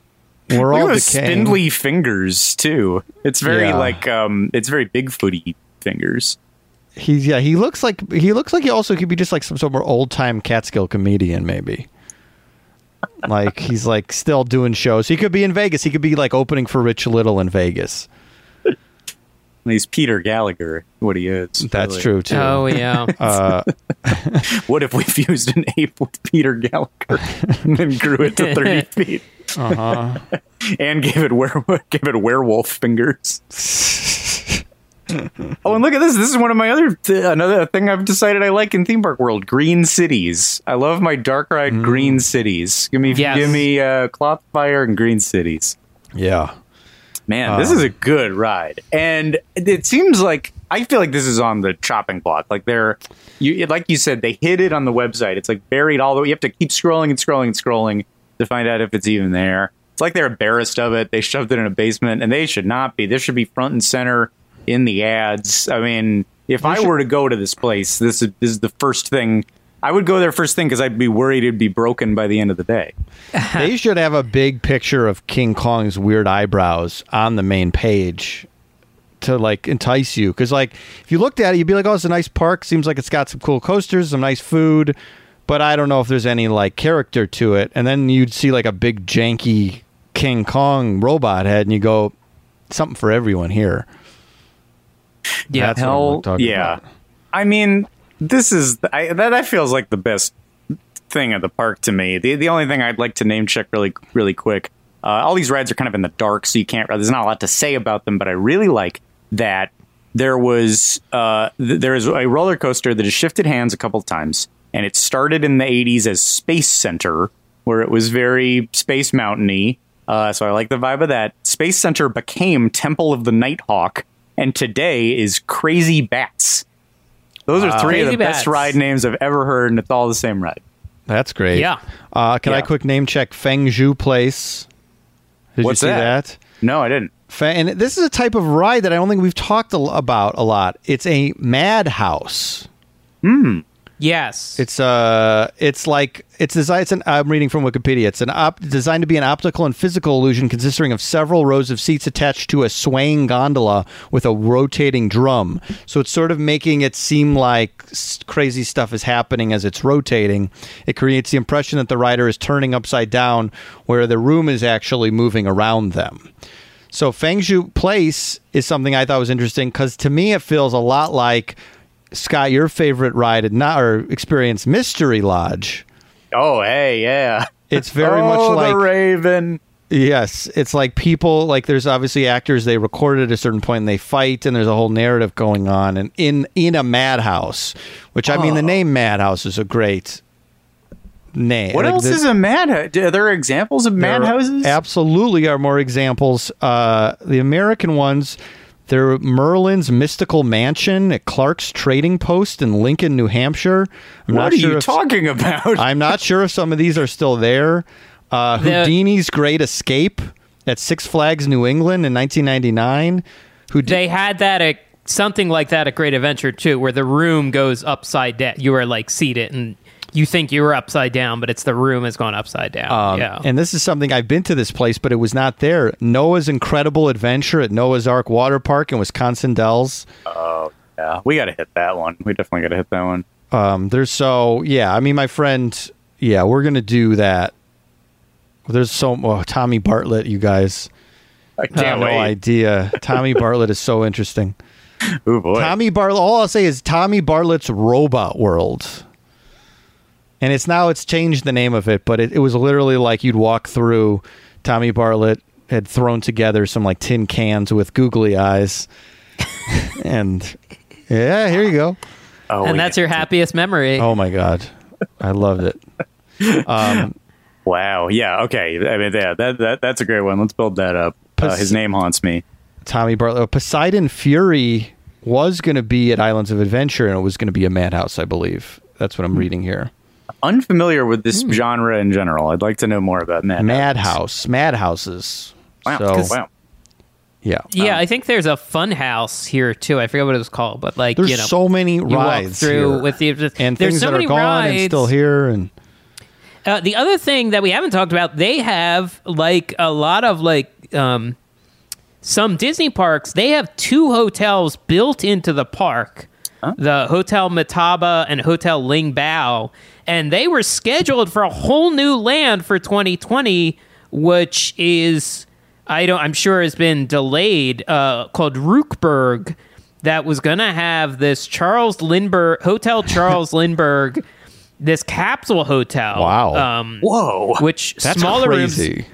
We're all at those decaying. spindly fingers too. It's very Yeah. like um, it's very Bigfooty fingers. He's yeah, he looks like he looks like he also could be just like some sort of old time Catskill comedian, maybe. like he's like still doing shows. He could be in Vegas. He could be like opening for Rich Little in Vegas. He's Peter Gallagher. What he is. That's really. true too. Oh yeah. Uh, What if we fused an ape with Peter Gallagher and then grew it to thirty feet uh-huh. and gave it were gave it werewolf fingers? oh, and look at this! This is one of my other th- another thing I've decided I like in theme park world: green cities. I love my dark ride Mm. green cities. Give me Yes. give me uh, cloth fire and green cities. Yeah. Man, this um, is a good ride, and it seems like I feel like this is on the chopping block. Like they're, you like you said, they hid it on the website. It's like buried all the way. You have to keep scrolling and scrolling and scrolling to find out if it's even there. It's like they're embarrassed of it. They shoved it in a basement, and they should not be. This should be front and center in the ads. I mean, if I were to go to this place, this is this is the first thing. I would go there first thing because I'd be worried it'd be broken by the end of the day. they should have a big picture of King Kong's weird eyebrows on the main page to like entice you. Because like if you looked at it, you'd be like, "Oh, it's a nice park. Seems like it's got some cool coasters, some nice food." But I don't know if there's any like character to it. And then you'd see like a big janky King Kong robot head, and you go, "Something for everyone here." Yeah. That's what I'm Hell, talking yeah. about. I mean, this is I, that. That feels like the best thing at the park to me. The the only thing I'd like to name check really really quick. Uh, all these rides are kind of in the dark, so you can't. There's not a lot to say about them, but I really like that there was uh, th- there is a roller coaster that has shifted hands a couple times, and it started in the '80s as Space Center, where it was very Space Mountainy. Uh, so I like the vibe of that. Space Center became Temple of the Nighthawk, and today is Crazy Bats. Those are three of Crazy the best ride names I've ever heard, and it's all the same ride. That's great. Yeah. Uh, can I quick name check Feng Ju Palace? Did What's you see that? that? No, I didn't. Fa- And this is a type of ride that I don't think we've talked a- about a lot. It's a madhouse. Yes. It's uh, it's like it's designed. It's an, I'm reading from Wikipedia. It's an op, designed to be an optical and physical illusion consisting of several rows of seats attached to a swaying gondola with a rotating drum. So it's sort of making it seem like crazy stuff is happening as it's rotating. It creates the impression that the rider is turning upside down, where the room is actually moving around them. So Feng Ju Palace is something I thought was interesting because to me it feels a lot like Scott, your favorite ride at not or experience Mystery Lodge. Oh, hey, yeah. It's very oh, much like the Raven. yes, it's like people like there's obviously actors they record at a certain point and they fight and there's a whole narrative going on and in in a madhouse, which I mean the name madhouse is a great name. What Like, else the- is a madhouse? Are there examples of madhouses? Absolutely are more examples. Uh, the American ones, they're Merlin's Mystical Mansion at Clark's Trading Post in Lincoln, New Hampshire. I'm what not are sure you if, talking about? I'm not sure if some of these are still there. Uh, The- Houdini's Great Escape at Six Flags New England in 1999. who. They had that at something like that at Great Adventure too, where the room goes upside down. You are like seated and you think you were upside down, but it's the room has gone upside down. Um, yeah. And this is something I've been to this place, but it was not there. Noah's Incredible Adventure at Noah's Ark Water Park in Wisconsin Dells. Oh, yeah, we got to hit that one. We definitely got to hit that one. Um, there's so yeah. I mean, my friend, yeah, we're gonna do that. There's so oh, Tommy Bartlett, you guys. I I can't have no wait. idea. Tommy Bartlett is so interesting. Oh boy. Tommy Bartlett. All I'll say is Tommy Bartlett's Robot World, and it's now it's changed the name of it, but it, it was literally like you'd walk through. Tommy Bartlett had thrown together some like tin cans with googly eyes, and yeah, here you go. oh, and that's your happiest memory. Oh my god, I loved it. Um, wow. Yeah. Okay. I mean, yeah, that, that that's a great one. Let's build that up. Uh, his name haunts me. Tommy Bartlett, Poseidon Fury was going to be at Islands of Adventure, and it was going to be a madhouse, I believe. That's what I'm reading here. Unfamiliar with this genre in general. I'd like to know more about Madhouse. Madhouse, madhouses. Wow. So wow. yeah, yeah, I think there's a fun house here too. I forget what it was called, but like there's you know, so many rides through here. with the and there's things so that many are gone rides. and still here, and Uh, the other thing that we haven't talked about, they have like a lot of like um, some Disney parks. They have two hotels built into the park, the Hotel Matamba and Hotel Ling Bao, and they were scheduled for a whole new land for 2020, which is I don't I'm sure has been delayed. Uh, called Rookburgh. That was gonna have this Charles Lindbergh Hotel Charles Lindbergh, this capsule hotel. Wow. Um, Whoa. which that's smaller crazy. rooms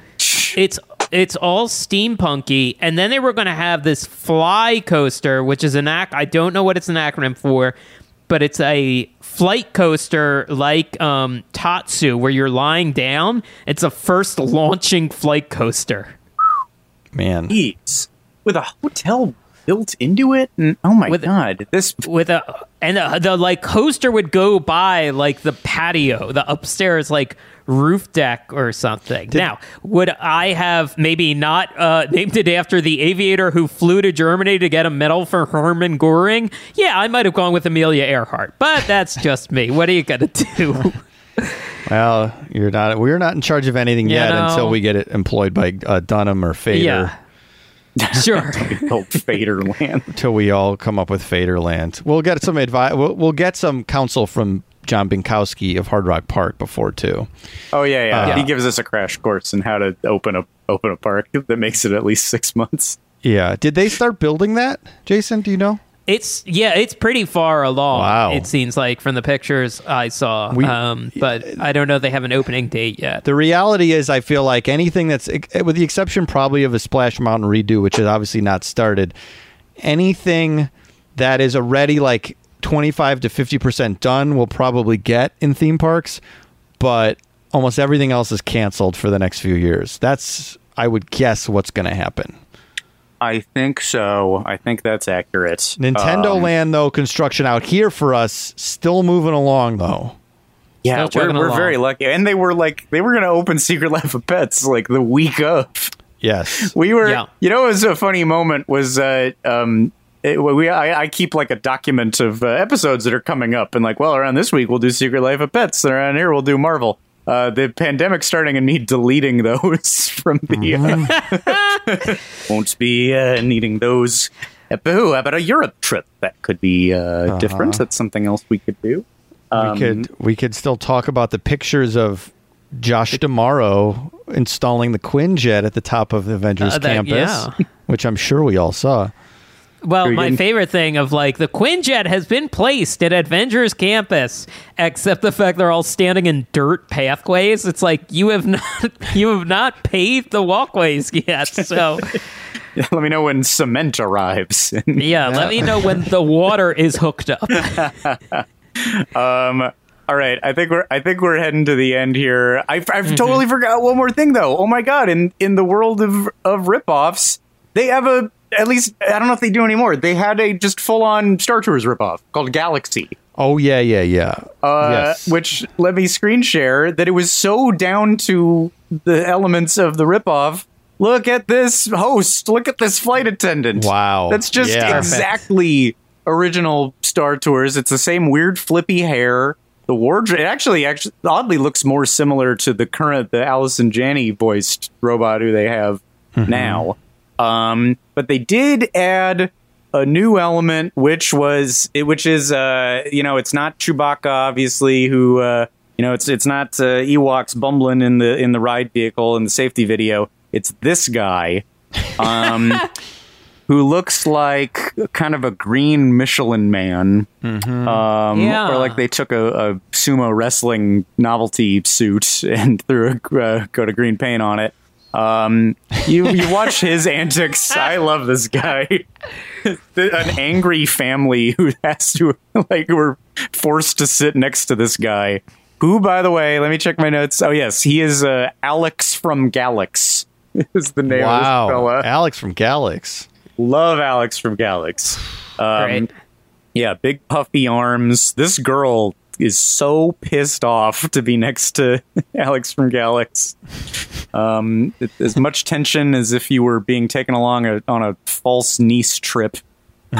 it's it's all steampunky and then they were going to have this fly coaster which is an ac- i don't know what it's an acronym for but it's a flight coaster like um, tatsu where you're lying down. It's a first launching flight coaster. Man, Jeez. With a hotel built into it? And, oh my With- god. This with a and the, the like coaster would go by like the patio the upstairs like roof deck or something now would i have maybe not uh, named it after the aviator who flew to germany to get a medal for hermann goring yeah i might have gone with amelia earhart but that's just me what are you gonna do well, you're not. We're not in charge of anything You yet know. until we get it employed by uh, Dunham or Fator. yeah sure called Fatorland. Until we all come up with Fatorland, we'll get some advice. We'll, we'll get some counsel from Jon Binkowski of Hard Rock Park before too. Oh yeah, yeah. Uh, He gives us a crash course in how to open a open a park that makes it at least six months. Yeah. Did they start building that, Jason? Do you know? It's yeah, it's pretty far along. Wow. It seems like from the pictures I saw. We- um, but I don't know. They have an opening date yet. The reality is, I feel like anything that's, with the exception probably of a Splash Mountain redo, which is obviously not started, anything that is already like 25 to 50% done will probably get in theme parks, but almost everything else is canceled for the next few years. That's, I would guess, what's going to happen. I think so. I think that's accurate. Nintendo Um, Land, though, construction out here for us, still moving along, though. Yeah, Still we're, we're along. very lucky, and they were like they were going to open Secret Life of Pets like the week of. Yes. We were, Yeah. you know, it was a funny moment. Was uh, um, it, we I, I keep like a document of uh, episodes that are coming up, and like, well, around this week we'll do Secret Life of Pets, and around here we'll do Marvel. Uh, the pandemic starting and need deleting those from the. Uh, won't be uh, needing those. Uh, but How about a Europe trip? That could be uh, different. That's something else we could do. Um, we could we could still talk about the pictures of Josh D'Amaro installing the Quinjet at the top of the Avengers Uh, that- campus, yeah. which I'm sure we all saw. Well, my favorite thing of like the Quinjet has been placed at Avengers Campus, except the fact they're all standing in dirt pathways. It's like you have not you have not paved the walkways yet. So let me know when cement arrives. yeah, let me know when the water is hooked up. Um, all right, I think we're I think we're heading to the end here. I, I've totally forgot one more thing though. Oh my god! In in the world of of ripoffs, they have a at least I don't know if they do anymore. They had a just full on Star Tours ripoff called Galaxy. Oh yeah, yeah, yeah. Uh, yes. Which let me screen share that it was so down to the elements of the ripoff look at this host, look at this flight attendant. Wow. That's just Yeah. exactly original Star Tours. It's the same weird flippy hair. The wardrobe it actually actually oddly looks more similar to the current the Allison Janney voiced robot who they have now. Um, but they did add a new element, which was it, which is uh, you know it's not Chewbacca obviously who uh, you know it's it's not uh, Ewoks bumbling in the in the ride vehicle in the safety video. It's this guy. Um, who looks like kind of a green Michelin man. Um, Yeah. Or like they took a, a sumo wrestling novelty suit and threw a uh, coat of green paint on it. Um, you you watch his antics. I love this guy. An angry family who has to like were forced to sit next to this guy. Who, by the way, let me check my notes. Oh yes, he is uh, Alex from Galax. Is the name of this Wow. fella? Alex from Galax. Love Alex from Galax. Um. Yeah, big puffy arms. This girl is so pissed off to be next to Alex from Galax. Um, it- as much tension as if you were being taken along a, on a false Nice trip.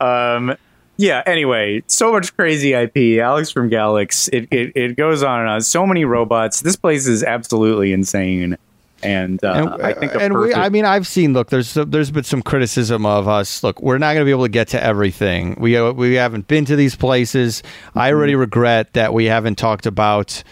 um, yeah. Anyway, so much crazy IP. Alex from Galax. It, it it goes on and on. So many robots. This place is absolutely insane. And, uh, And, I think a and we, I mean, I've seen. Look, there's there's been some criticism of us. Look, we're not going to be able to get to everything. We uh, we haven't been to these places. I Mm-hmm. already regret that we haven't talked about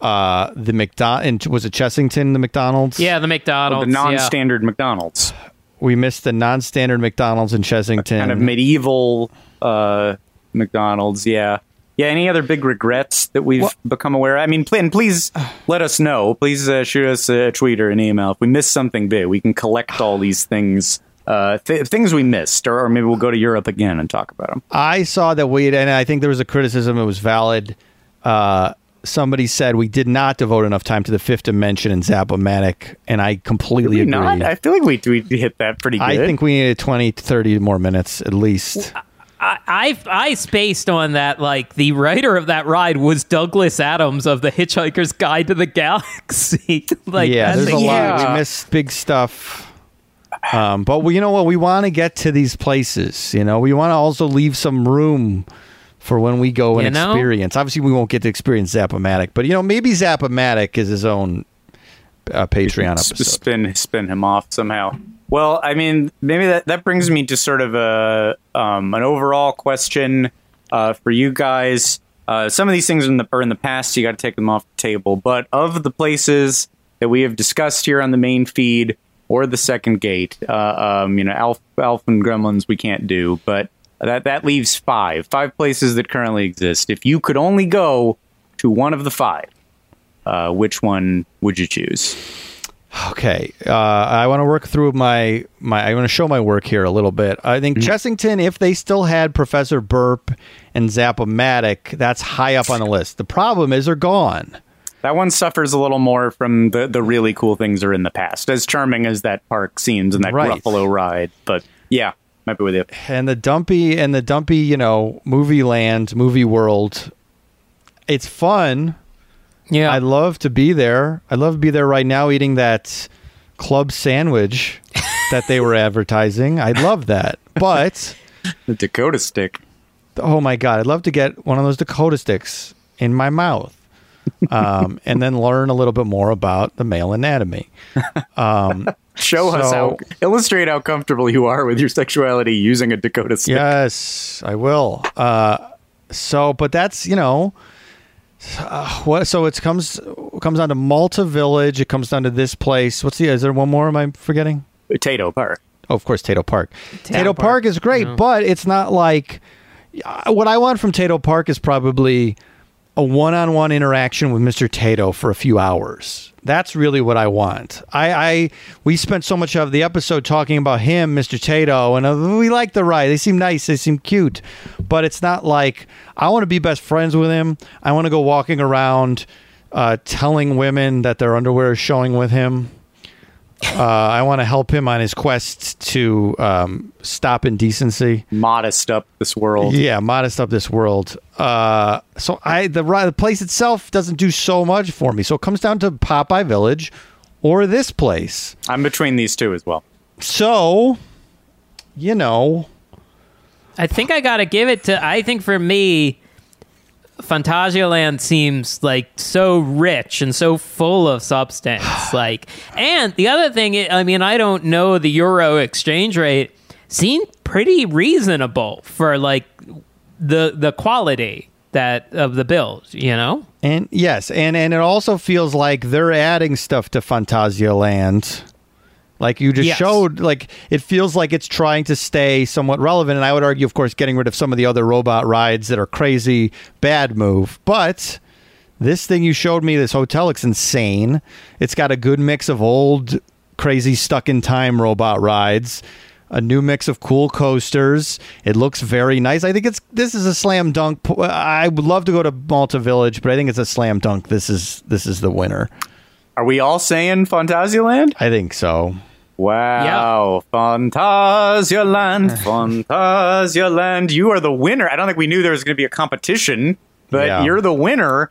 uh, the McDonald. And was it Chessington? The McDonald's. Yeah, the McDonald's. the non-standard McDonald's, we missed the non-standard McDonald's in Chessington. kind of medieval uh, McDonald's. Yeah, yeah. Any other big regrets that we've become aware? of? I mean, and please let us know. Please uh, shoot us a tweet or an email if we missed something big. We can collect all these things. Uh, th- things we missed, or, or maybe we'll go to Europe again and talk about them. I saw that we, and I think there was a criticism. It was valid. Uh, somebody said we did not devote enough time to the fifth dimension in Zapomatic, and I completely agree. Not, I feel like we we hit that pretty good. I think we needed 20 30 more minutes at least. I, I I spaced on that. Like the writer of that ride was Douglas Adams of the Hitchhiker's Guide to the Galaxy. like yeah, there's a a- lot. yeah. We missed big stuff. Um, but we, you know what? We want to get to these places. You know, we want to also leave some room for when we go and You know? experience. Obviously, we won't get to experience Zapomatic, but you know, maybe Zapomatic is his own uh, Patreon s- episode. spin spin him off somehow. Well, I mean, maybe that that brings me to sort of a um, an overall question uh, for you guys. Uh, some of these things in the are in the past, so you got to take them off the table. But of the places that we have discussed here on the main feed or the second gate, uh, um, you know, Alf, Alf and Gremlins we can't do, but that that leaves five five places that currently exist. If you could only go to one of the five, uh, which one would you choose? Okay, uh, I want to work through my my. I want to show my work here a little bit. I think Chessington, if they still had Professor Burp and Zapomatic, that's high up on the list. The problem is they're gone. That one suffers a little more from the, the really cool things are in the past, as charming as that park seems and that Right. Ride. But yeah, might be with you. and the dumpy and the dumpy, you know, movie land, movie world. It's fun. Yeah. I'd love to be there. I'd love to be there right now eating that club sandwich that they were advertising. I'd love that. But The Dakota stick. oh my god, I'd love to get one of those Dakota sticks in my mouth. Um, and then learn a little bit more about the male anatomy. Show us how, illustrate how comfortable you are with your sexuality using a Dakota stick. Yes, I will. Uh, so, but that's you know, uh, what? So it comes comes down to Malta Village. It comes down to this place. What's the? Is there one more? Am I forgetting? Potato Park. Oh, of course, Tayto Park. Tayto, Park. Park. is great, but it's not like uh, what I want from Tayto Park is probably a one-on-one interaction with Mr. Tayto for a few hours. That's really what I want. I, I we spent so much of the episode talking about him, Mr. Tayto, and uh, we like the ride. They seem nice. They seem cute, but it's not like I want to be best friends with him. I want to go walking around, uh, telling women that their underwear is showing with him. Uh, I want to help him on his quest to um, stop indecency. Modest up this world. Yeah, modest up this world. Uh, so I the the place itself doesn't do so much for me. So it comes down to Popeye Village or this place. I'm between these two as well. So, you know, I think I gotta give it to. I think for me, Phantasialand seems like so rich and so full of substance. like, and the other thing, i- I mean, I don't know the euro exchange rate. Seemed pretty reasonable for like the the quality that of the bills. You know. and yes, and and it also feels like they're adding stuff to Phantasialand. Like you just Yes. showed, like it feels like it's trying to stay somewhat relevant. And I would argue, of course, getting rid of some of the other robot rides that are crazy, bad move. But this thing you showed me, this hotel looks insane. It's got a good mix of old, crazy, stuck in time robot rides, a new mix of cool coasters. It looks very nice. I think it's this is a slam dunk. I would love to go to Malta Village, but I think it's a slam dunk. This is this is the winner. Are we all saying Phantasialand? I think so. Wow. Phantasialand, Phantasialand. You are the winner. I don't think we knew there was going to be a competition, but Yeah. you're the winner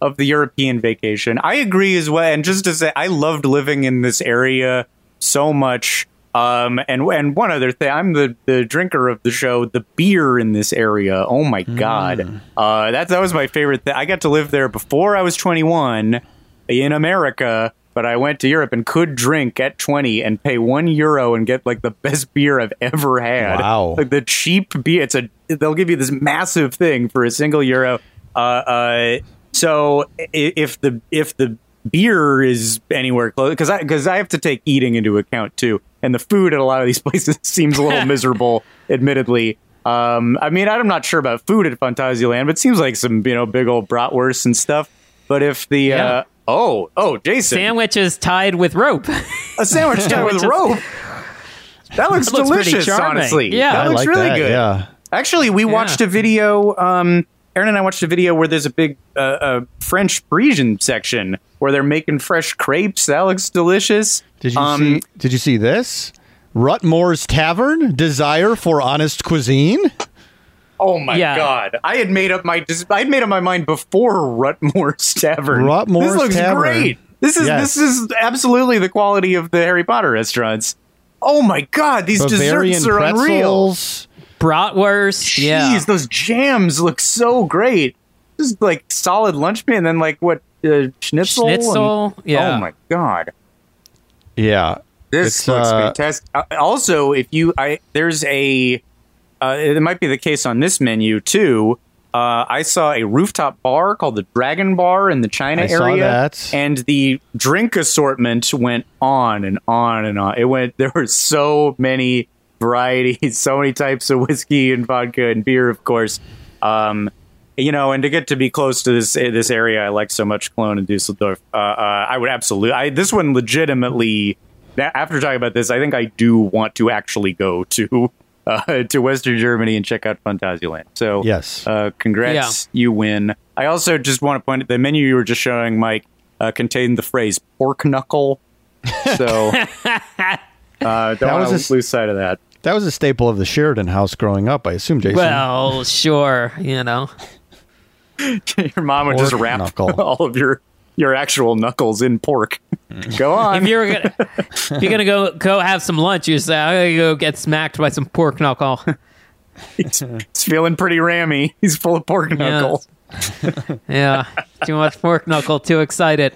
of the European vacation. I agree as well. And just to say, I loved living in this area so much. Um, and and one other thing, I'm the, the drinker of the show. The beer in this area, oh my god, uh, that that was my favorite thing. I got to live there before I was 21 in America, but I went to Europe and could drink at 20 and pay one euro and get like the best beer I've ever had. Wow. Like the cheap beer. It's a, they'll give you this massive thing for a single euro. Uh, uh, so if the, if the beer is anywhere close, because I, because I have to take eating into account too. And the food at a lot of these places seems a little miserable, admittedly. Um, I mean, I'm not sure about food at Phantasialand, but it seems like some, you know, big old bratwursts and stuff. But if the, Yeah. uh, oh, oh, Jason, Sandwiches tied with rope. a sandwich tied with rope. That looks That looks delicious, honestly. Yeah. that I looks like really that, good. yeah. Actually, we watched a video. Um, Erin and I watched a video where there's a big uh, uh, French Parisian section where they're making fresh crepes. That looks delicious. Did you Um, see? Did you see this? Rutmor's Tavern, desire for honest cuisine. Oh my Yeah. god! I had made up my I had made up my mind before Rutmor's Tavern. Rutmor's this looks Tavern. great. This is Yes. this is absolutely the quality of the Harry Potter restaurants. Oh my god! These Bavarian desserts are unreal. pretzels. Bratwurst. Jeez, Yeah. those jams look so great. Just like solid lunch meat, and then like what uh, schnitzel? and- Schnitzel, yeah. Oh my god, Yeah, this It's, looks uh, fantastic. Uh, also, if you, I there's a, uh, it might be the case on this menu too. Uh, I saw a rooftop bar called the Dragon Bar in the China I area, that. and the drink assortment went on and on and on. It went. There were so many varieties, so many types of whiskey and vodka and beer, of course. Um, you know, and to get to be close to this this area I like so much, Cologne and Dusseldorf, uh, uh, I would absolutely. I, this one legitimately. After talking about this, I think I do want to actually go to uh, to Western Germany and check out Phantasialand. So Yes. uh, congrats, you win. I also just want to point out the menu you were just showing, Mike, uh, contained the phrase pork knuckle. So uh, don't That was want a to s- lose sight of that. that was a staple of the Sheridan House growing up. I assume, Jason. Well, sure. You know. your mom would just wrap knuckle. all of your your actual knuckles in pork. Go on. If you're gonna, if you're gonna go go have some lunch, you say, "I'm gonna go get smacked by some pork knuckle." he's, he's feeling pretty rammy. He's full of pork knuckle. yeah, too much pork knuckle. Too excited.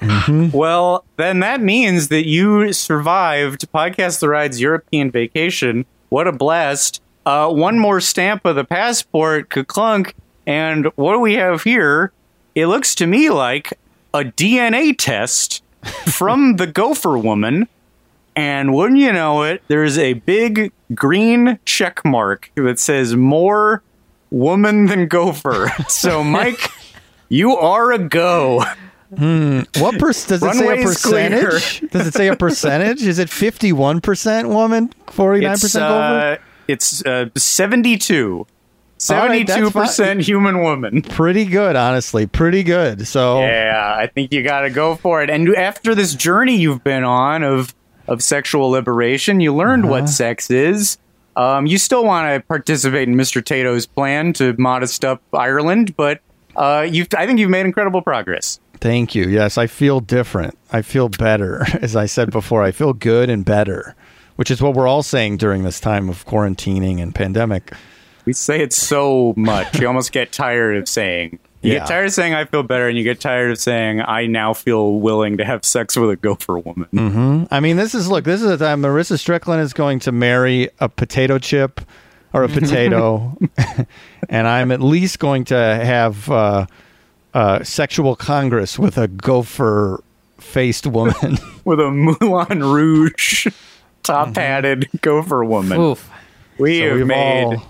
Well, then that means that you survived Podcast the Ride's European vacation. What a blast. Uh, one more stamp of the passport, clunk. And what do we have here? It looks to me like a DNA test from the gopher woman. And wouldn't you know it, there's a big green check mark that says more woman than gopher. So, Mike, you are a go. What per- does it say a clear. percentage? does it say a percentage? Is it fifty-one percent woman, forty-nine It's percent uh, it's uh, 72. That's 72% human woman. Pretty good, honestly. Pretty good. So Yeah, I think you got to go for it. And after this journey you've been on of of sexual liberation. You learned Uh-huh. what sex is. Um, you still want to participate in Mr. Tayto's plan to modest up Ireland, but uh, you've, I think you've made incredible progress. Thank you. Yes, I feel different. I feel better. As I said before, I feel good and better, which is what we're all saying during this time of quarantining and pandemic. We say it so much. You almost get tired of saying. You Yeah. get tired of saying I feel better, and you get tired of saying I now feel willing to have sex with a gopher woman. I mean, this is look. This is a time Marissa Strickland is going to marry a potato chip or a potato, and I'm at least going to have uh, uh, sexual congress with a gopher faced woman. With a Moulin Rouge top hatted gopher woman. Oof. We So have we've made. all-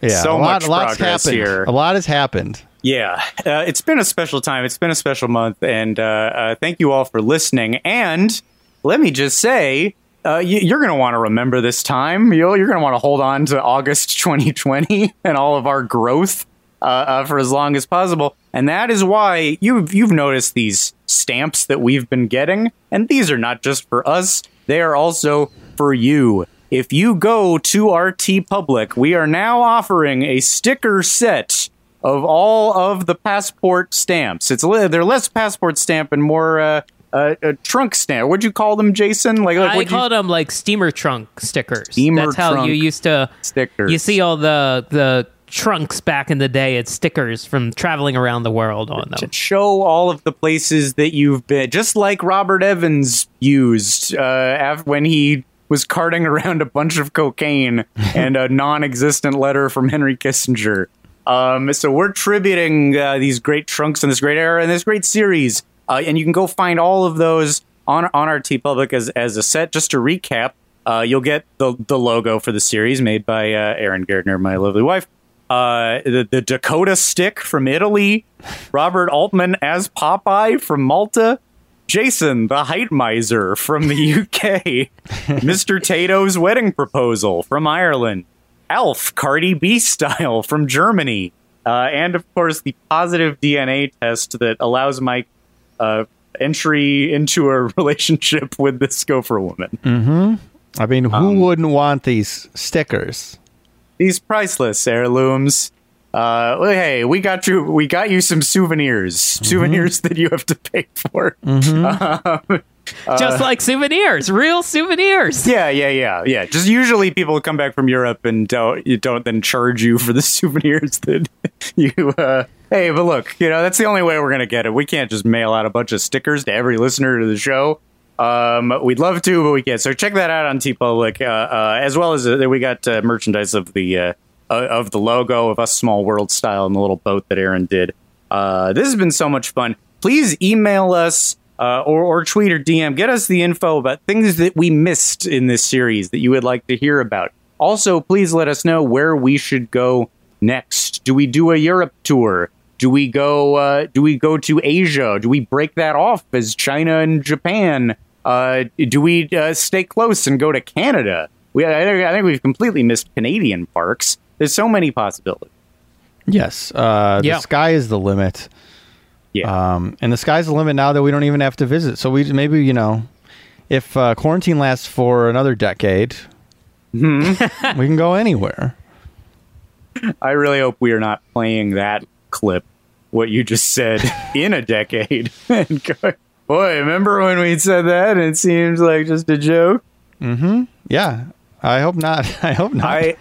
yeah, so a lot, much lot's progress happened. here. A lot has happened. Yeah, uh, it's been a special time. It's been a special month, and uh, uh, thank you all for listening. And let me just say, uh, you, you're going to want to remember this time. You'll, you're going to want to hold on to August 2020 and all of our growth uh, uh, for as long as possible. And that is why you've you've noticed these stamps that we've been getting, and these are not just for us; they are also for you. If you go to our TeePublic, we are now offering a sticker set of all of the passport stamps. It's they're less passport stamp and more uh, uh, uh, trunk stamp. What'd you call them, Jason? Like, like I what'd you- called them like steamer trunk stickers. Steamer That's how you used to stickers. You see all the the trunks back in the day. It's stickers from traveling around the world on them. to show all of the places that you've been, just like Robert Evans used uh, af- when he was carting around a bunch of cocaine and a non-existent letter from Henry Kissinger. Um, so we're tributing uh, these great trunks in this great era and this great series, uh, and you can go find all of those on on our TeePublic as as a set. Just to recap, uh, you'll get the the logo for the series made by uh, Erin Gairdner, my lovely wife. Uh, the, the Dakota stick from Italy, Robert Altman as Popeye from Malta, Jason the height miser from the UK, Mr. Tayto's wedding proposal from Ireland, Alf Cardi B style from Germany, uh, and of course the positive DNA test that allows Mike uh, entry into a relationship with this gopher woman. Hmm. I mean, who Um, wouldn't want these stickers? These priceless heirlooms. Uh, well, hey, we got you. We got you some souvenirs. Souvenirs that you have to pay for. Just like souvenirs, real souvenirs. Yeah, yeah, yeah, yeah. Just usually people come back from Europe and don't you don't then charge you for the souvenirs that you. Uh, hey, but look, you know that's the only way we're gonna get it. We can't just mail out a bunch of stickers to every listener to the show. Um, we'd love to, but we can't. So check that out on TeePublic, uh, uh, as well as uh, we got uh, merchandise of the uh, of the logo of us Small World style and the little boat that Erin did. Uh, this has been so much fun. Please email us uh, or, or tweet or DM. Get us the info about things that we missed in this series that you would like to hear about. Also, please let us know where we should go next. Do we do a Europe tour? Do we go? Uh, do we go to Asia? Do we break that off as China and Japan? Uh, do we uh, stay close and go to Canada? We, I think we've completely missed Canadian parks. There's so many possibilities. Yes. Uh, Yeah. The sky is the limit. Yeah. Um, and the sky's the limit now that we don't even have to visit. So we maybe you know, if uh, quarantine lasts for another decade, Mm-hmm. we can go anywhere. I really hope we are not playing that clip, what you just said, in a decade. and go, Boy, remember when we said that? It seems like just a joke. Mhm. Yeah. I hope not. I hope not. I,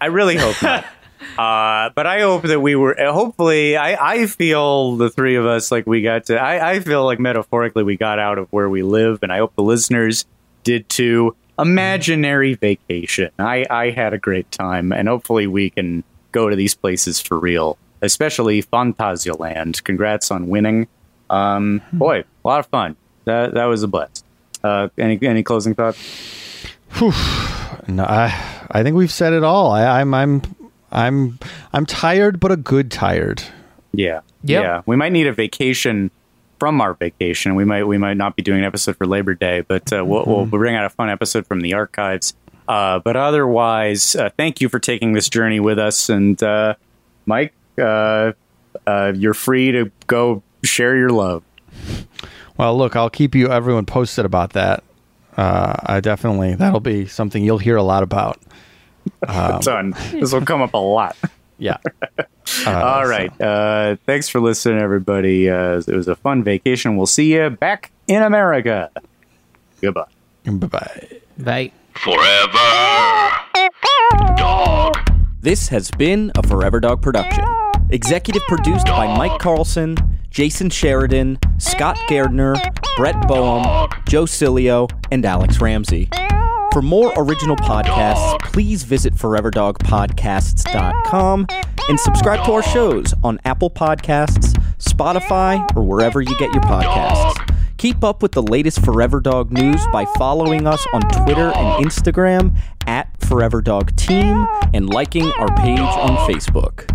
I really hope not. Uh, but I hope that we were. uh, Hopefully, I, I feel the three of us like we got to. I, I feel like metaphorically we got out of where we live, and I hope the listeners did too. Imaginary vacation. I, I had a great time, and hopefully we can go to these places for real, especially Phantasialand. Congrats on winning. Um, boy, a lot of fun. That that was a blast. Uh, any any closing thoughts? No, I, I think we've said it all. I, I'm, I'm, I'm, I'm tired, but a good tired. Yeah. Yep. Yeah. We might need a vacation from our vacation. We might we might not be doing an episode for Labor Day, but uh, we'll, we'll bring out a fun episode from the archives. Uh, but otherwise, uh, thank you for taking this journey with us. And uh, Mike, uh, uh, you're free to go share your love. Well, look, I'll keep you everyone posted about that. Uh, I definitely that'll be something you'll hear a lot about. Um, Done. This will come up a lot. Yeah. Uh, All right. Uh, thanks for listening, everybody. Uh, it was a fun vacation. We'll see you back in America. Goodbye. Bye bye. Bye. Forever Dog. This has been a Forever Dog production. Executive produced by Mike Carlson, Jason Sheridan, Scott Gairdner, Brett Boehm, Joe Cilio, and Alex Ramsey. For more original podcasts, please visit foreverdogpodcasts.com and subscribe to our shows on Apple Podcasts, Spotify, or wherever you get your podcasts. Keep up with the latest Forever Dog news by following us on Twitter and Instagram at Forever Dog Team and liking our page on Facebook.